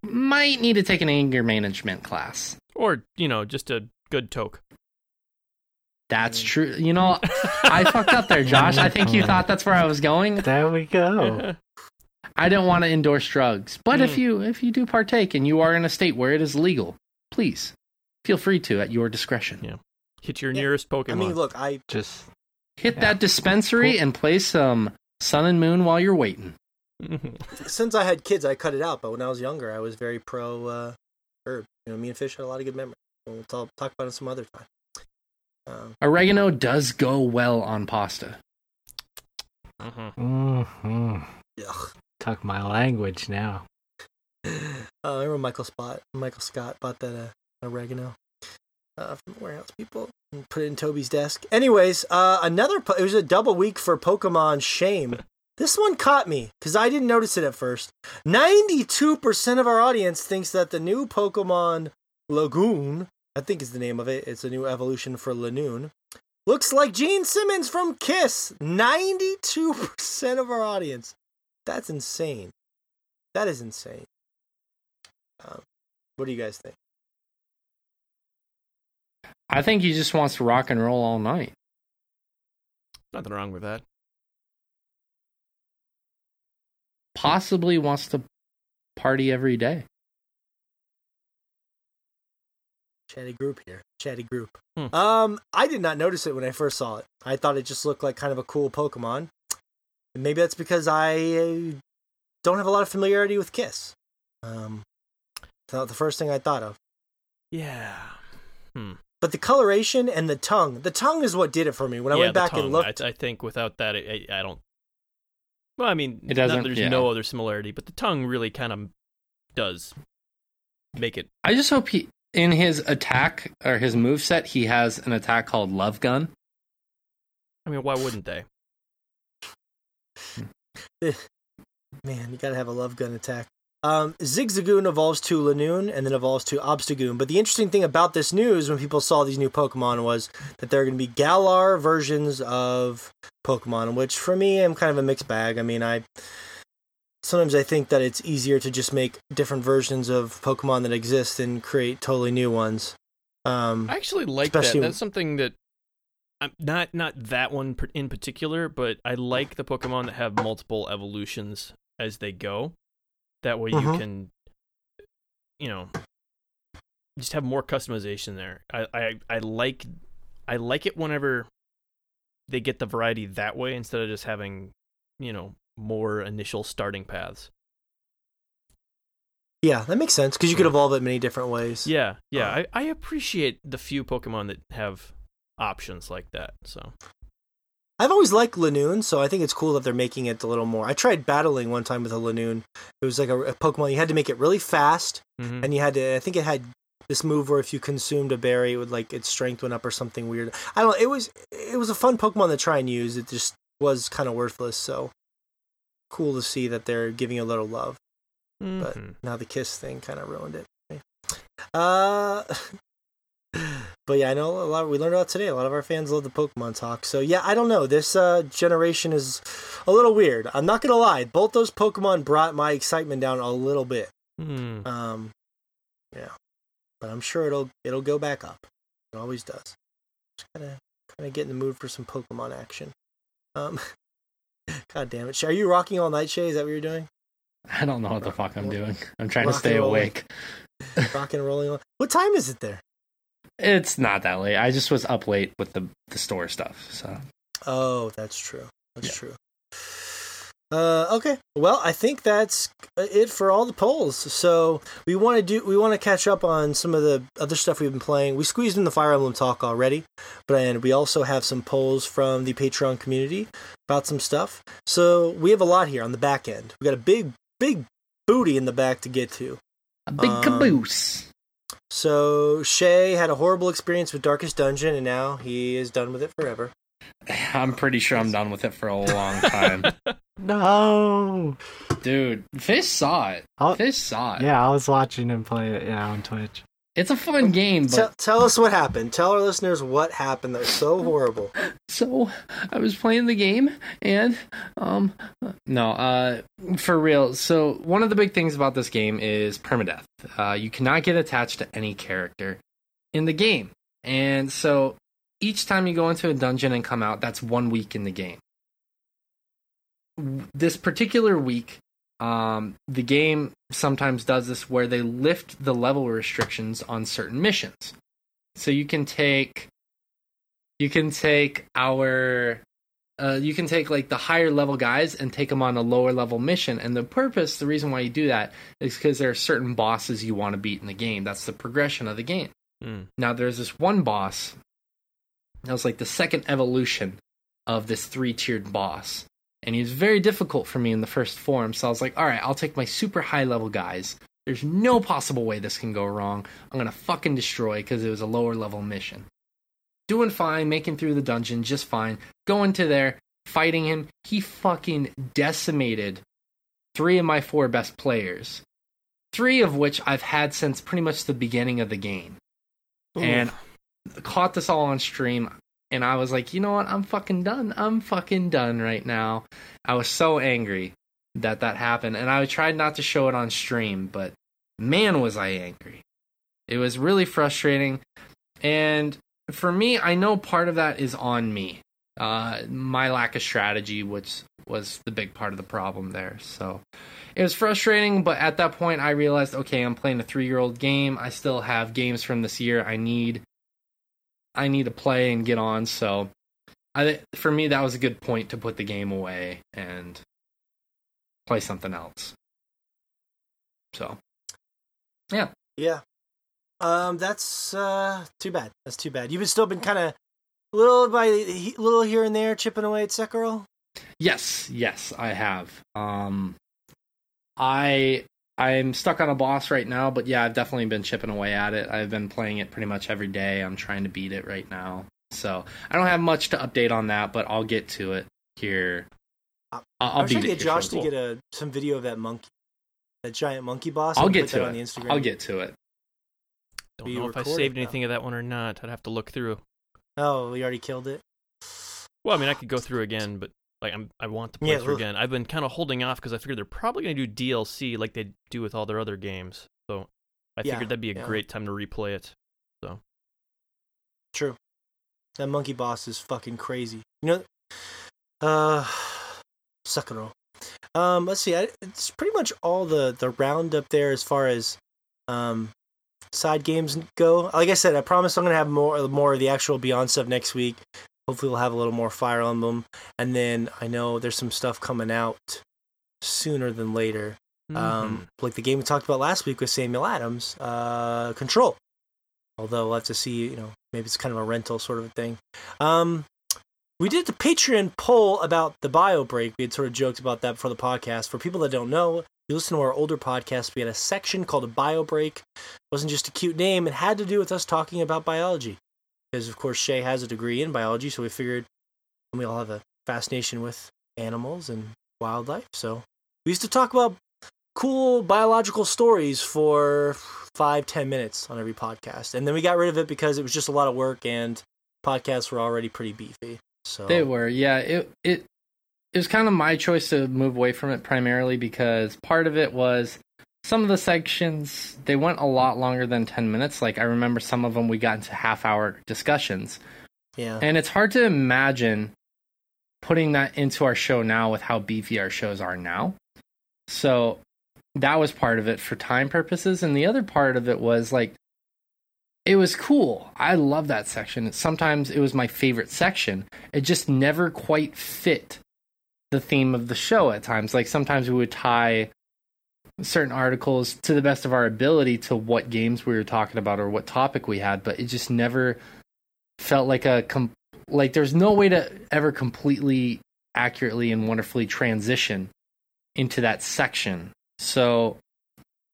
might need to take an anger management class. Or, you know, just a good toke. That's true. You know, I fucked up there, Josh. I think you thought that's where I was going. There we go. I don't want to endorse drugs, but if Mm. you if you do partake and you are in a state where it is legal, please feel free to at your discretion. Yeah. Hit your Yeah, nearest Pokemon. I mean, look, I Just Hit Yeah. that dispensary Cool. and play some Sun and Moon while you're waiting. since I had kids, I cut it out. But when I was younger, I was very pro uh, herb. You know, me and Fish had a lot of good memories. We'll talk, talk about it some other time. Um, Oregano does go well on pasta. Mhm. hmm ugh. talk my language now. Uh, I remember Michael Spot, Michael Scott bought that uh, oregano uh, from the warehouse people and put it in Toby's desk. Anyways, uh, another po- it was a double week for Pokemon Shame. This one caught me because I didn't notice it at first. Ninety-two percent of our audience thinks that the new Pokemon Lagoon, I think is the name of it. It's a new evolution for Linoone. Looks like Gene Simmons from Kiss. Ninety-two percent of our audience. That's insane. That is insane. Um, what do you guys think? I think he just wants to rock and roll all night. Nothing wrong with that. Possibly wants to party every day. Chatty group here. Chatty group. Hmm. Um, I did not notice it when I first saw it. I thought it just looked like kind of a cool Pokemon. And maybe that's because I uh, don't have a lot of familiarity with Kiss. Um, it's not the first thing I thought of. Yeah. Hmm. But the coloration and the tongue. The tongue is what did it for me. When I yeah, went the back and looked, I, I think without that, I, I, I don't. Well, I mean, It not- doesn't- there's yeah. no other similarity, but the tongue really kind of does make it. I just hope he in his attack or his move set he has an attack called Love Gun. I mean, why wouldn't they? man, you gotta have a love gun attack. Um, Zigzagoon evolves to Linoone and then evolves to Obstagoon. But the interesting thing about this news when people saw these new Pokemon was that there are going to be Galar versions of Pokemon, which for me, I'm kind of a mixed bag. I mean, I sometimes I think that it's easier to just make different versions of Pokemon that exist and create totally new ones. Um, I actually like that. That's something that I'm not not that one in particular, but I like the Pokemon that have multiple evolutions as they go. That way you Mhm. can you know just have more customization there. I, I I like I like it whenever they get the variety that way instead of just having, you know, more initial starting paths. yeah, that makes sense because you could evolve it many different ways. Yeah, yeah. Uh, I, I appreciate the few Pokemon that have options like that. So I've always liked Linoone, so I think it's cool that they're making it a little more. I tried battling one time with a Linoone. It was like a, a Pokemon. You had to make it really fast, mhm. and you had to. I think it had this move where if you consumed a berry, it would like its strength went up or something weird. I don't. know. It was it was a fun Pokemon to try and use. It just was kind of worthless. So cool to see that they're giving a little love. but- Mhm. Now the kiss thing kind of ruined it. Uh, but yeah, I know a lot. We learned about today. A lot of our fans love the Pokemon talk. So yeah, I don't know. This uh, generation is a little weird. I'm not gonna lie. Both those Pokemon brought my excitement down a little bit. Hmm. Um, yeah, but I'm sure it'll it'll go back up. It always does. Just kind of kind of get in the mood for some Pokemon action. Um, God damn it, are you rocking all night, Shay? Is that what you're doing? I don't know what the fuck I'm doing. I'm trying to stay awake. Rocking and rolling. on- What time is it there? It's not that late. I just was up late with the the store stuff. So Oh, that's true. That's Yeah. true. Uh, okay. Well, I think that's it for all the polls. So we want to do we want to catch up on some of the other stuff we've been playing. We squeezed in the Fire Emblem talk already, but and we also have some polls from the Patreon community about some stuff. So we have a lot here on the back end. We got a big big booty in the back to get to. a big Um, caboose. So Shay had a horrible experience with Darkest Dungeon, and now he is done with it forever. I'm pretty sure I'm done with it for a long time, No. dude. Fish saw it. I'll- Fish saw it. Yeah, I was watching him play it. Yeah, on Twitch. It's a fun game, but Tell, tell us what happened. Tell our listeners what happened. That's so horrible. so I was playing the game and um no uh for real so one of the big things about this game is permadeath uh you cannot get attached to any character in the game and so each time you go into a dungeon and come out that's one week in the game this particular week um the game sometimes does this where they lift the level restrictions on certain missions. So you can take you can take our uh, you can take like the higher level guys and take them on a lower level mission. And the purpose the reason why you do that is because there are certain bosses you want to beat in the game. That's the progression of the game. Hmm. now there's this one boss that was like the second evolution of this three tiered boss and he was very difficult for me in the first form so i was like all right i'll take my super high level guys there's no possible way this can go wrong i'm gonna fucking destroy because it was a lower level mission doing fine, making through the dungeon just fine. Going to there, fighting him. He fucking decimated three of my four best players. Three of which I've had since pretty much the beginning of the game. And caught this all on stream. And I was like, you know what? I'm fucking done. I'm fucking done right now. I was so angry that that happened. And I tried not to show it on stream, but man, was I angry. It was really frustrating. And for me, I know part of that is on me. Uh, my lack of strategy, which was the big part of the problem there. So it was frustrating, but at that point, I realized, okay, I'm playing a three-year-old game. I still have games from this year. I need, I need to play and get on. So, I for me, that was a good point to put the game away and play something else. So, yeah. Yeah. Um, that's uh too bad. That's too bad. You've still been kind of little by little here and there chipping away at Sekiro. Yes, yes, I have. Um, I I'm stuck on a boss right now, but yeah, I've definitely been chipping away at it. I've been playing it pretty much every day. I'm trying to beat it right now. So I don't have much to update on that, but I'll get to it here. I'll, I I'll was trying beat to it get Josh to get a some video of that monkey. that giant monkey boss. I'll I'll get put that to on the it. Instagram. I'll get to it. Don't We know if I saved now. anything of that one or not. I'd have to look through. Oh, we already killed it. Well, I mean, I could go through again, but like I'm, I want to play Yeah, through ugh. again. I've been kind of holding off because I figured they're probably going to do DLC like they do with all their other games. So I Yeah, figured that'd be a yeah. great time to replay it. So true. That monkey boss is fucking crazy. You know, uh, Sakura. Um, let's see. I, it's pretty much all the the roundup there as far as um side games go. Like I said, I promise I'm gonna have more more of the actual Beyond stuff next week. Hopefully, we'll have a little more Fire Emblem, and then I know there's some stuff coming out sooner than later. Mm-hmm. Um, like the game we talked about last week with Samuel Adams, uh, Control. Although we'll have to see, you know, maybe it's kind of a rental sort of a thing. Um, we did the Patreon poll about the bio break. We had sort of joked about that before the podcast. For people that don't know, you listen to our older podcast, we had a section called a bio break. It wasn't just a cute name, it had to do with us talking about biology. Because, of course, Shay has a degree in biology, so we figured we all have a fascination with animals and wildlife. So we used to talk about cool biological stories for five, ten minutes on every podcast. And then we got rid of it because it was just a lot of work and podcasts were already pretty beefy. So They were, yeah. It it it was kind of my choice to move away from it primarily because part of it was some of the sections they went a lot longer than 10 minutes. Like i remember some of them we got into half hour discussions. Yeah. and it's hard to imagine putting that into our show now with how beefy our shows are now. So that was part of it for time purposes. And the other part of it was like it was cool. I love that section. Sometimes it was my favorite section. It just never quite fit the theme of the show at times. Like sometimes we would tie certain articles to the best of our ability to what games we were talking about or what topic we had but it just never felt like a com- like there's no way to ever completely accurately and wonderfully transition into that section. So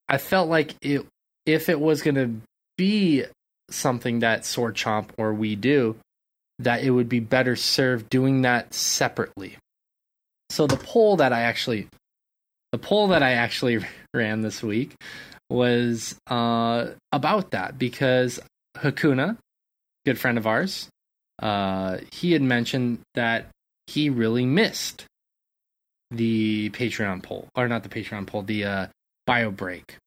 i felt like it if it was going to be something that sword chomp or we do that it would be better served doing that separately. So the poll that i actually the poll that I actually ran this week was uh, about that because Hakuna, good friend of ours, uh, he had mentioned that he really missed the Patreon poll, or not the Patreon poll, the uh, bio break.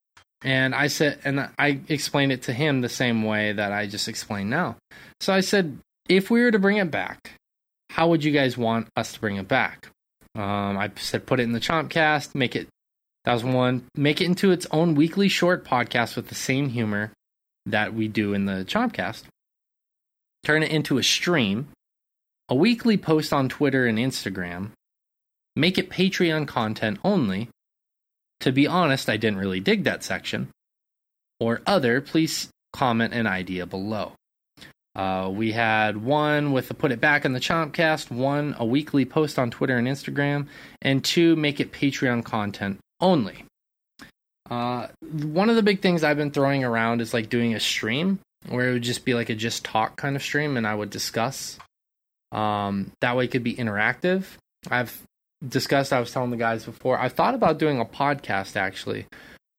And I said, and I explained it to him the same way that I just explained now. So I said, if we were to bring it back, how would you guys want us to bring it back? Um, I said put it in the Chompcast, make it that was one, make it into its own weekly short podcast with the same humor that we do in the Chompcast. Turn it into a stream, a weekly post on Twitter and Instagram, make it Patreon content only. To be honest, I didn't really dig that section. Or other, please comment an idea below. Uh, we had one with the put it back in the Chompcast, one a weekly post on Twitter and Instagram, and two make it Patreon content only. Uh, one of the big things I've been throwing around is like doing a stream where it would just be like a just talk kind of stream, and I would discuss. Um, that way, it could be interactive. I've discussed. I was telling the guys before. I thought about doing a podcast actually,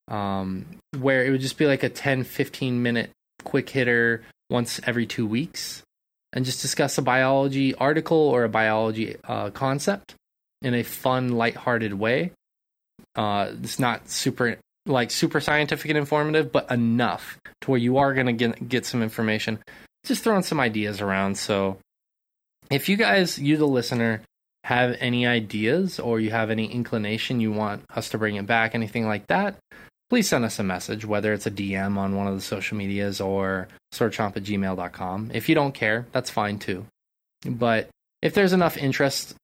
um, where it would just be like a 10, 15 minute quick hitter once every two weeks and just discuss a biology article or a biology uh, concept in a fun, lighthearted way. Uh, it's not super like super scientific and informative, but enough to where you are going to get get some information. Just throwing some ideas around. So, if you guys, you the listener, have any ideas or you have any inclination you want us to bring it back, anything like that, please send us a message, whether it's a DM on one of the social medias or swordchomp at gmail.com. If you don't care, that's fine too. But if there's enough interest,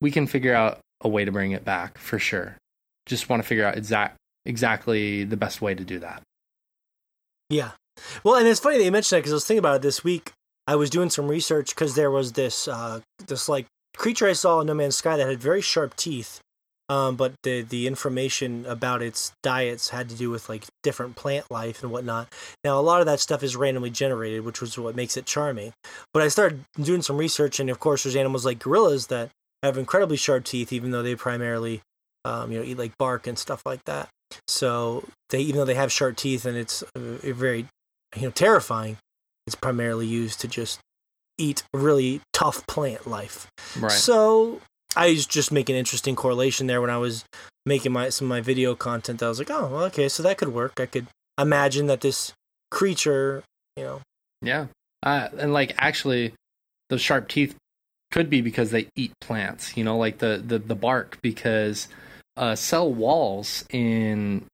we can figure out a way to bring it back for sure. Just want to figure out exact exactly the best way to do that. Yeah. Well, and it's funny that you mentioned that because I was thinking about it this week. I was doing some research because there was this uh, this like creature I saw in No Man's Sky that had very sharp teeth, um, but the the information about its diets had to do with like different plant life and whatnot. Now a lot of that stuff is randomly generated, which was what makes it charming. But I started doing some research, and of course, there's animals like gorillas that have incredibly sharp teeth, even though they primarily, um, you know, eat like bark and stuff like that. So they, even though they have sharp teeth and it's uh, very, you know, terrifying, it's primarily used to just eat really tough plant life. Right. So I just making an interesting correlation there when I was making my some of my video content. I was like, oh, well, okay, so that could work. I could imagine that this creature, you know, Yeah. Uh, and like actually, the sharp teeth could be because they eat plants. You know, like the the, the bark because uh, cell walls in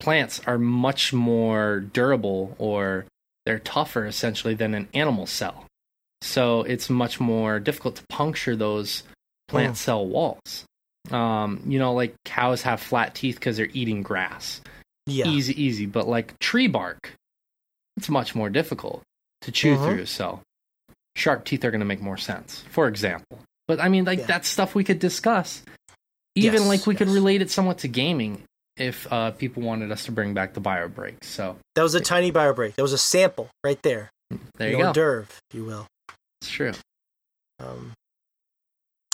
plants are much more durable or they're tougher essentially than an animal cell. So it's much more difficult to puncture those plant Mm. cell walls. Um, you know, like cows have flat teeth because they're eating grass yeah, easy easy but like tree bark it's much more difficult to chew Mhm. through so sharp teeth are going to make more sense for example but i mean like Yeah. that's stuff we could discuss even Yes, like we could relate it somewhat to gaming if uh, people wanted us to bring back the bio break so that was a tiny bio break. That was a sample right there. there you go hors d'oeuvre, if you will. it's true Um,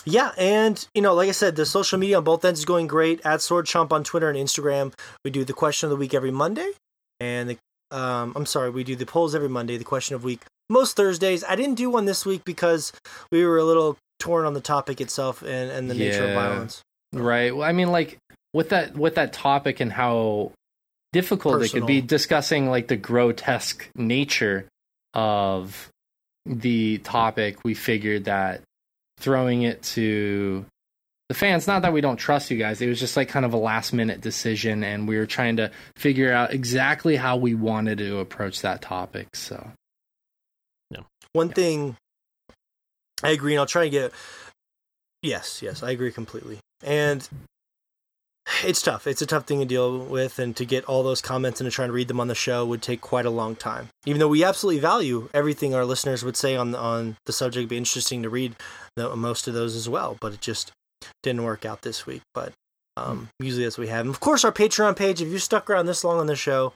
yeah, and you know, like I said, the social media on both ends is going great. At Sword Chomp on Twitter and Instagram. We do the question of the week every Monday, and the um, I'm sorry, we do the polls every Monday. The question of week most Thursdays. I didn't do one this week because we were a little torn on the topic itself and, and the nature of violence. Right. Well, I mean, like with that with that topic and how difficult it could be discussing like the grotesque nature of the topic. We figured that throwing it to the fans, not that we don't trust you guys, it was just like kind of a last minute decision, and we were trying to figure out exactly how we wanted to approach that topic. So One thing I agree, and I'll try and get. Yes, yes, I agree completely. And it's tough. It's a tough thing to deal with, and to get all those comments and to try and read them on the show would take quite a long time. Even though we absolutely value everything our listeners would say on on the subject, it'd be interesting to read the, most of those as well. But it just didn't work out this week. But um, usually that's what we have. And of course, our Patreon page. If you stuck around this long on the show,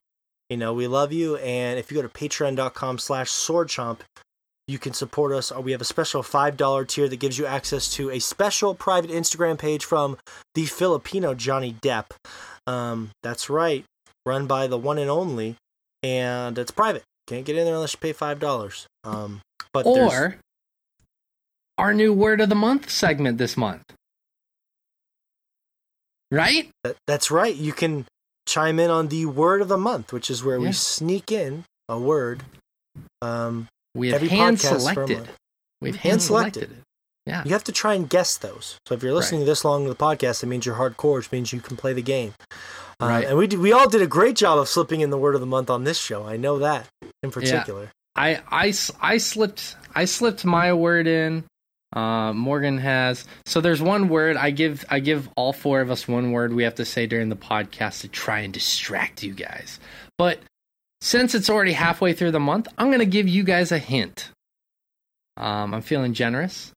you know we love you. And if you go to patreon.com/slash swordchomp, you can support us. We have a special $5 tier that gives you access to a special private Instagram page from the Filipino Johnny Depp. Um, that's right, run by the one and only, and it's private. Can't get in there unless you pay $5. Um, but or our new word of the month segment this month. Right? that, that's right, you can chime in on the word of the month, which is where Yeah. we sneak in a word. Um, We have Every hand podcast for a selected. We've Hand selected. Yeah. You have to try and guess those. So if you're listening this long to the podcast, it means you're hardcore, which means you can play the game. Uh, Right. and we did, we all did a great job of slipping in the word of the month on this show. I know that in particular. I, I, s- I slipped I slipped my word in. Uh, Morgan has. So there's one word I give I give all four of us one word we have to say during the podcast to try and distract you guys. But since it's already halfway through the month, I'm gonna give you guys a hint. Um, I'm feeling generous.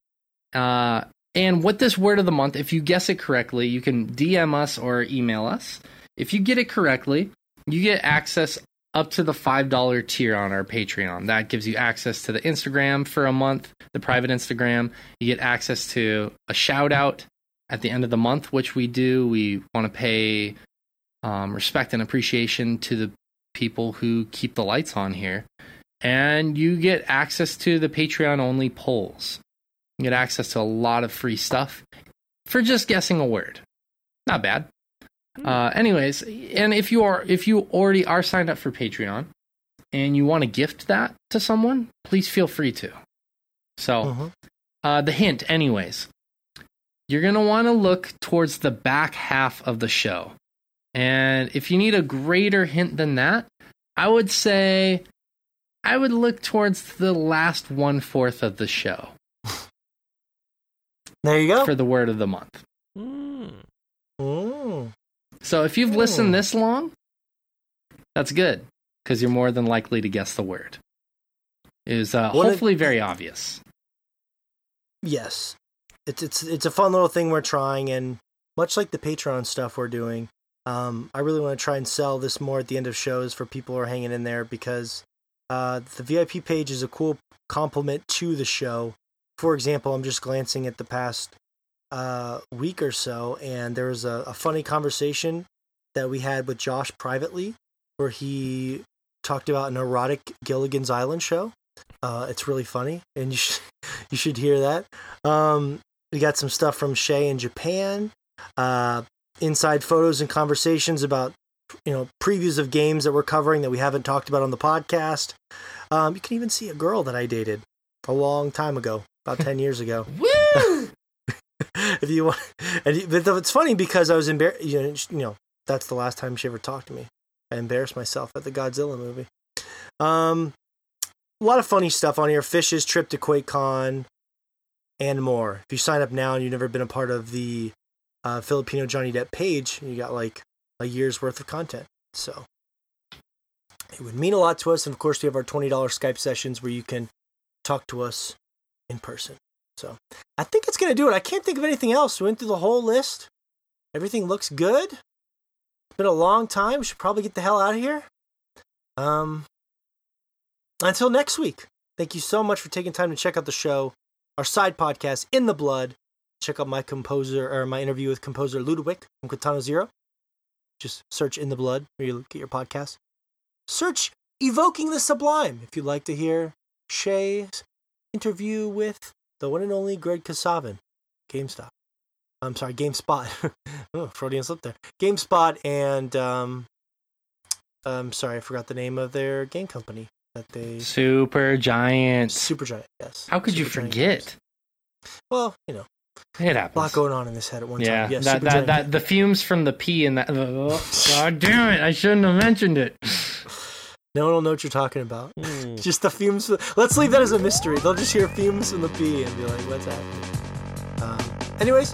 Uh, and what this word of the month, if you guess it correctly, you can DM us or email us. If you get it correctly, you get access up to the $5 tier on our Patreon. That gives you access to the Instagram for a month, the private Instagram. You get access to a shout out at the end of the month, which we do. We want to pay um, respect and appreciation to the people who keep the lights on here. And you get access to the Patreon only polls. You get access to a lot of free stuff for just guessing a word. Not bad. Uh, anyways, and if you are if you already are signed up for Patreon and you want to gift that to someone, please feel free to. So, Mhm. uh, the hint, anyways, you're gonna want to look towards the back half of the show, and if you need a greater hint than that, I would say I would look towards the last one fourth of the show There you go. for the word of the month. Mm. Mm. So if you've listened Hmm. this long, that's good because you're more than likely to guess the word. It is uh, hopefully very obvious. Yes, it's it's it's a fun little thing we're trying, and much like the Patreon stuff we're doing, um, I really want to try and sell this more at the end of shows for people who are hanging in there because uh, the VIP page is a cool complement to the show. For example, I'm just glancing at the past uh, week or so, and there was a, a funny conversation that we had with Josh privately, where he talked about an erotic Gilligan's Island show. Uh, it's really funny, and you should you should hear that. Um, we got some stuff from Shay in Japan, uh, inside photos and conversations about you know previews of games that we're covering that we haven't talked about on the podcast. Um, you can even see a girl that I dated a long time ago, about ten years ago. Woo! If you want, and but it's funny because I was embarrassed. You know, you know, that's the last time she ever talked to me. I embarrassed myself at the Godzilla movie. Um, a lot of funny stuff on here. Fish's trip to QuakeCon, and more. If you sign up now and you've never been a part of the uh, Filipino Johnny Depp page, you got like a year's worth of content. So it would mean a lot to us. And of course, we have our twenty dollars Skype sessions where you can talk to us in person. So I think it's gonna do it. I can't think of anything else. We went through the whole list. Everything looks good. It's been a long time. We should probably get the hell out of here. Um, until next week. Thank you so much for taking time to check out the show, our side podcast, In the Blood. Check out my composer or my interview with composer LudoWic from Katana Zero. Just search In the Blood where you get your podcast. Search Evoking the Sublime if you'd like to hear Shay's interview with the one and only Greg Kasavin, GameStop. I'm sorry, GameSpot. oh, Freudian slip there. GameSpot and um, I'm sorry, I forgot the name of their game company that they Supergiant. Super Giant. Yes. How could you forget? Games. Well, you know, It a happens. lot going on in this head at one yeah, time. Yes, that, that, that the fumes from the pee and that. Oh, God damn it! I shouldn't have mentioned it. No one will know what you're talking about. Hmm. Just the fumes. Let's leave that as a mystery. They'll just hear fumes from the pee and be like, "What's happening?" Um, anyways,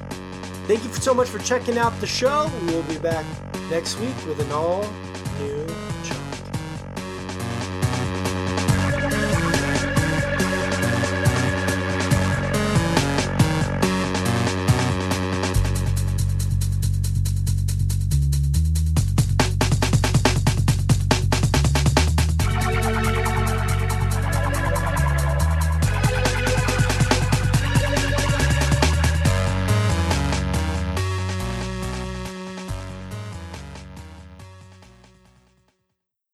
thank you so much for checking out the show. We will be back next week with an all